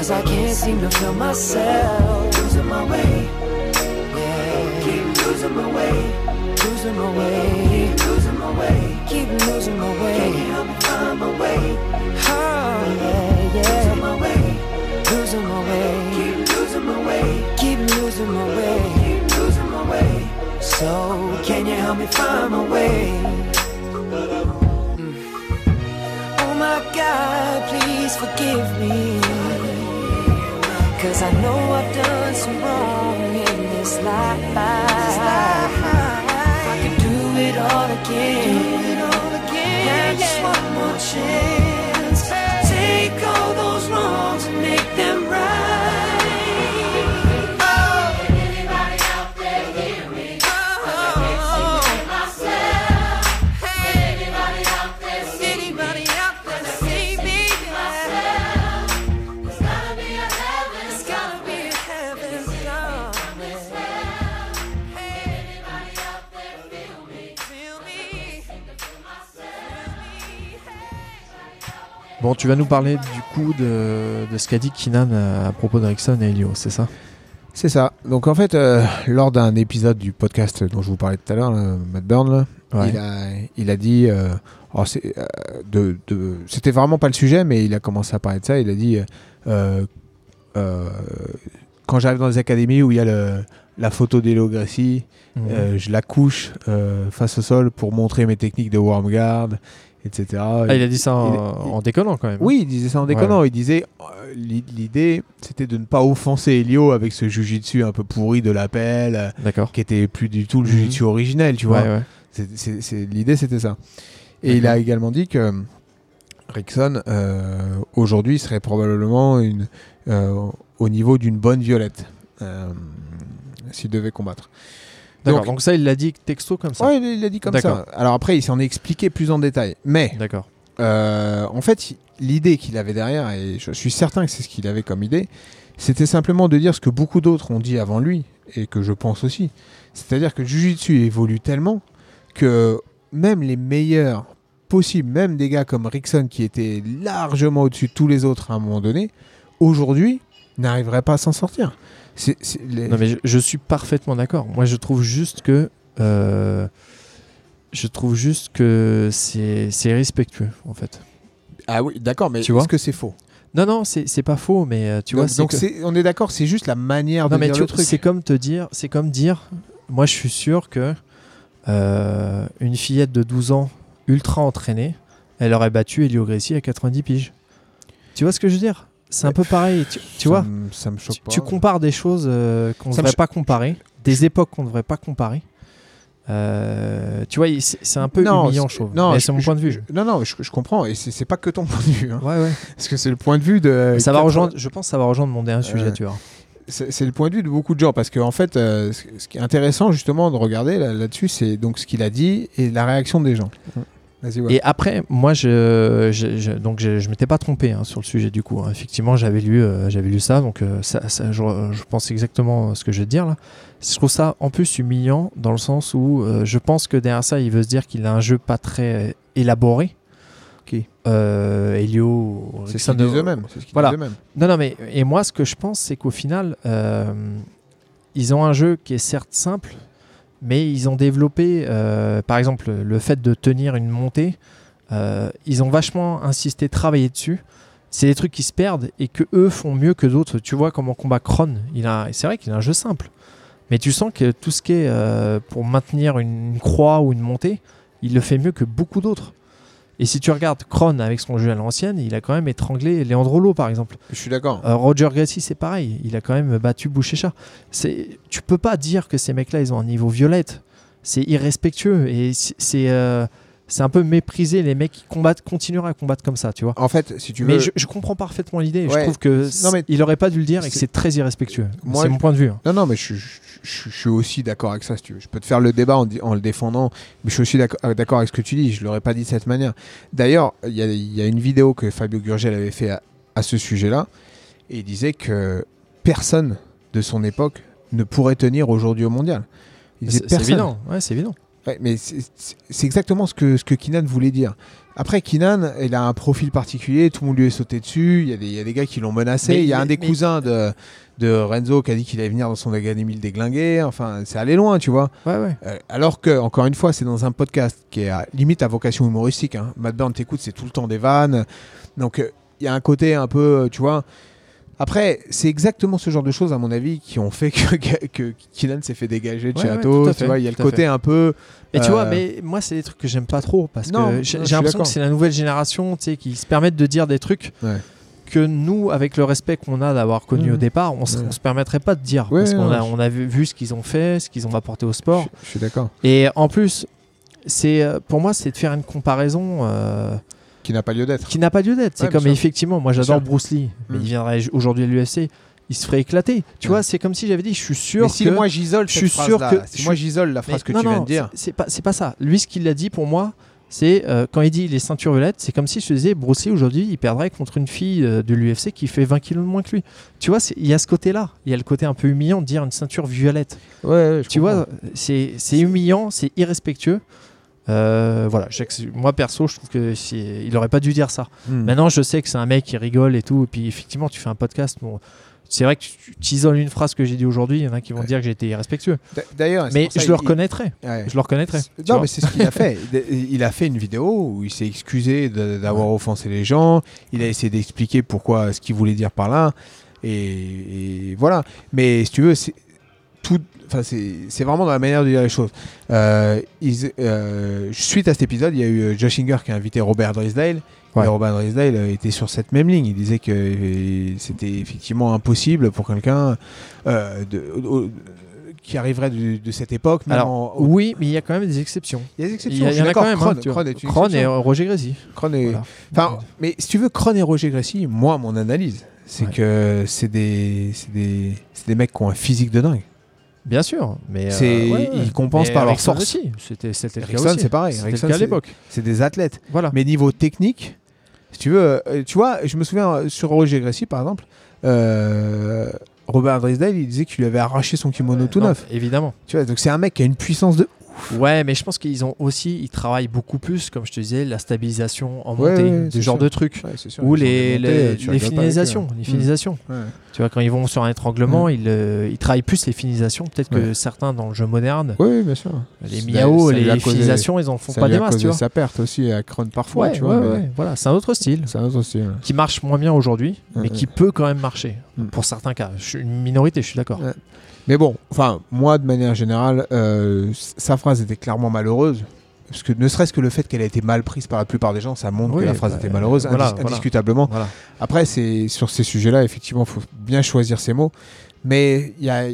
Cause I can't seem to feel myself. Losing my way. Yeah. Keep losing my way. Losing my way. Keep losing my way. Keep losing my way. Can you help me find my way? Oh, yeah, yeah. Losing my way. Losing my way. Keep losing my way. Keep losing my way. Keep losing my way. So, can you help me find my way? Mm. Oh my God, please forgive me. Cause I know I've done some wrong in this life. If I could do it all again, have just one more chance. Take all those wrongs and make them Bon, tu vas nous parler du coup de, de ce qu'a dit Kinan euh, à propos d'Erickson et Elio, c'est ça? C'est ça. Donc en fait, euh, lors d'un épisode du podcast dont je vous parlais tout à l'heure, là, Matt Burn, là, Ouais. il, a, il a dit, euh, alors c'est, euh, de, de- c'était vraiment pas le sujet, mais il a commencé à parler de ça. Il a dit, quand j'arrive dans les académies où il y a le- la photo d'Elo Gracie, Mhm. je la couche face au sol pour montrer mes techniques de worm guard, etc. Ah, il a dit ça en, il- en déconnant quand même. Oui, il disait ça en déconnant. Il disait euh, l'i- l'idée, c'était de ne pas offenser Elio avec ce jujitsu un peu pourri de l'appel, euh, qui était plus du tout le Mhm. jujitsu originel, tu vois. Ouais, ouais. L'idée, c'était ça. Et il a également dit que Rickson, euh, aujourd'hui, serait probablement une, euh, au niveau d'une bonne violette, s'il devait combattre. D'accord. Donc- Donc, ça, il l'a dit texto comme ça. Ouais, il l'a dit comme ça. Alors après, il s'en est expliqué plus en détail. Mais D'accord. euh, en fait, l'idée qu'il avait derrière, et je suis certain que c'est ce qu'il avait comme idée, c'était simplement de dire ce que beaucoup d'autres ont dit avant lui, et que je pense aussi. C'est-à-dire que Jiu-Jitsu évolue tellement que même les meilleurs possibles, même des gars comme Rickson qui étaient largement au-dessus de tous les autres à un moment donné, aujourd'hui, n'arriveraient pas à s'en sortir. Les- Non, mais je, je suis parfaitement d'accord. Moi, je trouve juste que. euh, je trouve juste que c'est irrespectueux, en fait. Ah oui, d'accord, mais Tu vois est-ce que c'est faux? Non, non, c'est c'est pas faux, mais euh, tu vois, donc, que- on est d'accord, c'est juste la manière de Non, mais dire tu- le truc. c'est comme te dire, c'est comme dire, moi je suis sûr que euh, une fillette de 12 ans ultra entraînée, elle aurait battu Elio Gracie à 90 piges. Tu vois ce que je veux dire? C'est un peu pareil, tu, vois me- ça me choque tu, pas. tu compares des choses euh, qu'on ne devrait pas comparer, des époques qu'on ne devrait pas comparer. Euh, tu vois, c'est un peu Non, humiliant, je trouve. non, c'est mon je- point de vue. je- non, non, je, je comprends, et c'est pas que ton point de vue. hein. Ouais, ouais. Parce que c'est le point de vue de. ça va rejoindre, je pense que ça va rejoindre mon dernier sujet, Euh, tu vois. C'est le point de vue de beaucoup de gens parce qu'en en fait, euh, ce qui est intéressant justement de regarder là- là-dessus, c'est donc ce qu'il a dit et la réaction des gens. Ouais. Et après, moi, je, je, je- donc je, je m'étais pas trompé hein, sur le sujet du coup. hein. Effectivement, j'avais lu, euh, j'avais lu ça, donc euh, ça, ça- je, je pense exactement ce que je vais te dire là. Je trouve ça en plus humiliant dans le sens où euh, je pense que derrière ça, il veut se dire qu'il a un jeu pas très élaboré. Euh, Elio, c'est ce qu'ils eux-mêmes. Voilà. Non, non, mais et moi, ce que je pense, c'est qu'au final, euh, ils ont un jeu qui est certes simple, mais ils ont développé, euh, par exemple, le fait de tenir une montée. euh, ils ont vachement insisté, travaillé dessus. C'est des trucs qui se perdent et que eux font mieux que d'autres. Tu vois, comme en combat Kron, il a, c'est vrai qu'il a un jeu simple, mais tu sens que tout ce qui est euh, pour maintenir une croix ou une montée, il le fait mieux que beaucoup d'autres. Et si tu regardes Kron avec son jeu à l'ancienne, il a quand même étranglé Leandrolo, par exemple. Je suis d'accord. Euh, Roger Gracie, c'est pareil. Il a quand même battu Bouchécha. C'est, tu peux pas dire que ces mecs-là, ils ont un niveau violette. C'est irrespectueux et c'est, c'est, euh, c'est un peu mépriser les mecs qui combattent, continueront à combattre comme ça, tu vois. En fait, si tu veux, Mais je, je comprends parfaitement l'idée. Je trouve que Non, mais- il aurait pas dû le dire et que c'est- très irrespectueux. C'est mon point de vue. hein. Non, non, mais je, je- je- je suis aussi d'accord avec ça, si tu veux. Je peux te faire le débat en, le défendant, mais je suis aussi d'accord euh, d'accord avec ce que tu dis. Je l'aurais pas dit de cette manière. D'ailleurs, il y, a- il y a une vidéo que Fabio Gurgel avait fait à, à ce sujet-là, et il disait que personne de son époque ne pourrait tenir aujourd'hui au mondial. C'est, évident. Ouais, c'est évident. Ouais, mais c'est- exactement ce que, ce que Kinan voulait dire. Après, Kinan, il a un profil particulier, tout le monde lui est sauté dessus, il y, a des- il y a des gars qui l'ont menacé, Mais il y a un des mais- cousins de, de Renzo qui a dit qu'il allait venir dans son académie le déglinguer, enfin, c'est allé loin, tu vois. Ouais, ouais. Euh, alors que, encore une fois, c'est dans un podcast qui est à, limite à vocation humoristique. Hein. Matt Burn t'écoute, c'est tout le temps des vannes. Donc, euh, il y a un côté un peu, euh, tu vois. Après, c'est exactement ce genre de choses, à mon avis, qui ont fait que, que, Kinan s'est fait dégager de Ouais, chez Atos, tu vois. Il y a le côté un peu. Mais tu Euh, vois, mais moi, c'est des trucs que j'aime pas trop parce Non, que j'ai l'impression que c'est la nouvelle génération tu sais, qui se permettent de dire des trucs Ouais. que nous, avec le respect qu'on a d'avoir connu au départ, on, se- on se permettrait pas de dire parce qu'on a, je- on a vu, vu ce qu'ils ont fait, ce qu'ils ont apporté au sport. Je, suis d'accord. Et en plus, c'est euh, pour moi, c'est de faire une comparaison euh, Qui n'a pas lieu d'être. qui n'a pas lieu d'être. C'est Ouais, comme effectivement, moi j'adore. Bruce Lee, mais il viendrait aujourd'hui à l'UFC, il se ferait éclater. Tu Ouais. vois, c'est comme si j'avais dit, je suis sûr Mais si que moi j'isole je suis sûr que- si moi j'isole la phrase Mais que non, tu viens non, de dire, c'est- pas, c'est pas ça. Lui, ce qu'il a dit pour moi, c'est euh, quand il dit les ceintures violettes, c'est comme si je te disais Bruce Lee aujourd'hui, il perdrait contre une fille euh, de l'UFC qui fait 20 kilos de moins que lui. Tu vois, il y a ce côté-là. Il y a le côté un peu humiliant de dire une ceinture violette. ouais, ouais, je tu comprends. vois, c'est humiliant, c'est irrespectueux. Euh, voilà, moi perso, je trouve que il aurait pas dû dire ça. Hmm. Maintenant, je sais que c'est un mec qui rigole et tout. Et puis, effectivement, tu fais un podcast. Bon, c'est vrai que tu t'isoles une phrase que j'ai dit aujourd'hui. Il y en a qui vont Ouais. dire que j'ai été irrespectueux. D'ailleurs, Mais ça, je le il- reconnaîtrais. Ouais. Je le reconnaîtrais. Non, mais c'est ce qu'il a fait. Il- a fait une vidéo où il s'est excusé d'avoir offensé les gens. Il a essayé d'expliquer pourquoi ce qu'il voulait dire par là. Et, et voilà. Mais si tu veux, tout. Enfin, c'est vraiment dans la manière de dire les choses. Euh, ils- euh, suite à cet épisode, il y a eu euh, Josh Singer qui a invité Robert Drisdale. Ouais. Et Robert Drisdale était sur cette même ligne. Il disait que c'était effectivement impossible pour quelqu'un euh, de- qui arriverait de, de cette époque. même Alors, en- oui, mais il y a quand même des exceptions. il y a des exceptions. il y en a quand même. hein, est une Kron et Roger est- Voilà. Enfin, mais si tu veux, Kron et Roger Gracie, moi, mon analyse, c'est Ouais. que c'est des, des, c'est des mecs qui ont un physique de dingue. Bien sûr, mais euh, ils compensent Mais par leur force. C'était c'était c'est pareil. C'était à l'époque. C'est des athlètes. Voilà. Mais niveau technique, si tu veux, euh, tu vois, je me souviens euh, sur Roger Gracie, par exemple, euh, Robert Drisdale, il disait qu'il lui avait arraché son kimono tout Non, neuf. Évidemment. Tu vois, donc c'est un mec qui a une puissance de. Ouais, mais je pense qu'ils ont aussi, ils travaillent beaucoup plus, comme je te disais, la stabilisation en Ouais, montée, ouais, genres sûr. de sûr, Ou les, les, finalisations. Les finalisations. Ouais. Tu vois, quand ils vont sur un étranglement, Mm. ils, euh, ils travaillent plus les finalisations. Peut-être que certains dans le jeu moderne, Oui, bien sûr. les Ça- miao, ça les finalisations, ils en font ça pas des masses, causé tu vois. sa perte aussi à Kron parfois, tu vois. voilà, c'est un autre style C'est un autre ouais. qui marche moins bien aujourd'hui, mais qui peut quand même marcher Mm. pour certains cas. Je suis une minorité, je suis d'accord. Mais bon, enfin, moi, de manière générale, euh, sa phrase était clairement malheureuse. Parce que ne serait-ce que le fait qu'elle a été mal prise par la plupart des gens, ça montre Oui, que la phrase bah, était malheureuse, voilà, indis- voilà. indiscutablement. Voilà. Après, c'est sur ces sujets-là, effectivement, il faut bien choisir ses mots. Mais y a,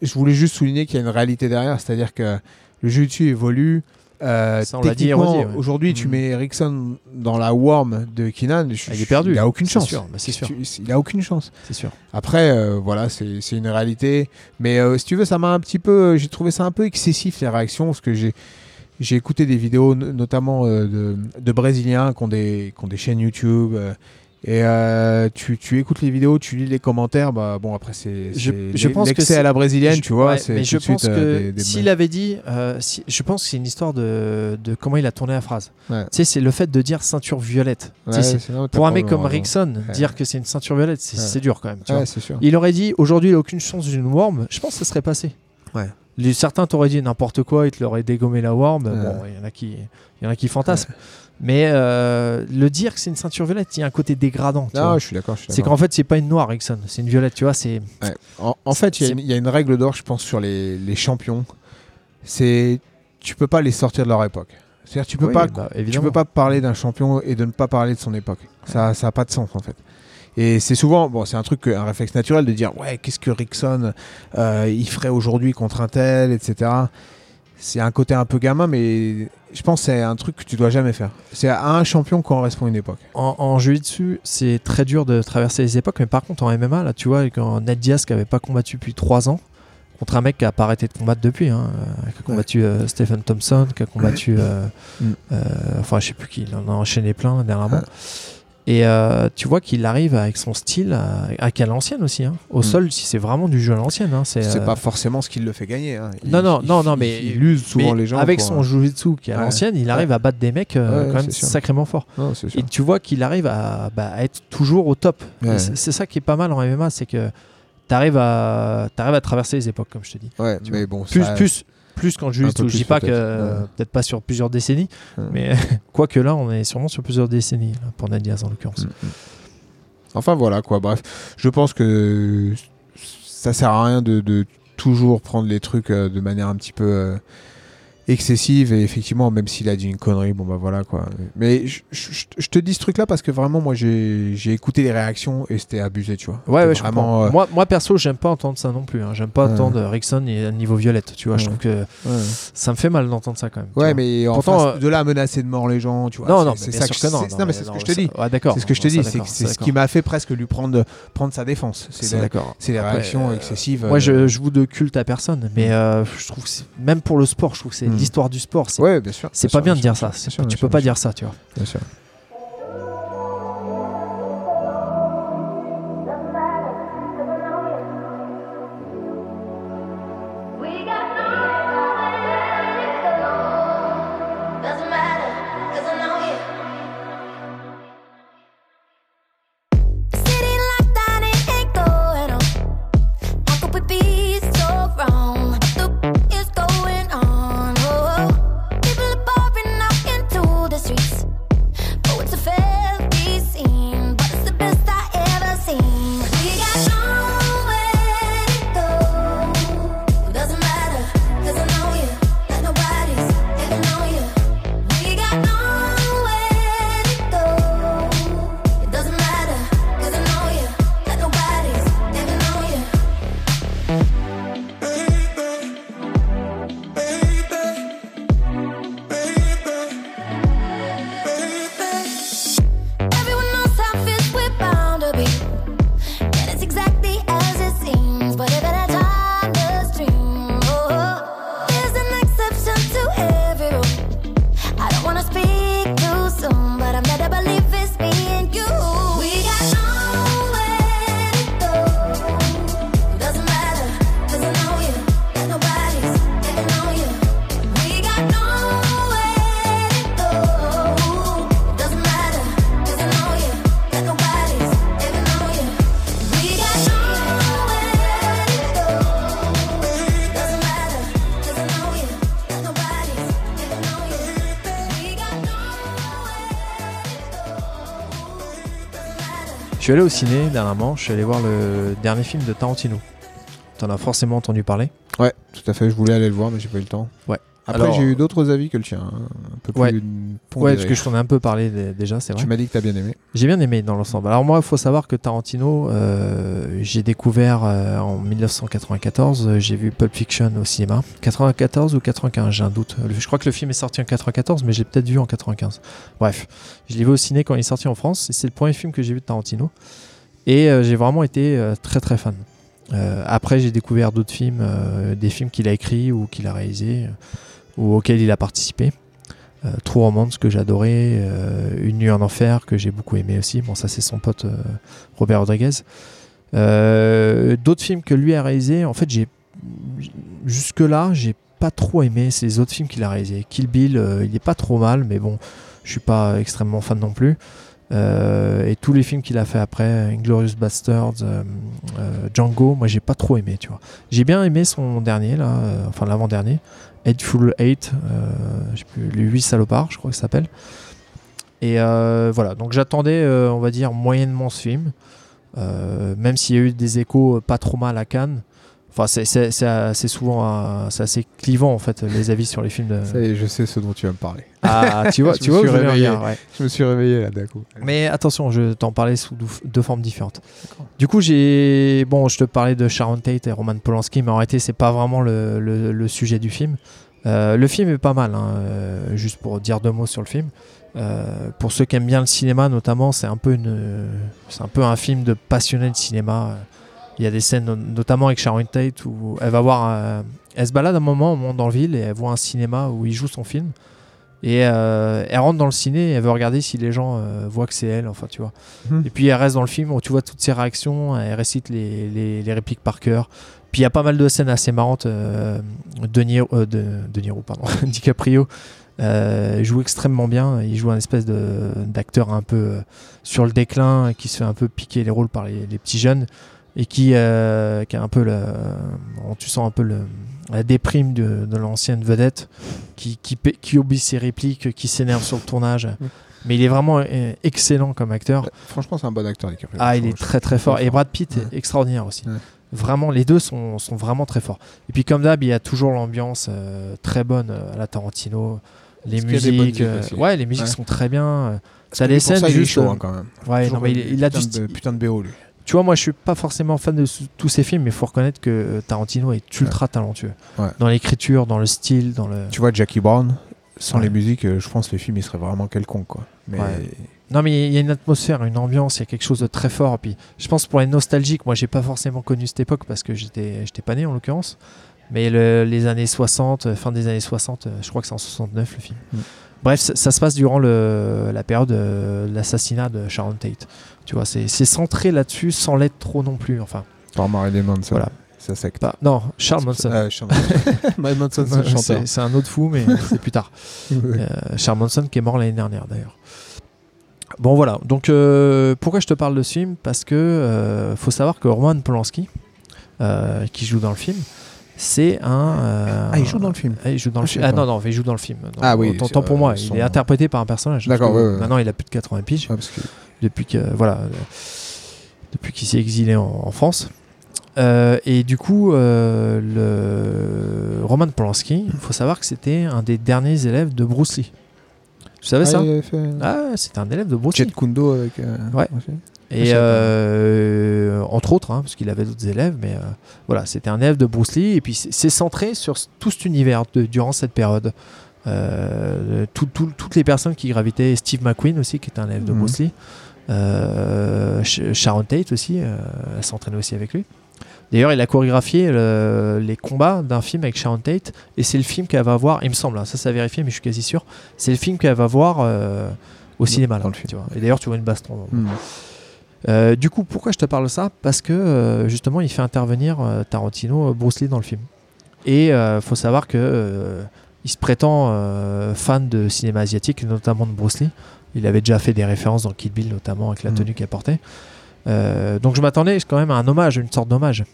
je voulais juste souligner qu'il y a une réalité derrière, c'est-à-dire que le jiu-jitsu évolue. Euh, Ça, on l'a dit ouais. Aujourd'hui, tu Mhm. mets Ericsson dans la worm de Keenan, je- il est perdu. Il a aucune chance. sûr, bah, c'est sûr. Tu- Il a aucune chance. C'est sûr. Après, euh, voilà, c'est une réalité. Mais euh, si tu veux, ça m'a un petit peu. J'ai trouvé ça un peu excessif, les réactions, parce que j'ai. J'ai écouté des vidéos, no- notamment euh, de, de Brésiliens qui ont des, qui ont des chaînes YouTube. Et euh, tu, tu écoutes les vidéos, tu lis les commentaires. Bah, bon, après, c'est. Je- c'est je l'e- pense que l'excès c'est- à la brésilienne, Je- tu vois. ouais, c'est mais tout je suite, pense que euh, des- des- s'il avait dit, euh, si- je pense que c'est une histoire de, de comment il a tourné la phrase. Ouais. Tu sais, c'est le fait de dire ceinture violette. Ouais, pour un mec comme. Rickson, dire que c'est une ceinture violette, c'est dur quand même. tu Ouais, vois. c'est sûr. Il aurait dit aujourd'hui il a aucune chance d'une worm, je pense que ça serait passé. Ouais. Les, certains t'auraient dit n'importe quoi, ils te l'auraient dégommé la worm. Ouais. Bon, il y en a qui, il y en a qui fantasment. Mais euh, le dire que c'est une ceinture violette, il y a un côté dégradant. tu Non, vois. je suis d'accord. C'est qu'en fait c'est pas une noire Rickson, c'est une violette. Tu vois, c'est Ouais. En, en fait, il y a une- il y, a une règle d'or, je pense, sur les, les champions. C'est tu peux pas les sortir de leur époque. C'est-à-dire tu peux Oui, pas bah, tu peux pas parler d'un champion et de ne pas parler de son époque. Ça ça a pas de sens en fait. Et c'est souvent bon, c'est un truc un réflexe naturel de dire ouais qu'est-ce que Rickson euh, il ferait aujourd'hui contre un tel etc. C'est un côté un peu gamin mais je pense que c'est un truc que tu dois jamais faire. C'est à un champion qu'on correspond une époque. En, en jiu-jitsu, c'est très dur de traverser les époques, mais par contre en MMA, là, tu vois, quand Ned Diaz qui avait pas combattu depuis 3 ans, contre un mec qui a pas arrêté de combattre depuis, hein, qui a combattu euh, Stephen Thompson, qui a combattu, euh, Mm. euh, enfin je sais plus qui, il en a enchaîné plein dernièrement. Et euh, tu vois qu'il arrive avec son style, à, à qu'à l'ancienne aussi. hein. Au Mm. sol, si c'est vraiment du jeu à l'ancienne. hein, c'est euh, pas forcément ce qui le fait gagner. hein. Il- Non, non, il- non, non, mais- il use souvent mais les gens. avec son euh, jiu-jitsu qui est à Ouais. l'ancienne, il arrive à battre des mecs euh, Ouais, quand même sûr. sacrément forts. Et tu vois qu'il arrive à, bah, à être toujours au top. C'est ça qui est pas mal en MMA, c'est que tu arrives à, à traverser les époques, comme je te dis. Ouais, tu mais bon, Plus, ça- plus, plus peu Je dis pas que, peut-être. euh, Ouais. peut-être pas sur plusieurs décennies, Ouais. mais quoique là, on est sûrement sur plusieurs décennies, là, pour Nadia en l'occurrence. Mm. Enfin voilà quoi, bref. Je pense que ça sert à rien de, de toujours prendre les trucs euh, de manière un petit peu euh, excessive et effectivement même s'il a dit une connerie, bon bah voilà quoi. Mais je, je- je te dis ce truc là parce que vraiment moi j'ai écouté les réactions et c'était abusé tu vois. Ouais, ouais, je vraiment, comprends. euh, Moi, moi, perso, j'aime pas entendre ça non plus. hein. J'aime pas Ouais. entendre Rickson et niveau violette. Tu vois, je trouve que ça me fait mal d'entendre ça quand même. Ouais, mais en Pourtant, face euh, de là à menacer de mort les gens, tu vois. non, non, c'est ça que non. mais c'est ce que je te dis. D'accord. C'est ce que je te dis, c'est ce qui m'a fait presque lui prendre prendre sa défense. C'est d'accord. c'est les réactions euh, excessives. Moi, euh, je, je vous de culte à personne, mais euh, je trouve même pour le sport, je trouve que c'est L'histoire du sport. C'est Ouais, bien sûr. c'est pas sûr, bien de dire sûr, ça. tu peux pas dire ça, tu vois. sûr, Bien sûr. Je suis allé au ciné dernièrement, je suis allé voir le dernier film de Tarantino. T'en as forcément entendu parler. Ouais, tout à fait. Je voulais aller le voir, mais j'ai pas eu le temps. Ouais. Après, Alors- j'ai eu d'autres avis que le tien. hein, Un peu plus Ouais. Pondérés. Ouais, parce que je t'en ai un peu parlé dé- déjà, c'est vrai. Tu m'as dit que t'as bien aimé. J'ai bien aimé dans l'ensemble. Alors moi, il faut savoir que Tarantino, euh, j'ai découvert euh, en 1994, euh, j'ai vu Pulp Fiction au cinéma. 94 ou 95, j'ai un doute. Je crois que le film est sorti en 94, mais j'ai peut-être vu en 95. Bref, je l'ai vu au ciné quand il est sorti en France, et c'est le premier film que j'ai vu de Tarantino. Et euh, j'ai vraiment été très très fan. Après, j'ai découvert d'autres films, des films qu'il a écrits ou qu'il a réalisés, ou auxquels il a participé. Euh, True Romance que j'adorais, euh, Une nuit en enfer que j'ai beaucoup aimé aussi. Bon, ça c'est son pote euh, Robert Rodriguez. D'autres films que lui a réalisés, en fait, j'ai jusque là, j'ai pas trop aimé ces autres films qu'il a réalisés. Kill Bill, il est pas trop mal, mais bon, je suis pas extrêmement fan non plus. Et tous les films qu'il a fait après, Inglorious Bastards, Django, moi j'ai pas trop aimé, tu vois. J'ai bien aimé son dernier là, enfin l'avant-dernier, Hateful Eight, euh, les 8 salopards, je crois que ça s'appelle. Et euh, voilà, donc j'attendais, euh, on va dire, moyennement ce film, même s'il y a eu des échos pas trop mal à Cannes. Enfin, c'est- assez souvent, euh, c'est assez clivant en fait les avis sur les films de. Ça y est, je sais ce dont tu vas me parler. Ah, tu vois, Je tu me vois, je réveillé. venir, ouais. Je me suis réveillé là d'un coup. Mais attention, je t'en parlais sous deux formes différentes. Du coup, j'ai bon, je te parlais de Sharon Tate et Roman Polanski, mais en réalité, c'est pas vraiment le, le- le sujet du film. Euh, le film est pas mal, hein, euh, juste pour dire deux mots sur le film. Euh, pour ceux qui aiment bien le cinéma, notamment, c'est un peu une, c'est un peu un film de passionné de cinéma. Il y a des scènes, no- notamment avec Sharon Tate, où elle va voir, un- elle se balade un moment, au moment dans le ville, et elle voit un cinéma où il joue son film. Et euh, elle rentre dans le ciné, et elle veut regarder si les gens euh, voient que c'est elle, enfin tu vois. Mhm. Et puis elle reste dans le film où tu vois toutes ses réactions, elle récite les, les- les répliques par cœur. Puis il y a pas mal de scènes assez marrantes. Euh, de, Niro, euh, de, de Niro, pardon, DiCaprio euh, joue extrêmement bien. Il joue un espèce d'acteur un peu euh, sur le déclin, qui se fait un peu piquer les rôles par les, les petits jeunes et qui, euh, qui a un peu le, tu sens un peu le, la déprime de, de l'ancienne vedette qui, qui, qui oublie ses répliques, qui s'énerve sur le tournage. Mais il est vraiment euh, excellent comme acteur. Franchement, c'est un bon acteur, DiCaprio. Ah, il est très très fort. Et Brad Pitt Ouais. est extraordinaire aussi. Ouais. Vraiment, les deux sont, sont vraiment très forts. Et puis, comme d'hab, il y a toujours l'ambiance euh, très bonne euh, à la Tarantino. Les musiques, euh, ouais, les musiques Ouais. sont très bien. euh, scènes ça, il est juste. chaud, euh, hein, quand même. ouais, non, mais il, il a du putain style. de, putain de BO, lui. Tu vois, moi, je suis pas forcément fan de tous ces films, mais il faut reconnaître que euh, Tarantino est ultra talentueux. Ouais. Dans l'écriture, dans le style, dans le. Tu vois, Jackie Brown, sans Ouais. les musiques, euh, je pense que les films, ils seraient vraiment quelconques, quoi. Mais. Non, mais il y a une atmosphère, une ambiance, il y a quelque chose de très fort. Puis, je pense pour les nostalgiques, moi, j'ai pas forcément connu cette époque parce que j'étais, pas né en l'occurrence. Mais le- les années 60, euh, fin des années 60, euh, je crois que c'est en 69 le film. Mm. Bref, ça, ça se passe durant le, la période de l'assassinat de Sharon Tate. Tu vois, c'est, centré là-dessus sans l'être trop non plus. Enfin, par Marilyn Manson. Voilà. Ça secte. pas, non, Charles Manson. Euh, Charles Manson. C'est chanteur. c'est, un autre fou, mais c'est plus tard. Euh, Charles Manson qui est mort l'année dernière d'ailleurs. Bon voilà, donc euh, pourquoi je te parle de ce film? Parce que euh, faut savoir que Roman Polanski, qui joue dans le film, c'est un. euh, Ah, il joue dans le film. Ah, il joue dans Ah, le film. Ah non, non, il joue dans le film. Ah oui, Autant pour moi, son- il est interprété par un personnage. D'accord, que ouais, ouais. Maintenant, il a plus de 80 piges Ouais, parce que- depuis que voilà euh, depuis qu'il s'est exilé en, en France. Euh, et du coup, euh, le Roman Polanski, il faut savoir que c'était un des derniers élèves de Bruce Lee. Tu savais Ah, ça fait Ah, c'était un élève de Bruce Jet Lee. Kundo avec. euh, Ouais. Et euh, entre autres, hein, parce qu'il avait d'autres élèves, mais euh, voilà, c'était un élève de Bruce Lee. Et puis c'est centré sur tout cet univers de- durant cette période. Euh, tout- tout- toutes les personnes qui gravitaient, Steve McQueen aussi, qui est un élève de Mhm. Bruce Lee. Euh, Sh- Sharon Tate aussi, euh, elle s'entraînait aussi avec lui. D'ailleurs, il a chorégraphié le- les combats d'un film avec Sharon Tate, et c'est le film qu'elle va voir, il me semble, hein, ça à vérifier, mais je suis quasi sûr, c'est le film qu'elle va voir euh, au cinéma. Là, tu vois. Et d'ailleurs, tu vois une baston. Hmm. Euh, du coup, pourquoi je te parle de ça? Parce que euh, justement, il fait intervenir Tarantino, Bruce Lee dans le film. Et il faut savoir que il se prétend euh, fan de cinéma asiatique, notamment de Bruce Lee. Il avait déjà fait des références dans Kill Bill, notamment avec la Mm. tenue qu'il portait. Euh, donc je m'attendais quand même à un hommage, une sorte d'hommage.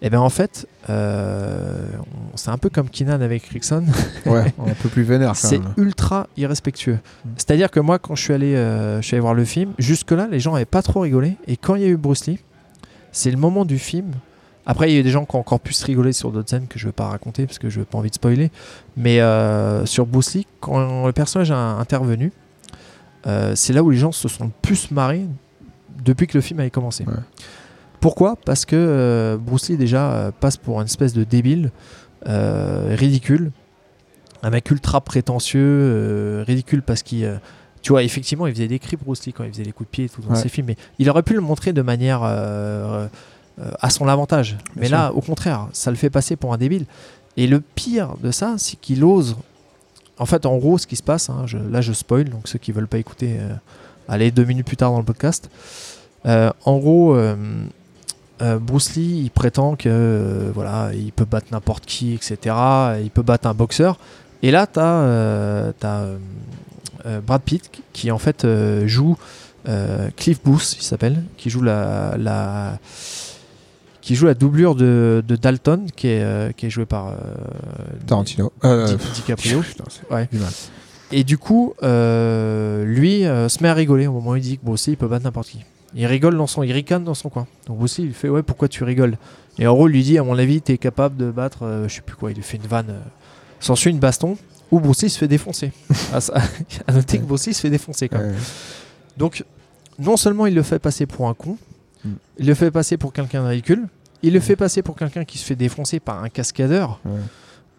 Et bien en fait, euh, c'est un peu comme Kinan avec Rickson. Ouais, un peu plus vénère C'est ultra irrespectueux. Mm. C'est-à-dire que moi, quand je suis allé, je suis allé voir le film, jusque-là, les gens n'avaient pas trop rigolé. Et quand il y a eu Bruce Lee, c'est le moment du film. Après, il y a eu des gens qui ont encore plus rigolé sur d'autres scènes que je ne vais pas raconter parce que je n'ai pas envie de spoiler. Mais euh, sur Bruce Lee, quand le personnage a intervenu, euh, c'est là où les gens se sont le plus marrés depuis que le film avait commencé. Ouais. Pourquoi? Parce que euh, Bruce Lee déjà passe pour une espèce de débile, ridicule, un mec ultra prétentieux, ridicule parce qu'il, tu vois, effectivement, il faisait des cris Bruce Lee quand il faisait les coups de pied et tout dans Ouais. ses films, mais il aurait pu le montrer de manière euh, à son avantage. mais sûr. là, au contraire, ça le fait passer pour un débile. Et le pire de ça, c'est qu'il ose. En fait, en gros, ce qui se passe, hein, je- là je spoil, donc ceux qui veulent pas écouter, euh, allez deux minutes plus tard dans le podcast. Euh, en gros, euh, euh, Bruce Lee, il prétend que euh, voilà, il peut battre n'importe qui, etc. Il peut battre un boxeur. Et là, tu as, Brad Pitt qui- en fait euh, joue euh, Cliff Booth, il s'appelle, qui joue la, la qui joue la doublure de, de Dalton, qui est, euh, qui est joué par euh, Tarantino. Euh, Di- DiCaprio. putain, Ouais. du mal. Et du coup, lui se met à rigoler au moment où il dit que Bruce Lee, il peut battre n'importe qui. Il rigole dans son, il ricane dans son coin. Donc Bruce Lee, il fait ouais, pourquoi tu rigoles? Et en gros, il lui dit, à mon avis, t'es capable de battre, je sais plus quoi, il lui fait une vanne. euh, S'ensuit une baston où Bruce Lee se fait défoncer. à, ça- à noter que Bruce Lee se fait défoncer quand même. Ouais. Donc, non seulement il le fait passer pour un con, Mm. il le fait passer pour quelqu'un de ridicule, il le fait passer pour quelqu'un qui se fait défoncer par un cascadeur. Ouais.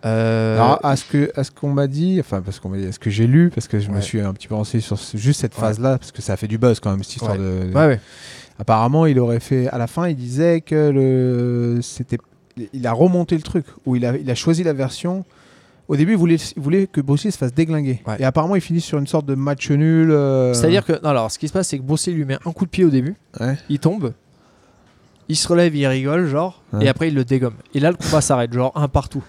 Euh, Alors, à ce que, à ce qu'on m'a dit, enfin, parce qu'on m'a dit, à ce que j'ai lu, parce que je me suis un petit peu renseigné sur ce- juste cette Ouais. phase-là, parce que ça a fait du buzz quand même, cette histoire de. ouais, ouais. Apparemment, il aurait fait. À la fin, il disait que le. C'était. Il a remonté le truc, où il a, il a choisi la version. Au début, il voulait, il voulait que Bruce se fasse déglinguer. Et apparemment, il finit sur une sorte de match nul. euh, C'est-à-dire que, non, alors, ce qui se passe, c'est que Bruce lui met un coup de pied au début, il tombe, il se relève, il rigole, genre, Ouais. et après il le dégomme. Et là, le combat s'arrête, genre un partout.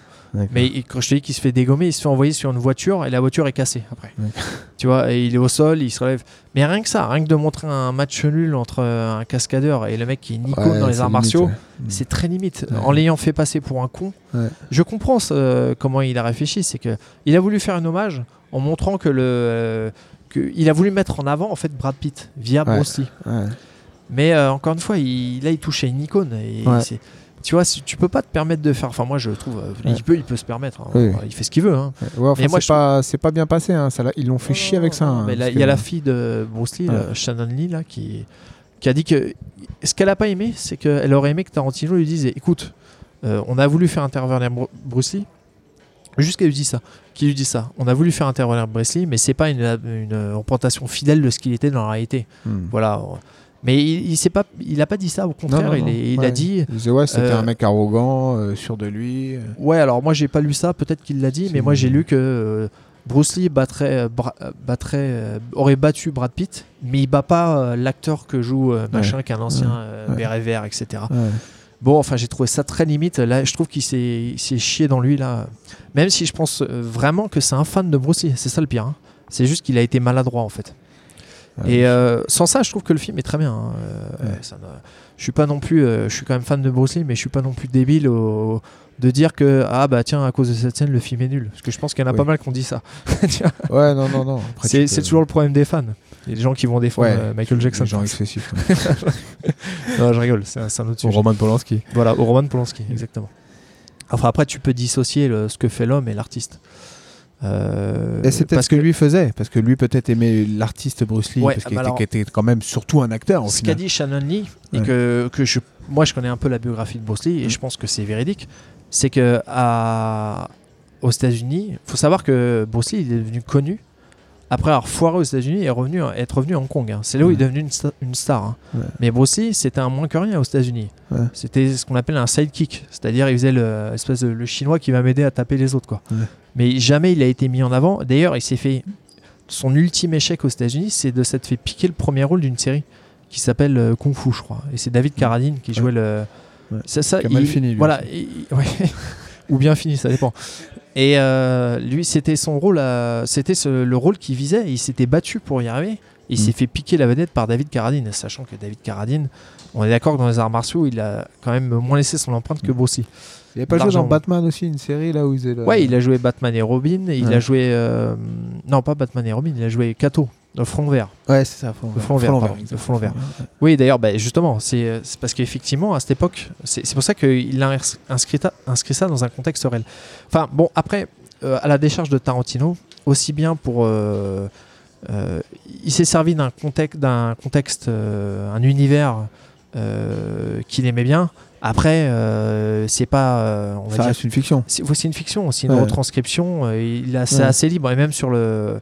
Mais quand je te dis qu'il se fait dégommer, il se fait envoyer sur une voiture et la voiture est cassée après. Tu vois, et il est au sol, il se relève. Mais rien que ça, rien que de montrer un match nul entre euh, un cascadeur et le mec qui est Nico Ouais, dans les arts limite, martiaux, ouais. c'est très limite. Ouais. En l'ayant fait passer pour un con, je comprends ce- comment il a réfléchi. C'est que il a voulu faire un hommage en montrant que le. euh, que il a voulu mettre en avant en fait Brad Pitt via. Bruce Lee. Mais euh, encore une fois, il, là, il touche à une icône. Et Ouais. c'est- tu vois, tu peux pas te permettre de faire. Enfin, moi, je trouve. euh, Ouais. Il, peut, il peut se permettre. hein. Oui. Il fait ce qu'il veut. hein. Ouais, enfin, Mais moi, c'est pas, c'est pas bien passé. Hein. Ça, ils l'ont fait chier avec ça. hein, Mais il y a la fille de Bruce Lee, là, Shannon Lee, là, qui, qui a dit que ce qu'elle a pas aimé, c'est qu'elle aurait aimé que Tarantino lui dise écoute, euh, on a voulu faire intervenir Bru- Bruce Lee. Juste qu'elle lui dit ça. Qui lui dit ça On a voulu faire intervenir Bruce Lee, mais c'est pas une, une représentation fidèle de ce qu'il était dans la réalité. Hmm. Voilà. Mais il, il pas, il a pas dit ça. Au contraire, non, il, non. est- il Ouais. a dit. Il disait, ouais, c'était Euh, un mec arrogant, euh, sûr de lui. Ouais, alors moi j'ai pas lu ça, peut-être qu'il l'a dit, mais moi j'ai lu que euh, Bruce Lee battrait, Bra- battrait, aurait battu Brad Pitt, mais il bat pas l'acteur que joue machin, qui est un ancien Ouais. euh, Ouais. béret vert, etc. Bon, enfin j'ai trouvé ça très limite. Là, je trouve qu'il s'est chié dans lui là. Même si je pense vraiment que c'est un fan de Bruce Lee, c'est ça le pire. hein. C'est juste qu'il a été maladroit en fait. Ouais. Et euh, sans ça, je trouve que le film est très bien. hein. Euh, Ouais. ça ne- je suis pas non plus, euh, je suis quand même fan de Bruce Lee, mais je suis pas non plus débile au- de dire que ah bah tiens à cause de cette scène le film est nul. Parce que je pense qu'il y en a Oui. pas mal qui ont dit ça. Ouais, non, non, non. C'est peux- toujours le problème des fans. Il y a des gens qui vont défendre Ouais, Michael Jackson. Les gens excessifs. non, je rigole, c'est un, autre sujet. Roman Polanski. Voilà, au Roman Polanski, exactement. Enfin après tu peux dissocier le- ce que fait l'homme et l'artiste. Euh, Et c'est peut-être parce ce que, lui faisait, parce que lui peut-être aimait l'artiste Bruce Lee, Ouais, parce qu'il bah était, alors- qui était quand même surtout un acteur au ce qu'a dit Shannon Lee, et Ouais. que, que je, moi je connais un peu la biographie de Bruce Lee, et Mm. je pense que c'est véridique, c'est que à, aux États-Unis, il faut savoir que Bruce Lee il est devenu connu après avoir foiré aux États-Unis et revenu, être revenu à Hong Kong. hein. C'est là où il est devenu une, sta- une star. hein. Ouais. Mais Bruce Lee, c'était un moins que rien aux États-Unis. Ouais. C'était ce qu'on appelle un sidekick, c'est-à-dire il faisait le, espèce de, le chinois qui va m'aider à taper les autres. Quoi. Mais jamais il a été mis en avant. D'ailleurs, il s'est fait son ultime échec aux États-Unis, c'est de s'être fait piquer le premier rôle d'une série qui s'appelle euh, Kung Fu, je crois. Et c'est David Carradine qui jouait le. Ça, ça, a mal il- fini, lui Voilà. il-. Ou bien fini, ça dépend. Et euh, lui, c'était son rôle, à- c'était ce- le rôle qu'il visait. Il s'était battu pour y arriver. Il Mm. s'est fait piquer la vedette par David Carradine, sachant que David Carradine, on est d'accord que dans les arts martiaux, il a quand même moins laissé son empreinte que Bruce Lee. Il n'y a pas joué dans Batman aussi, une série là où ils étaient. Ouais, il a joué Batman et Robin. et Il Ouais. a joué. euh, non, pas Batman et Robin, il a joué Kato, le front vert. Ouais, c'est ça. Le front vert, le front vert. Oui, d'ailleurs, bah, justement, c'est euh, c'est parce qu'effectivement, à cette époque, c'est pour ça qu'il a ins- inscrit, inscrit ça dans un contexte réel. Enfin, bon, après, euh, à la décharge de Tarantino, aussi bien pour. euh, euh, il s'est servi d'un contexte, d'un contexte un univers qu'il aimait bien. Après, euh, c'est pas. euh, on va Ça dire, reste une fiction. c'est une fiction, c'est une Ouais. retranscription. euh, il a, c'est Ouais. assez libre et même sur le,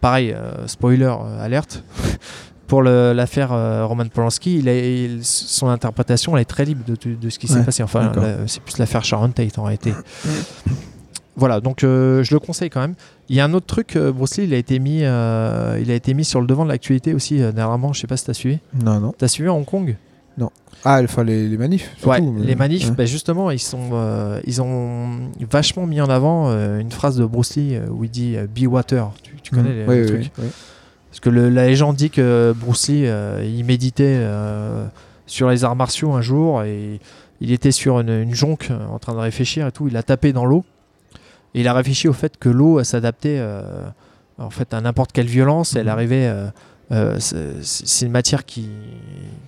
pareil, euh, spoiler euh, alerte. Pour l'affaire euh, Roman Polanski, il a- il- son interprétation elle est très libre de, de- de ce qui s'est Ouais, passé. Enfin, c'est plus l'affaire Sharon Tate en réalité. voilà, donc euh, je le conseille quand même. Il y a un autre truc, euh, Bruce Lee, il a été mis, euh, il a été mis sur le devant de l'actualité aussi euh, dernièrement. Je sais pas si t'as suivi. Non, non. T'as suivi à Hong Kong? Ah, enfin, les, les manifs. Ouais, surtout, mais- les manifs, bah, justement, ils, sont, euh, ils ont vachement mis en avant euh, une phrase de Bruce Lee euh, où il dit Be water. Tu, tu connais Mhm. le, Ouais, le truc. Parce que le- la légende dit que Bruce Lee, euh, il méditait sur les arts martiaux un jour et il était sur une, une jonque en train de réfléchir et tout. Il a tapé dans l'eau et il a réfléchi au fait que l'eau s'adaptait en fait à n'importe quelle violence. Elle Mhm. arrivait. Euh, c'est une matière qui,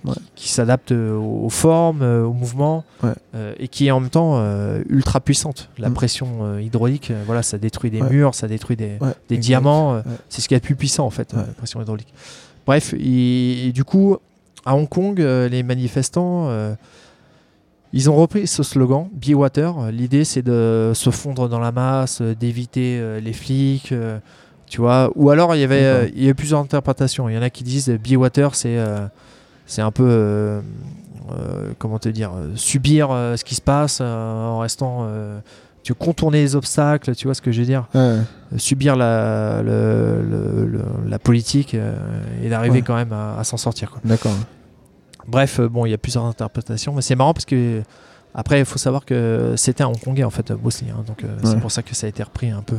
Ouais. qui, qui s'adapte aux, aux formes, euh, aux mouvements, Ouais. euh, et qui est en même temps euh, ultra puissante. La Mm. pression hydraulique, voilà, ça détruit des Ouais. murs, ça détruit des, diamants. C'est ce qu'il y a de plus puissant en fait, la pression hydraulique. Bref, et, et du coup, à Hong Kong, les manifestants, ils ont repris ce slogan, Be Water. L'idée, c'est de se fondre dans la masse, d'éviter euh, les flics. euh, tu vois, ou alors il y avait, euh, il y a plusieurs interprétations. Il y en a qui disent euh, Be Water, c'est euh, c'est un peu, euh, euh, comment te dire, euh, subir ce qui se passe en restant, tu contourner les obstacles, tu vois ce que je veux dire Ouais, subir la, le- le- le- la politique et d'arriver Ouais. quand même à, à s'en sortir. D'accord. Bref, bon, il y a plusieurs interprétations, mais c'est marrant parce que après, il faut savoir que c'était un Hongkongais en fait, Bruce Lee, hein, donc c'est pour ça que ça a été repris un peu.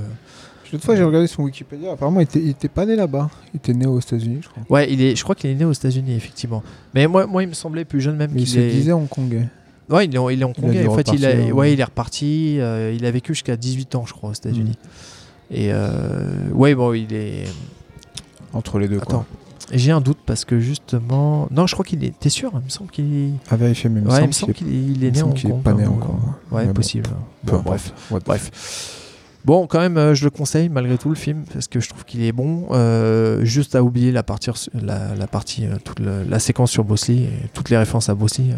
L'autre fois, j'ai regardé son Wikipédia. Apparemment, il était, il était pas né là-bas. Il était né aux États-Unis, je crois. Ouais, il est, je crois qu'il est né aux États-Unis effectivement. Mais moi, moi, il me semblait plus jeune même Mais il qu'il se est. disait hongkongais. Ouais, il est, il est hongkongais. En fait, il, a- ouais, ouais. il est reparti. euh, il a vécu jusqu'à 18 ans, je crois, aux États-Unis. Mm. Et euh, ouais, bon, il est. Entre les deux, Attends, quoi. j'ai un doute parce que justement. Non, je crois qu'il est. T'es sûr? Il me semble qu'il. À vérifier, mais il me Ouais, il semble qu'il est- qu'il est, il est il me né en Hong qu'il est Kong. pas né hein, encore. Ouais, Mais bon, possible. peu Bon, importe. bref. Bref. Bon, quand même, euh, je le conseille malgré tout le film parce que je trouve qu'il est bon. Euh, juste à oublier la partie, la, la partie, euh, toute la séquence sur Lee et toutes les références à Bruce Lee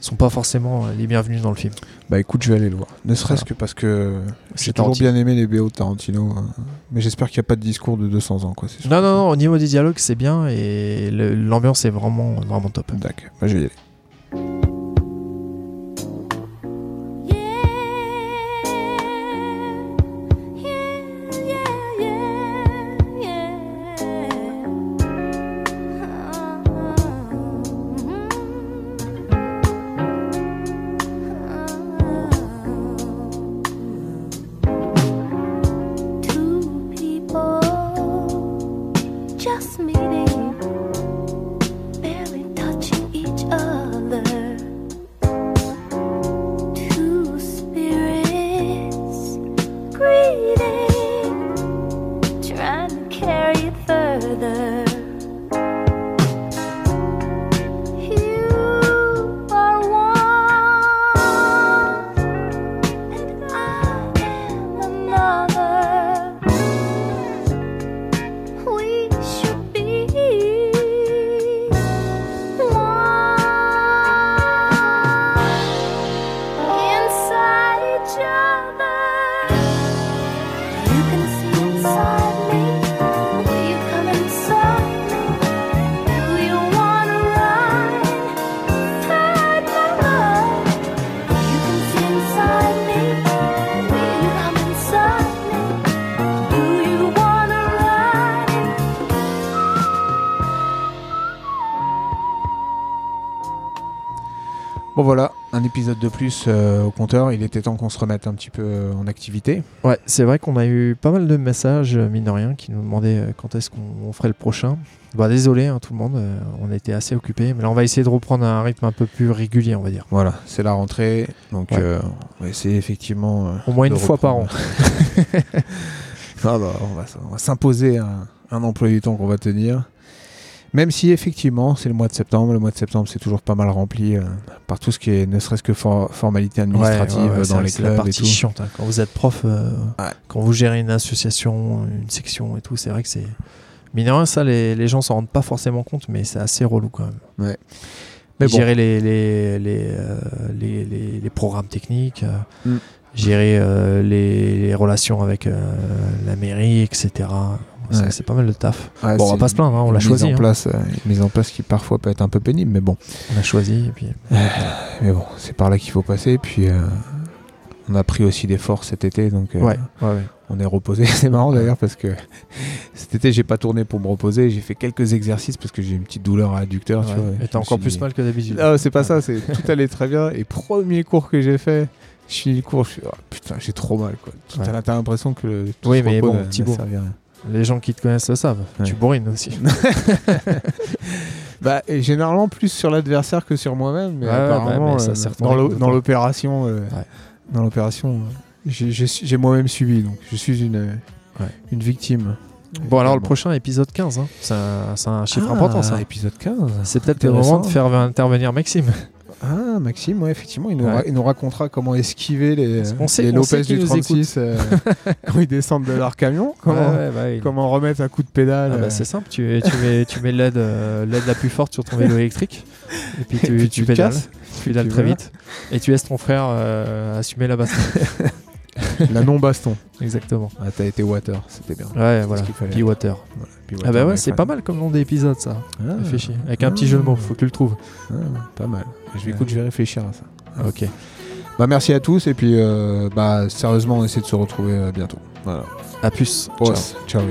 sont pas forcément les bienvenues dans le film. Bah écoute, je vais aller le voir. Ne serait-ce Voilà. que parce que j'ai C'est toujours bien aimé les BO de Tarantino. hein. Mais j'espère qu'il n'y a pas de discours de 200 ans, quoi. sûr. Non, non, non. Au niveau des dialogues, c'est bien et l'ambiance est vraiment, vraiment top. D'accord, bah, je vais y aller. Plus euh, au compteur. Il était temps qu'on se remette un petit peu euh, en activité. Ouais, c'est vrai qu'on a eu pas mal de messages, euh, mine de rien, qui nous demandaient quand est-ce qu'on on ferait le prochain. Bah, désolé, hein, tout le monde, euh, on été assez occupés, mais là on va essayer de reprendre un rythme un peu plus régulier, on va dire. Voilà, c'est la rentrée, donc Ouais. euh, on va essayer effectivement. Au moins une fois par an. Ah bah, on va, s'imposer un, un emploi du temps qu'on va tenir. Même si effectivement c'est le mois de septembre, le mois de septembre c'est toujours pas mal rempli euh, par tout ce qui est ne serait-ce que for- formalité administrative Ouais, ouais, ouais, c'est dans les que c'est la clubs et partie tout. chiante. hein. Quand vous êtes prof, euh, Ouais. quand vous gérez une association, une section et tout, c'est vrai que c'est. Mine ça, les, les gens s'en rendent pas forcément compte, mais c'est assez relou quand même. Ouais. Mais bon. gérer les, les, les, euh, les, les- les programmes techniques, euh, Mm. gérer euh, les, les relations avec euh, la mairie, etc. C'est Ouais. c'est pas mal de taf. Ouais, bon, on va pas se plaindre, hein, on l'a mise choisi. En hein. place, euh, une mise en place qui parfois peut être un peu pénible, mais bon. On a choisi. Et puis... Mais bon, c'est par là qu'il faut passer. Puis euh, on a pris aussi des forces cet été, donc euh, Ouais, on est reposé. c'est marrant d'ailleurs parce que cet été j'ai pas tourné pour me reposer. J'ai fait quelques exercices parce que j'ai une petite douleur à l'adducteur. tu vois, Et t'as encore plus dit- mal que d'habitude. Ah, c'est pas ça. C'est tout allait très bien. Et premier cours que j'ai fait. Je finis le cours, je suis oh, putain, j'ai trop mal quoi. Ouais. T'as l'impression que le tout Oui, mais bon, Thibaut. Les gens qui te connaissent le savent. Ouais. Tu bourrines aussi. Bah, et généralement plus sur l'adversaire que sur moi-même, mais Ouais, apparemment bah, mais ça euh, dans l'o- rythme, dans l'opération, euh, Ouais. dans l'opération, j'ai- moi-même subi, donc je suis une une victime. Bon, alors le prochain épisode 15, hein. c'est un, chiffre Ah, important ça. Épisode 15. C'est peut-être le moment de faire intervenir Maxime. Ah, Maxime, ouais, effectivement, il nous, Ouais. ra- il nous racontera comment esquiver les, sait- on Lopez du nous 36 euh, quand ils descendent de leur camion. Comment, Ouais, ouais, bah comment remettre un coup de pédale Ah bah, euh, c'est simple, tu, tu mets, tu mets l'aide euh, l'aide la plus forte sur ton vélo électrique, et puis tu, Et puis tu pédales, casses. tu pédales Tu très vite, et tu laisses ton frère euh, assumer la baston. la non-baston. Exactement. Ah, t'as été water, c'était bien. Ouais, voilà. Be Water. Voilà, puis Ah bah ouais, c'est pas mal comme nom d'épisode ça. Ah, Réfléchis. Avec un petit jeu de mots, faut que tu le trouves. ah, pas mal. Je vais, écoute, je vais réfléchir à ça. Ok. Bah merci à tous et puis euh, bah sérieusement on essaie de se retrouver euh, bientôt. Voilà. À plus. Ciao. Ciao.